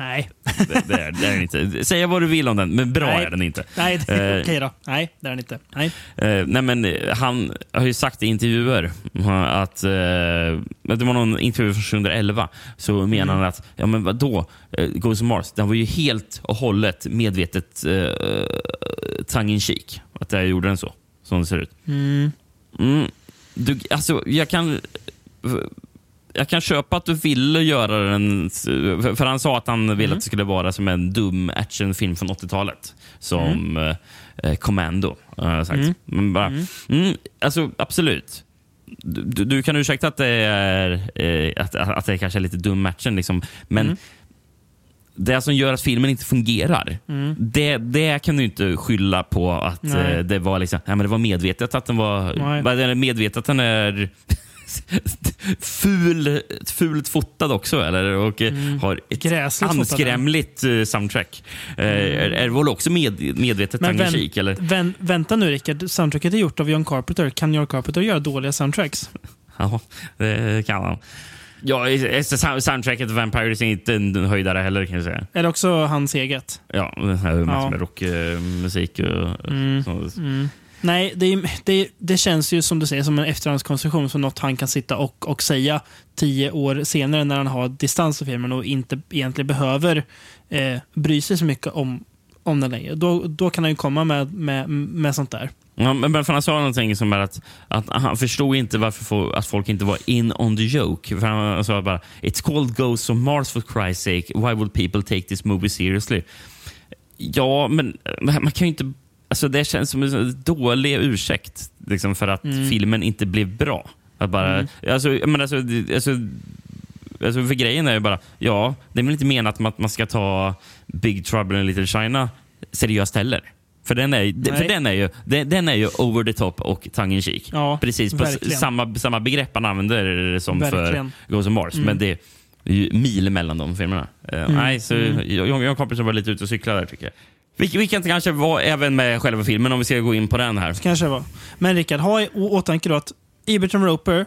Nej.
Det, det, är, det är den inte. Säga vad du vill om den, men bra
Nej.
är den inte.
Nej, det är
Eh,
okej då. Nej, det är den inte. Nej.
Eh, nej men eh, han har ju sagt i intervjuer eh, att eh, det var någon intervju från 2011 så menar han att ja men vadå, Ghost of Mars, den var ju helt och hållet medvetet eh, tongue in cheek. Att jag gjorde den så, som det ser ut.
Mm.
Mm, du, alltså, jag kan... Jag kan köpa att du ville göra den... För han sa att han ville att det skulle vara som en dum actionfilm från 80-talet. Som eh, eh, Commando. sagt.
Mm.
Men bara, mm. alltså, absolut. Du, du- kan ursäkta att det är, eh, att, att det kanske är lite dum action. Liksom. Men
Mm.
det som gör att filmen inte fungerar,
Mm.
det, det kan du inte skylla på att eh, det var liksom, nej, men det var medvetet att den var...
Nej.
medvetet att den är ful, fult fotad också, eller? Och eh, har ett
Mm. Gräsligt fotad,
anskrämligt eh, soundtrack. Eh, är, är det väl också med, medvetet tongue
vän, vän, vänta nu Rickard, soundtracket är gjort av John Carpenter. Kan John Carpenter göra dåliga soundtracks?
Ja, det kan han. Ja, soundtracket till Vampires är inte en höjdare heller kan jag säga.
Eller också hans eget?
Ja, det är massor
Ja.
med rockmusik och
Mm.
sånt.
Mm. Nej, det, det, det känns ju som du säger som en efterhandskonstruktion, som något han kan sitta och, och säga tio år senare när han har distans till filmen och inte egentligen behöver eh, bry sig så mycket om, om den längre. Då, då kan han ju komma med, med, med sånt där.
Ja, men för han sa någonting som är att, att han förstod inte varför få, att folk inte var in on the joke. För han sa bara “It's called Ghosts of Mars for Christ's sake. Why would people take this movie seriously?” Ja, men man kan ju inte... Alltså det känns som en dålig ursäkt liksom, för att
Mm.
filmen inte blev bra. Att bara,
Mm.
alltså, men alltså, alltså, alltså, för grejen är ju bara, ja, det är väl inte menat att man ska ta Big Trouble in Little China seriöst heller. För den är, för den är, ju, den, den är ju over the top och tongue in cheek.
Ja,
Precis på samma, samma begrepp han använder som
Verkligen.
för Ghost of Mars.
Mm.
Men det är mil mellan de filmerna. Eh,
Mm.
Nej, så
Mm.
jag, jag och en kompis som var lite ute och cyklade där tycker jag. Vi, vi kan kanske vara även med själva filmen om vi ska gå in på den här.
Kanske det var. Men Rickard, ha i åtanke då att Iberton Roper,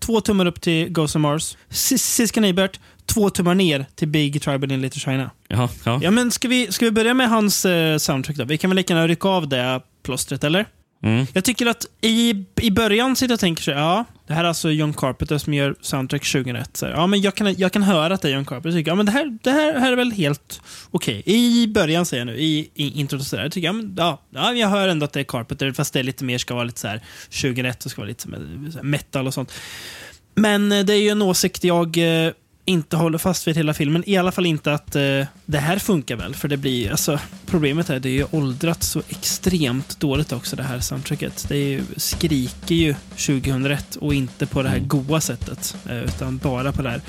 två tummar upp till Ghost of Mars. Sis- Siskan Ebert, två tummar ner till Big Tribal in Little China.
Ja, ja.
Ja, men ska vi, ska vi börja med hans eh, soundtrack då? Vi kan väl lika gärna rycka av det plåstret, eller?
Mm.
Jag tycker att i, i början sitter jag och tänker så ja, det här är alltså John Carpenter som gör soundtrack 2001. Så här, ja, men jag kan, jag kan höra att det är John Carpenter. Tycker, ja, men det här, det här, här är väl helt okej. I början säger jag nu, i, i introt och sådär, tycker jag, men, ja, ja, jag hör ändå att det är Carpenter, fast det är lite mer, ska vara lite så här 2001 och ska vara lite så här, metal och sånt. Men eh, det är ju en åsikt jag eh, inte håller fast vid hela filmen. I alla fall inte att eh, det här funkar väl. För det blir alltså, problemet är det är ju åldrat så extremt dåligt också det här soundtracket. Det är ju, skriker ju 2001 och inte på det här goa sättet. Eh, utan bara på det här,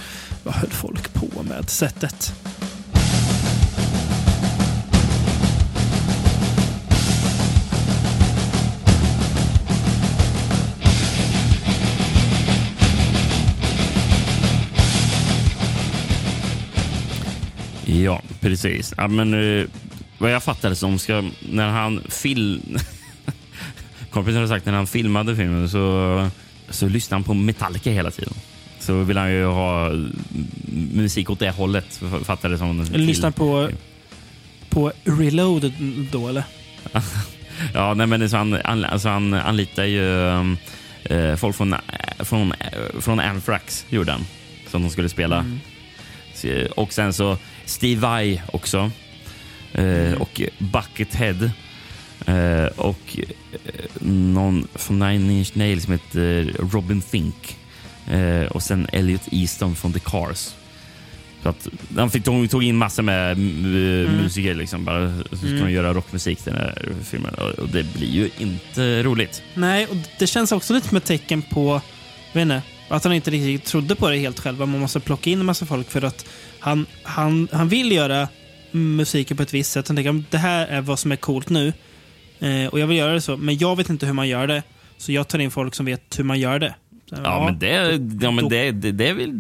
vad höll folk på med sättet.
Ja, precis. Ja, men, eh, vad jag fattade som ska, när han film... Kompisen har sagt när han filmade filmen så, så lyssnade han på Metallica hela tiden. Så vill han ju ha musik åt det hållet, fattade det som.
Eller lyssna på, på Reloaded då eller?
Ja, nej, men så han, alltså han anlitar ju um, eh, folk från, från, eh, från Anthrax, gjorde han, som de skulle spela.
Mm.
Så- Och sen så Steve Vai också. Eh, Och Buckethead. Eh, och eh, någon från Nine Inch Nails som heter Robin Think. Eh, och sen Elliot Easton från The Cars. Så att, de fick, tog, tog in massor med mm. musiker liksom, bara, så ska
Mm.
de göra rockmusik den här filmen. Och, och det blir ju inte roligt.
Nej, och det känns också lite som ett tecken på, jag vet inte, att han inte riktigt trodde på det helt själv. Man måste plocka in en massa folk för att han, han, han vill göra musiken på ett visst sätt. Han tänker det här är vad som är coolt nu. Eh, och jag vill göra det så, men jag vet inte hur man gör det. Så jag tar in folk som vet hur man gör det. Så,
Ja, men, det, ja, men det, det, det, väl,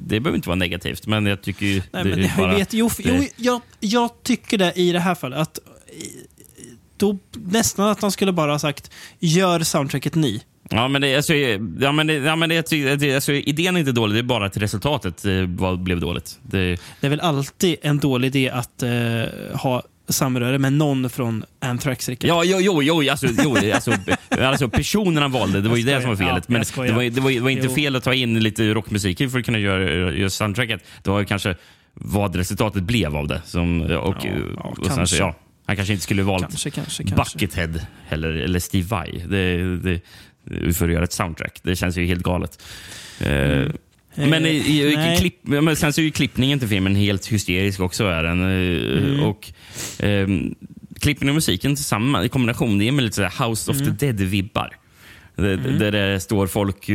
det behöver inte vara negativt, men jag tycker ju...
Nej, men jag, vet, jo,
det-
jo, jag, jag tycker det i det här fallet. Att, då, nästan att han skulle bara ha sagt gör soundtracket ni.
Ja, men, det, alltså, ja, men, det, ja, men det, det, alltså, idén är inte dålig, det är bara att resultatet eh, var, blev dåligt. Det,
Det är väl alltid en dålig idé att eh, ha samröre med någon från Anthrax, Rickard?
Ja, jo, jo, jo, alltså, jo alltså, alltså personen han valde, det var ju det som var felet.
Ja,
men det var, det, var, det var inte
Jo.
fel att ta in lite rockmusik för att kunna göra, göra soundtracket. Det var kanske vad resultatet blev av det. Som, och,
Ja, ja,
och sen,
kanske.
så, ja, han kanske inte skulle valt
Kanske, kanske, kanske.
Buckethead heller, eller Steve Vai det, det, för att göra ett soundtrack. Det känns ju helt galet. Eh, Men, i, i,
Eh,
klipp, men sen så är ju klippningen till filmen helt hysterisk också. Är den. Eh,
Mm.
Och, ehm, klippningen och musiken tillsammans i kombination, det ger mig lite så här House of
Mm.
the Dead-vibbar.
Mm.
där det står folk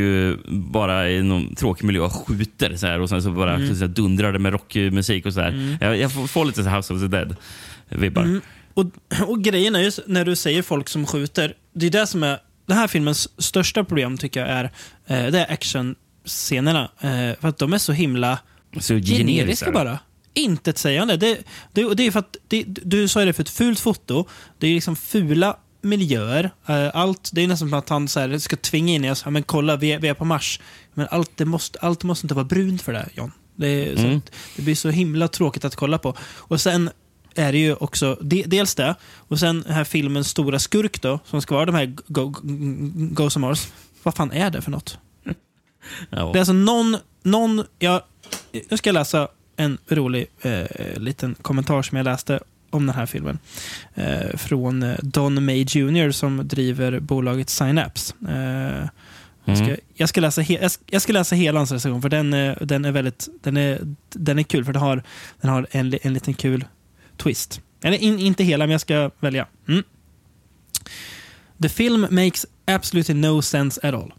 bara i någon tråkig miljö och skjuter så här, och sen så bara
Mm.
så dundrar det med rockmusik och så här.
Mm.
Jag, jag får, lite så House of the Dead-vibbar.
Mm. Och, och grejen är ju, när du säger folk som skjuter, det är det som är den här filmens största problem tycker jag är, eh, det är actionscenerna. Eh, för att de är så himla
Så generiska.
bara. Intetsägande. Det, det, och det är för att, det, du sa det för ett fult foto. Det är liksom fula miljöer. Eh, Allt, det är nästan som att han så här, ska tvinga in i oss. Men kolla, vi är, vi är på Mars. Men allt, det måste, allt måste inte vara brunt för det, John. Det,
Mm.
det blir så himla tråkigt att kolla på. Och sen är det ju också de, dels det, och sen den här filmens stora skurk då, som ska vara de här Go- Go- Mars. Vad fan är det för något?
Ja.
Det är alltså någon, någon jag, nu ska jag läsa en rolig eh, liten kommentar som jag läste om den här filmen. Eh, från eh, Don May Jr. som driver bolaget Synapse. Eh, jag, ska,
Mm.
jag, ska läsa he, jag, ska, jag ska läsa hela hans recension för den, eh, den är väldigt den är, den är kul för den har, den har en, en liten kul twist. Eller in, inte hela, men jag ska välja. Mm. The film makes absolutely no sense at all.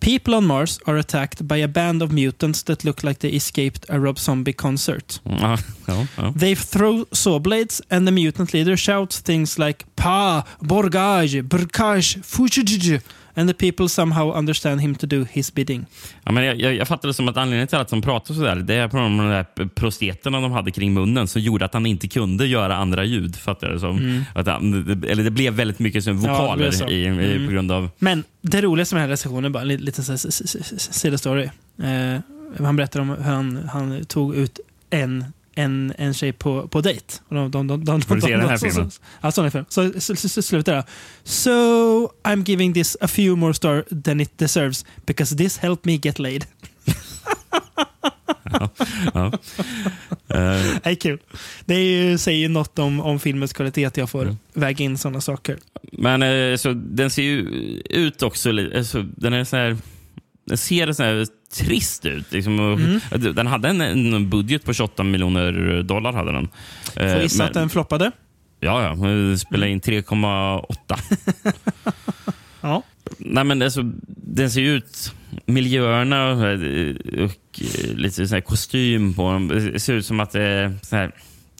People on Mars are attacked by a band of mutants that look like they escaped a Rob Zombie concert.
Ja, ja, ja.
They throw saw blades and the mutant leader shouts things like Pa, Borgage, Burkage, Fuchijiji and the people somehow understand him to do his bidding.
Ja, men jag, jag, jag fattade som att anledningen till att de pratade sådär, det är på de där prosteterna de hade kring munnen som gjorde att han inte kunde göra andra ljud. Fattar jag det som.
Mm.
Att han, eller det blev väldigt mycket som
Ja,
vokaler
blev så.
i, i,
Mm.
på grund av...
Men det roligaste med den här recensionen, bara en li- liten så här s- s- s- sida story. Eh, han berättar om hur han, han tog ut en, en, en tjej på, på dejt. Och de, de, de, de,
Får du se den här filmen?
Så, ja, sån är film. Så, så, så, så slutar det. So I'm giving this a few more star than it deserves because this helped me get laid.
Ja, ja. Eh,
Det är kul. Det är ju, säger ju något om, om filmens kvalitet att jag får
Mm.
väga in sådana saker.
men eh, så, den ser ju ut också lite... Alltså, den är så här... Den ser så här trist ut. Liksom, och,
Mm.
Den hade en, en budget på 28 miljoner dollar. Hade den. Eh,
Får gissa
men-
att den floppade.
Ja, ja. Den spelade in 3,8.
Ja.
Nej, men alltså, den ser ut... Miljöerna och, och eh, lite så kostym på. Det ser ut som att det är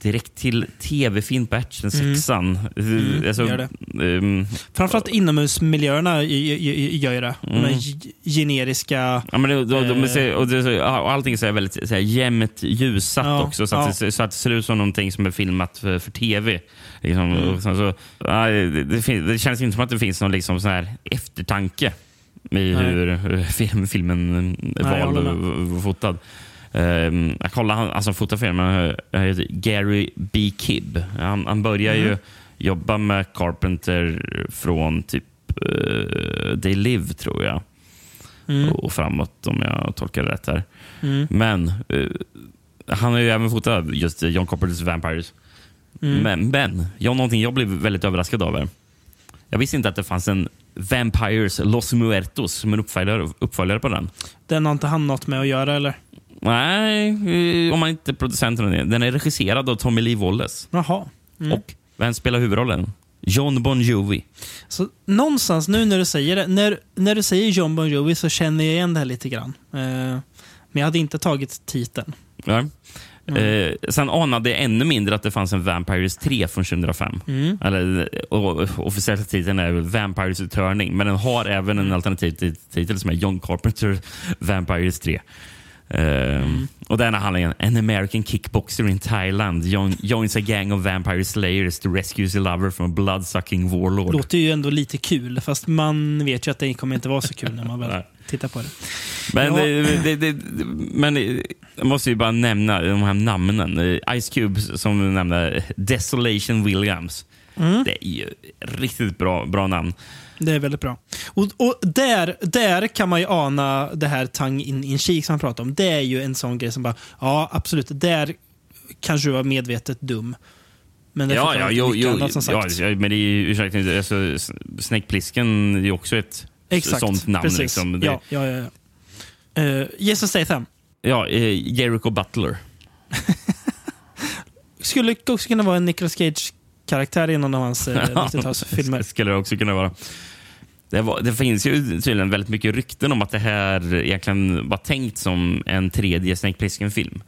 direkt till tv-film på Action
Mm.
sexan.
Mm,
alltså,
gör det.
ehm,
Framförallt inomhusmiljöerna gör ju det. De
Mm.
g- generiska...
Ja, men det, de, de,
Eh.
ser, och, det, så- och allting så är väldigt så här, jämnt ljussatt
Ja,
också. Så,
ja.
att det, ser- så att det ser ut som någonting som är filmat för, för tv. Liksom,
Mm.
så, ja, det, det, det känns inte som att det finns någon liksom, så här eftertanke i
Nej.
hur film, filmen
Nej,
vald och fotad. Um, jag kollade, han, alltså fotade filmen, han heter Gary B. Kibb. Han, han börjar ju
Mm.
jobba med Carpenter från typ uh, They Live, tror jag
Mm.
och framåt om jag tolkar det rätt här.
Mm.
Men eh, han har ju även fotat just John Carpenters Vampires.
Mm.
Men, men jag, någonting jag blev väldigt överraskad över. Jag visste inte att det fanns en Vampires Los Muertos som en uppföljare, uppföljare på den.
Den har inte han något med att göra eller?
Nej, eh, om man inte är producenten. är. Den är regisserad av Tommy Lee Wallace.
Jaha. Mm.
Och vem spelar huvudrollen? John Bon Jovi.
Så någonstans nu när du säger det, när, när du säger John Bon Jovi så känner jag igen det här lite grann. Eh, men jag hade inte tagit titeln.
Ja.
Mm.
Eh, sen anade jag ännu mindre att det fanns en Vampires 3 från 2005.
Mm.
Eller, och, officiella titeln är väl Vampires Returning, men den har även en alternativ tit- titel som är John Carpenter Vampires 3. Ehm, Och den handlar An American kickboxer in Thailand join, joins a gang of vampire slayers to rescue his lover from a blood-sucking warlord.
Låter ju ändå lite kul, fast man vet ju att det kommer inte vara så kul när man väl tittar på det.
Men,
Ja.
det, det, det, men jag måste ju bara nämna de här namnen. Ice Cube, som du nämnde, Desolation Williams.
Mm.
Det är ju riktigt bra, bra namn.
Det är väldigt bra. Och, och där, där kan man ju ana det här tang in, in cheek som han pratar om. Det är ju en sån grej som bara, ja absolut, där kanske du var medvetet dum. Men
Ja, ja, jo, jo,
annat som sagt.
ja, men det är ju ursäkta, alltså, S- Snake Plissken är ju också ett
Exakt,
sånt namn.
precis.
Liksom. Det,
Ja, ja, ja. ja. Uh, Jason Statham.
ja, eh, Jericho Butler.
Skulle också kunna vara en Nicolas Cage-karaktär i någon av hans uh, 90-talsfilmer.
skulle det också kunna vara. Det, var, det finns ju tydligen väldigt mycket rykten om att det här egentligen var tänkt som en tredje Snake Plissken-film.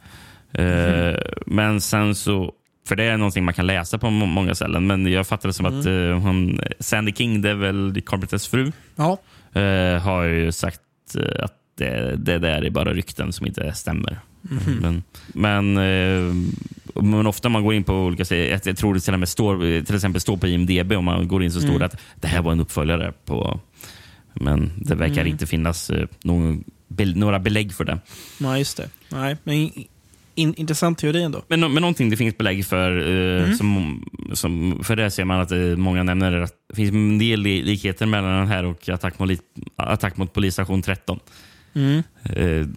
Eh,
Mhm.
men sen så, för det är någonting man kan läsa på må- många ställen, men jag fattar det som att
Mm.
eh, hon, Sandy King, det är väl Carpenters fru,
Ja.
eh, har ju sagt eh, att det, det där är bara rykten som inte stämmer.
Mhm.
Men, men, eh, ofta man går in på olika sidor, jag, tror det till och med står, till exempel står på IMDB, om man går in så står
Mm.
det att det här var en uppföljare på men det verkar
Mm.
inte finnas eh, någon, några belägg för det.
Nej, just det. Nej, men in, in, intressant teori ändå.
Men, men någonting det finns belägg för, eh,
Mm.
som, som, för det ser man att eh, många nämner att det finns en del li- likheter mellan den här och Attack mot, attack mot polisstation 13.
Mm.
Eh,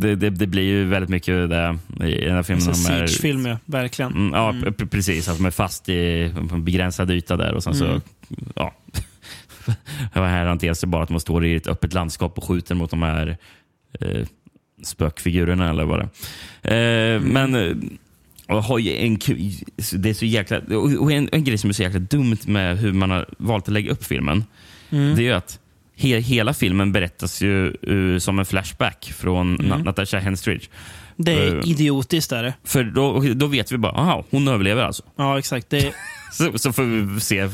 det, det, det blir ju väldigt mycket det i den här filmen.
Alltså,
de
Siege-film, ja. Verkligen.
Mm, ja,
Mm.
precis. Att de är fast i en begränsad yta där och sen
Mm.
så... Ja. det här hanteras det bara att man står i ett öppet landskap och skjuter mot de här eh, spökfigurerna eller vad det är.
Mm.
eh, Men eh, och en, det är så jäkla... Och och en, en grej som är så jäkla dumt med hur man har valt att lägga upp filmen,
Mm.
det är ju att he, hela filmen berättas ju eh, som en flashback från
Mm.
Na- Natasha Henstridge.
Det är
Eh,
idiotiskt. Är det.
för då, då vet vi bara, aha, hon överlever alltså.
Ja, exakt. Det,
Så, så får vi se.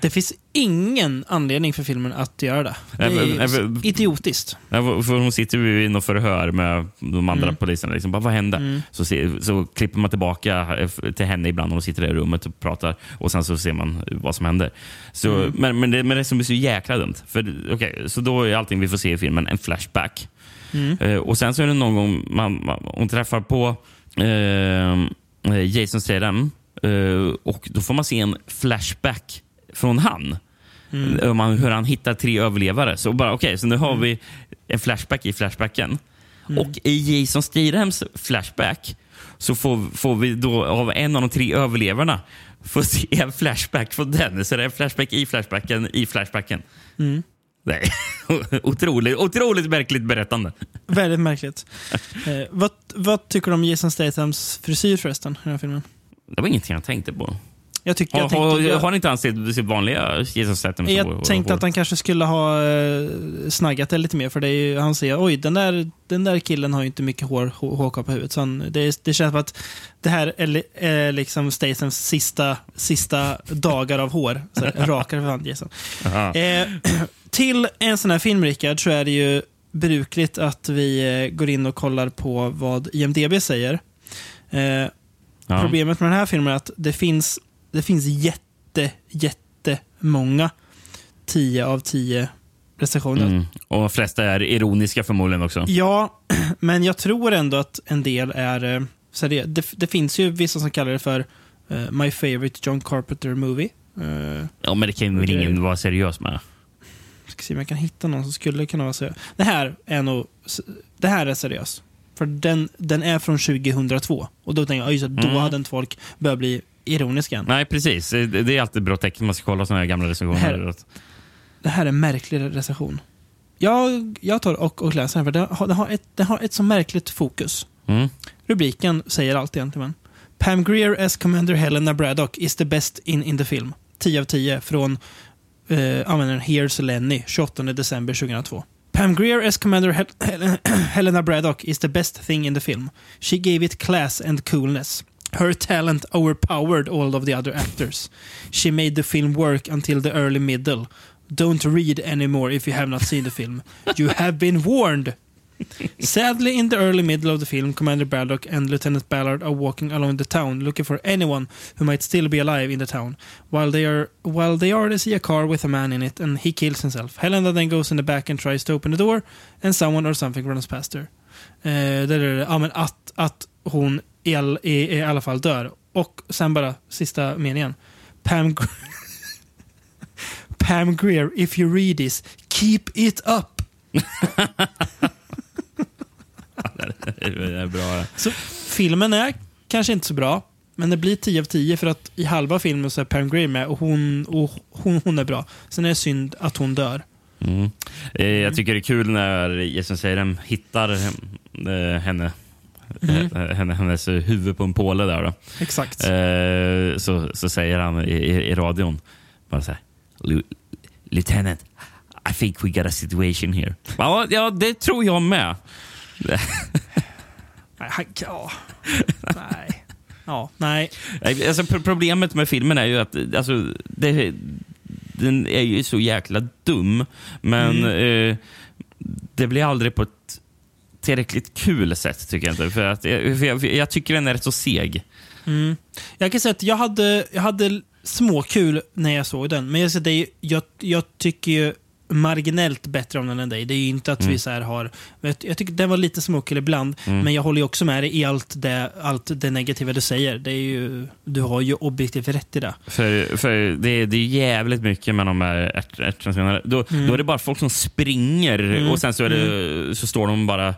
Det finns ingen anledning för filmen att göra det. Det är
men-
idiotiskt.
För hon sitter ju i något förhör med de andra
Mm.
poliserna. Liksom, bara, vad hände?
Mm.
Så, se, så klipper man tillbaka eh, till henne ibland när hon sitter i rummet och pratar. Och Sen så ser man vad som händer. Så,
Mm.
men, men, det, men det som är så jäkla dumt. För, okay, så då är allting vi får se i filmen en flashback. Eh, och Sen så är det någon gång man, man, hon träffar på eh, Jason Statham. Eh, och Då får man se en flashback från han.
Mm.
Om man, hur han hittar tre överlevare. Så bara okej, så nu har vi en flashback i flashbacken.
Mm.
Och i Jason Stathams flashback så får, får vi då av en av de tre överlevarna få se en flashback från den. Så det är en flashback i flashbacken i flashbacken.
Mm.
Nej, otroligt, otroligt märkligt berättande.
Väldigt märkligt. Eh, vad, vad tycker du om Jason Stathams frisyr förresten i den här filmen?
Det var ingenting jag tänkte på.
Jag tycker,
Har,
jag tänkte,
har,
jag,
har ni inte ansett sitt vanliga Jason Statham?
jag,
så-
tänkte
hår?
att han kanske skulle ha eh, snaggat det lite mer. För det är ju, han säger oj, den där, den där killen har ju inte mycket hår, hårkap på huvudet. Så han, det, det känns som att det här är, är liksom Stathams sista, sista dagar av hår. Så rakare för hand, Jason. Eh, till en sån här film, Rickard, så är det ju brukligt att vi eh, går in och kollar på vad IMDB säger. Eh,
Ja.
Problemet med den här filmen är att det finns, det finns jätte, jättemånga 10 av 10 recensioner.
Mm. Och de flesta är ironiska förmodligen också.
Ja, men jag tror ändå att en del är eh, seriösa. Det, det finns ju vissa som kallar det för eh, My favorite John Carpenter movie. Eh,
Ja, men det kan väl ingen vara seriös med.
ska se om jag kan hitta någon som skulle kunna vara seriös. Det här är nog det här är seriös. För den, den är från 2002. Och då tänker jag, just då
Mm.
hade inte folk börjat bli ironiska än.
Nej, precis. Det det är alltid bra tecken man ska kolla sådana här gamla recensioner.
Här-
Att-
Det här är en märklig recension. Jag, jag tar och, och läser den, för den har, den, har ett, den har ett så märkligt fokus.
Mm.
Rubriken säger allt egentligen. Pam Greer as Commander Helena Braddock is the best in, in the film. 10 av 10 från eh, användaren Here's Lenny, 28 december 2002. Pam Greer as Commander Hel Helena Braddock is the best thing in the film. She gave it class and coolness. Her talent overpowered all of the other actors. She made the film work until the early middle. Don't read anymore if you have not seen the film. You have been warned. Sadly, in the early middle of the film, Commander Braddock and Lieutenant Ballard are walking along the town looking for anyone who might still be alive in the town. While they are, while they are, they see a car with a man in it, and he kills himself. Helena then goes in the back and tries to open the door, and someone or something runs past her. Eh, det är, ja, men att, att hon i, all, i, i alla fall dör. Och sen bara sista meningen. Pam, Pam Greer, if you read this, keep it up.
Det är bra.
Så filmen är kanske inte så bra, men det blir 10 av 10 för att i halva filmen så är Pam Grier med och hon, och hon, hon är bra. Sen är det synd att hon dör.
Mm. Eh, Jag tycker det är kul när Jason Statham hittar eh, henne.
Mm.
eh, henne hennes huvud på en påle där. Då.
Exakt.
Eh, så, så säger han i, i, i radion bara så här, "Lu- Lieutenant, I think we got a situation here. Ja, ja det tror jag med.
Ja. nej. Ja, nej.
Alltså, pro- problemet med filmen är ju att alltså, det, den är ju så jäkla dum, men eh, det blir aldrig på ett tillräckligt kul sätt, tycker jag inte. För, att, jag- för jag, för jag tycker den är rätt så seg.
Mm. Jag kan säga att jag hade, jag hade småkul när jag såg den. Men jag, säga, det jag, jag tycker ju marginellt bättre om den än dig. Det är ju inte att
Mm.
vi så här har... Jag, tycker den var lite småkul ibland,
Mm.
men jag håller ju också med dig i allt det, allt det negativa du säger. Det är ju, du har ju objektivt rätt i det.
För, för det, det är jävligt mycket med de här ärt- ärtsvenskarna. Då,
Mm.
då är det bara folk som springer
Mm.
och sen så, det, så står de bara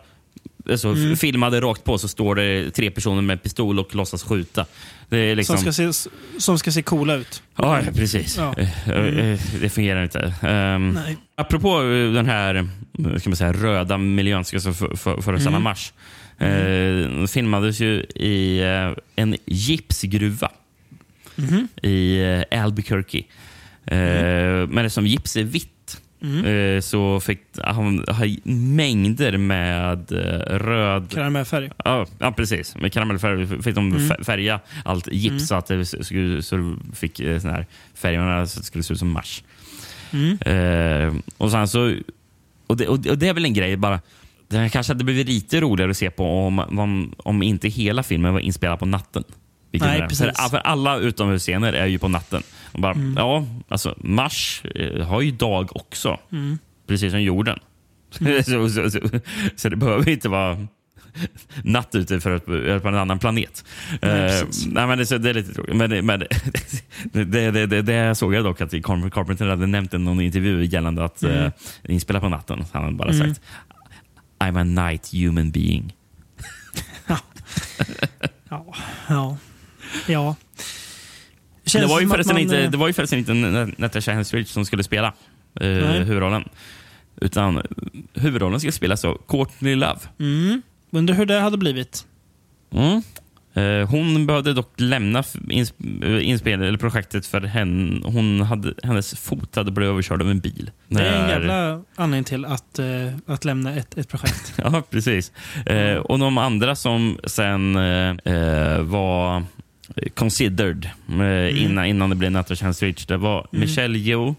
alltså,
Mm.
filmade rakt på så står det tre personer med pistol och låtsas skjuta. Det liksom...
Som, ska se, som ska se coola ut.
Ja, precis.
Ja.
Eh,
Mm.
eh, Det fungerar inte. Um,
Nej.
apropå eh, den här eh, ska man säga, röda miljön ska så för, för, föreställa
Mm.
Mars. Eh, den filmades ju i eh, en gipsgruva
Mhm.
i eh, Albuquerque. Eh, Men eftersom gips är vitt
Mm.
eh, så fick han ha mängder med eh, röd...
Karamellfärg.
Ja, ja, precis. Med karamellfärg fick de
Mm.
fär- färga allt gips
Mm.
så att det skulle, så det fick eh, sån här färgerna så det skulle se ut som Mars.
Mm.
Eh, och sen så, och det, och, det- och det är väl en grej bara. Det kanske hade blivit lite roligare att se på om, om, om inte hela filmen var inspelad på natten.
Nej, precis.
För alla utomhusscener är ju på natten. Och bara,
Mm.
Ja, alltså Mars eh, har ju dag också.
Mm.
Precis som jorden.
Mm.
så, så, så, så det behöver inte vara natt ute för att, på en annan planet.
Nej,
Eh,
precis.
nej, men det, det är lite tråkigt. Men, men det, det, det, det, såg jag dock att Carpenter hade nämnt i någon intervju gällande att
Mm.
mm. inspela på natten. Han hade bara
Mm.
sagt I'm a night human being.
Ja. Ja. Ja.
Det var, ju förresten
man,
inte,
eh,
det var ju förresten inte Natasha Henstridge som skulle spela eh, huvudrollen. Utan huvudrollen skulle spelas av Courtney Love.
Mm. Undrar hur det hade blivit.
Mm. Eh, Hon behövde dock lämna eh, inspel, eller projektet för hen, hon hade, hennes fot hade blivit överkörd av en bil.
Det är en jävla anledning till att, eh, att lämna ett, ett projekt.
Ja, precis. Eh, och de andra som sen eh, eh, var considered eh, innan, innan det blev Natasha Henstridge, det var
Mm.
Michelle Yeoh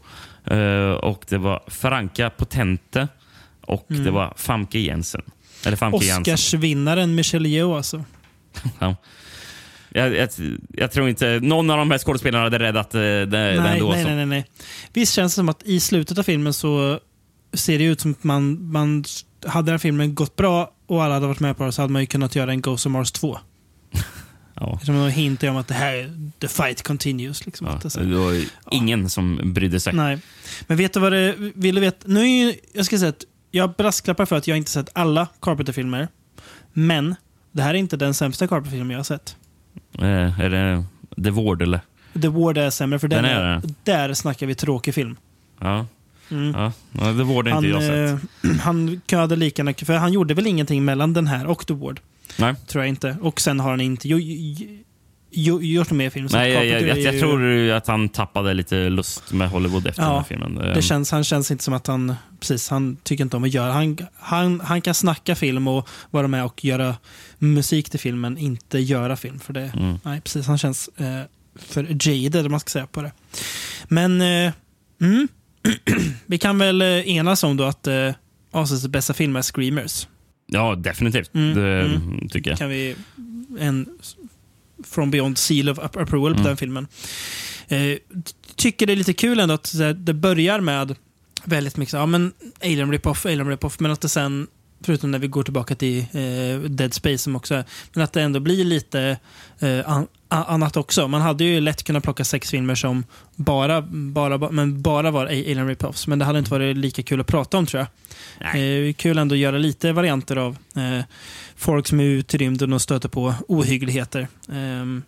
eh, och det var Franka Potente och
Mm.
det var Famke Jensen. Eller Famke Jensen.
Oscarsvinnaren Michelle Yeoh alltså.
Ja. Jag, jag, jag tror inte någon av de här skådespelarna hade räddat eh, det, den
Nej,
då.
nej,
så.
nej, nej, nej. Visst känns det som att i slutet av filmen så ser det ut som att man, man hade den filmen gått bra och alla hade varit med på det så hade man ju kunnat göra en Ghost of Mars 2.
Ja.
Som en hint om att det här, the fight continues. Liksom,
Ja,
att det,
var ingen som brydde sig.
Nej. Men vet du vad det... Vill du veta? Nu är ju, jag ska säga att jag brasklappar för att jag inte sett alla Carpenter-filmer. Men det här är inte den sämsta Carpenter-filmen jag har sett.
Eh, är det The Ward eller?
The Ward är sämre, för den,
Den är
är, där snackar vi tråkig film.
Ja.
Mm.
Ja. ja, The Ward har inte
Han,
jag sett.
eh, han kunde lika för han gjorde väl ingenting mellan den här och The Ward.
Nej.
Tror jag inte. Och sen har han inte ju, ju, gjort någon mer film.
Nej, jag, jag, jag, jag
ju-
tror att han tappade lite lust med Hollywood efter den här filmen.
Det känns, han känns inte som att han, precis, han tycker inte om att göra. Han, han, han kan snacka film och vara med och göra musik till filmen, inte göra film. För det,
Mm.
nej, precis, han känns eh, för jaded, eller man ska säga på det. Men, eh, mm, vi kan väl eh, enas om då att eh, avsnittets bästa film är Screamers.
Ja, definitivt.
Mm,
Det
mm.
tycker jag.
kan vi en From Beyond Seal of Approval på
Mm.
den filmen. Eh, tycker det är lite kul ändå att det börjar med väldigt mycket ja, men Alien Rip-Off, Alien Rip-Off, men att det sen, förutom när vi går tillbaka till eh, Dead Space som också är, men att det ändå blir lite eh, an, annat också. Man hade ju lätt kunnat plocka sex filmer som bara, bara, ba- men bara var Alien Rip-Offs, men det hade inte varit lika kul att prata om tror jag. Eh, kul ändå att göra lite varianter av eh, folk som är ute i rymden och stöter på ohyggligheter. Ehm,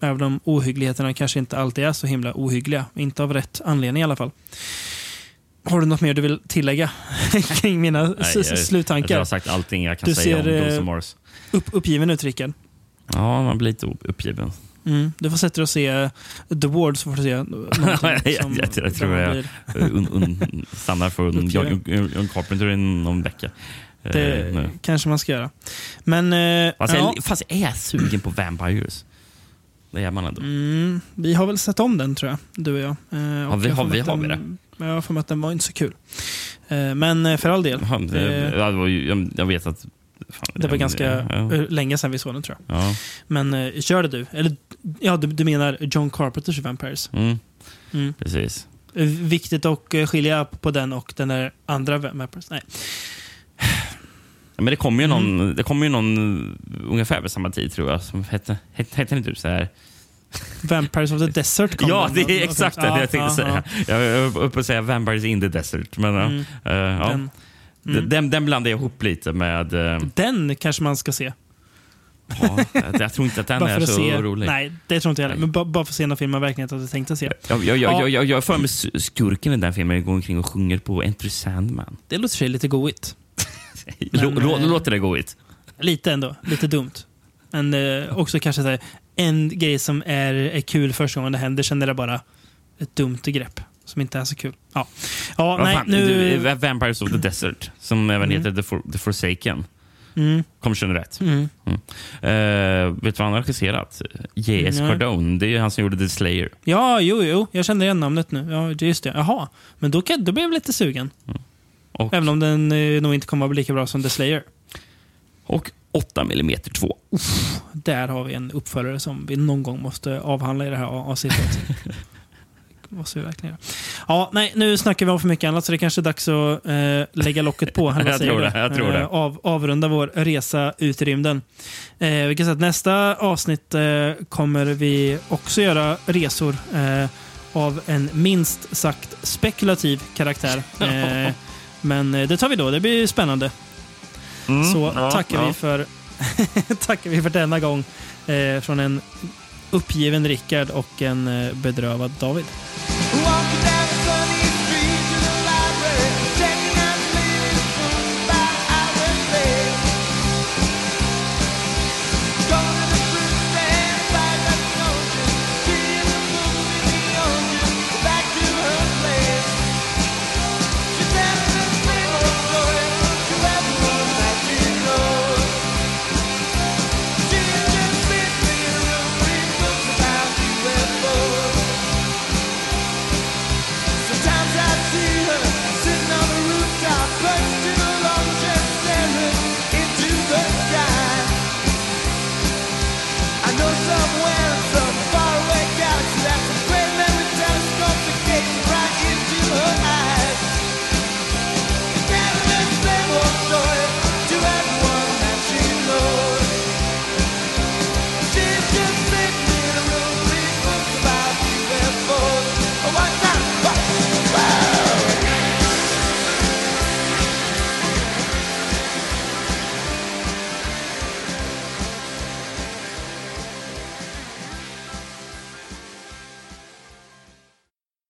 även om ohyggligheterna kanske inte alltid är så himla ohyggliga. Inte av rätt anledning i alla fall. Har du något mer du vill tillägga kring mina
Nej,
s-
jag- Jag
sluttankar?
har sagt allting jag kan
Du
säga
ser,
om
eh,
of Mars.
Upp, uppgiven ut, Rickard.
Ja, man blir lite uppgiven.
Mm. Du får sätta dig och se eh, The Ward så får du se
jag,
som-
jag, jag tror jag un, un, stannar för. John, Carpenter i någon vecka. Eh,
Det
nu.
kanske man ska göra. Men... Eh,
Fast,
ja.
jag, fast jag är sugen på Vampires. Det är man ändå.
Mm, vi har väl sett om den tror jag, du och jag. Eh, och
vi-
jag
har vi- har vi
den- Jag har för mig att den var inte så kul. Eh, men eh, för all del.
Ja, det,
det,
ja, det var ju- jag, vet att... Fan,
det var ganska
ja.
eh, länge sedan vi såg den tror jag.
Ja.
Men eh, kör det du. Eller, ja, du, du menar John Carpenters Vampires.
Mm.
Mm.
Precis.
Eh, Viktigt att eh, skilja på den och den där andra Vampires. Nej.
Men det kommer ju någon,
Mm.
det kommer ju någon eh, ungefär vid samma tid tror jag. Som hette, hette, hette den typ så här?
Vampires of the Desert kom
Ja, det
Och-
är exakt det
ja,
jag tänkte säga. Jag var uppe och säga Vampires in the Desert. Men.
Mm.
Eh, ja.
Den- mm.
den, den blandar jag ihop lite med... eh,
Den kanske man ska se.
ja, jag, tror inte att den är så
se.
rolig.
Nej, det tror inte jag heller. Men bara, för att se en film man verkligen hade tänkt att se.
Jag, jag,
Ja.
jag, jag, jag, för mig skurken i den filmen går omkring och sjunger på Enter Sandman.
Det låter sig lite goigt. Men, eh,
låter det goigt?
Lite ändå. Lite dumt. Men eh, också kanske så här, en grej som är, är kul första gången det händer, sen är det bara ett dumt grepp som inte är så kul. Ja, ja nej,
fan,
nu...
du, Vampires of the Desert, som även
Mm.
heter The, For, the Forsaken.
Mm.
Kommer känna rätt.
Mm.
Mm. Eh, vet du vad han har regisserat? J.S.
Nej.
Cardone. Det är han som gjorde The Slayer.
Ja, jo, jo. Jag kände igen namnet nu. Ja, just det. Jaha. Men då, kan, då blev jag lite sugen.
Och,
Även om den eh, nog inte kommer att bli lika bra som The Slayer.
och 8 mm 2.
Där har vi en uppföljare som vi någon gång måste avhandla i det här avsnittet. Måste vi verkligen göra. Ja, nej, nu snackar vi om för mycket annat så det kanske är dags att eh, lägga locket på.
Jag tror det, jag tror det.
Eh, av, avrunda vår resa ut i rymden. Eh, vi kan säga att nästa avsnitt eh, kommer vi också göra resor eh, av en minst sagt spekulativ karaktär. Eh, men det tar vi då. Det blir spännande. Mm, så
ja,
tackar,
ja.
Vi för, tackar vi för denna gång eh, från en uppgiven Rickard och en eh, bedrövad David.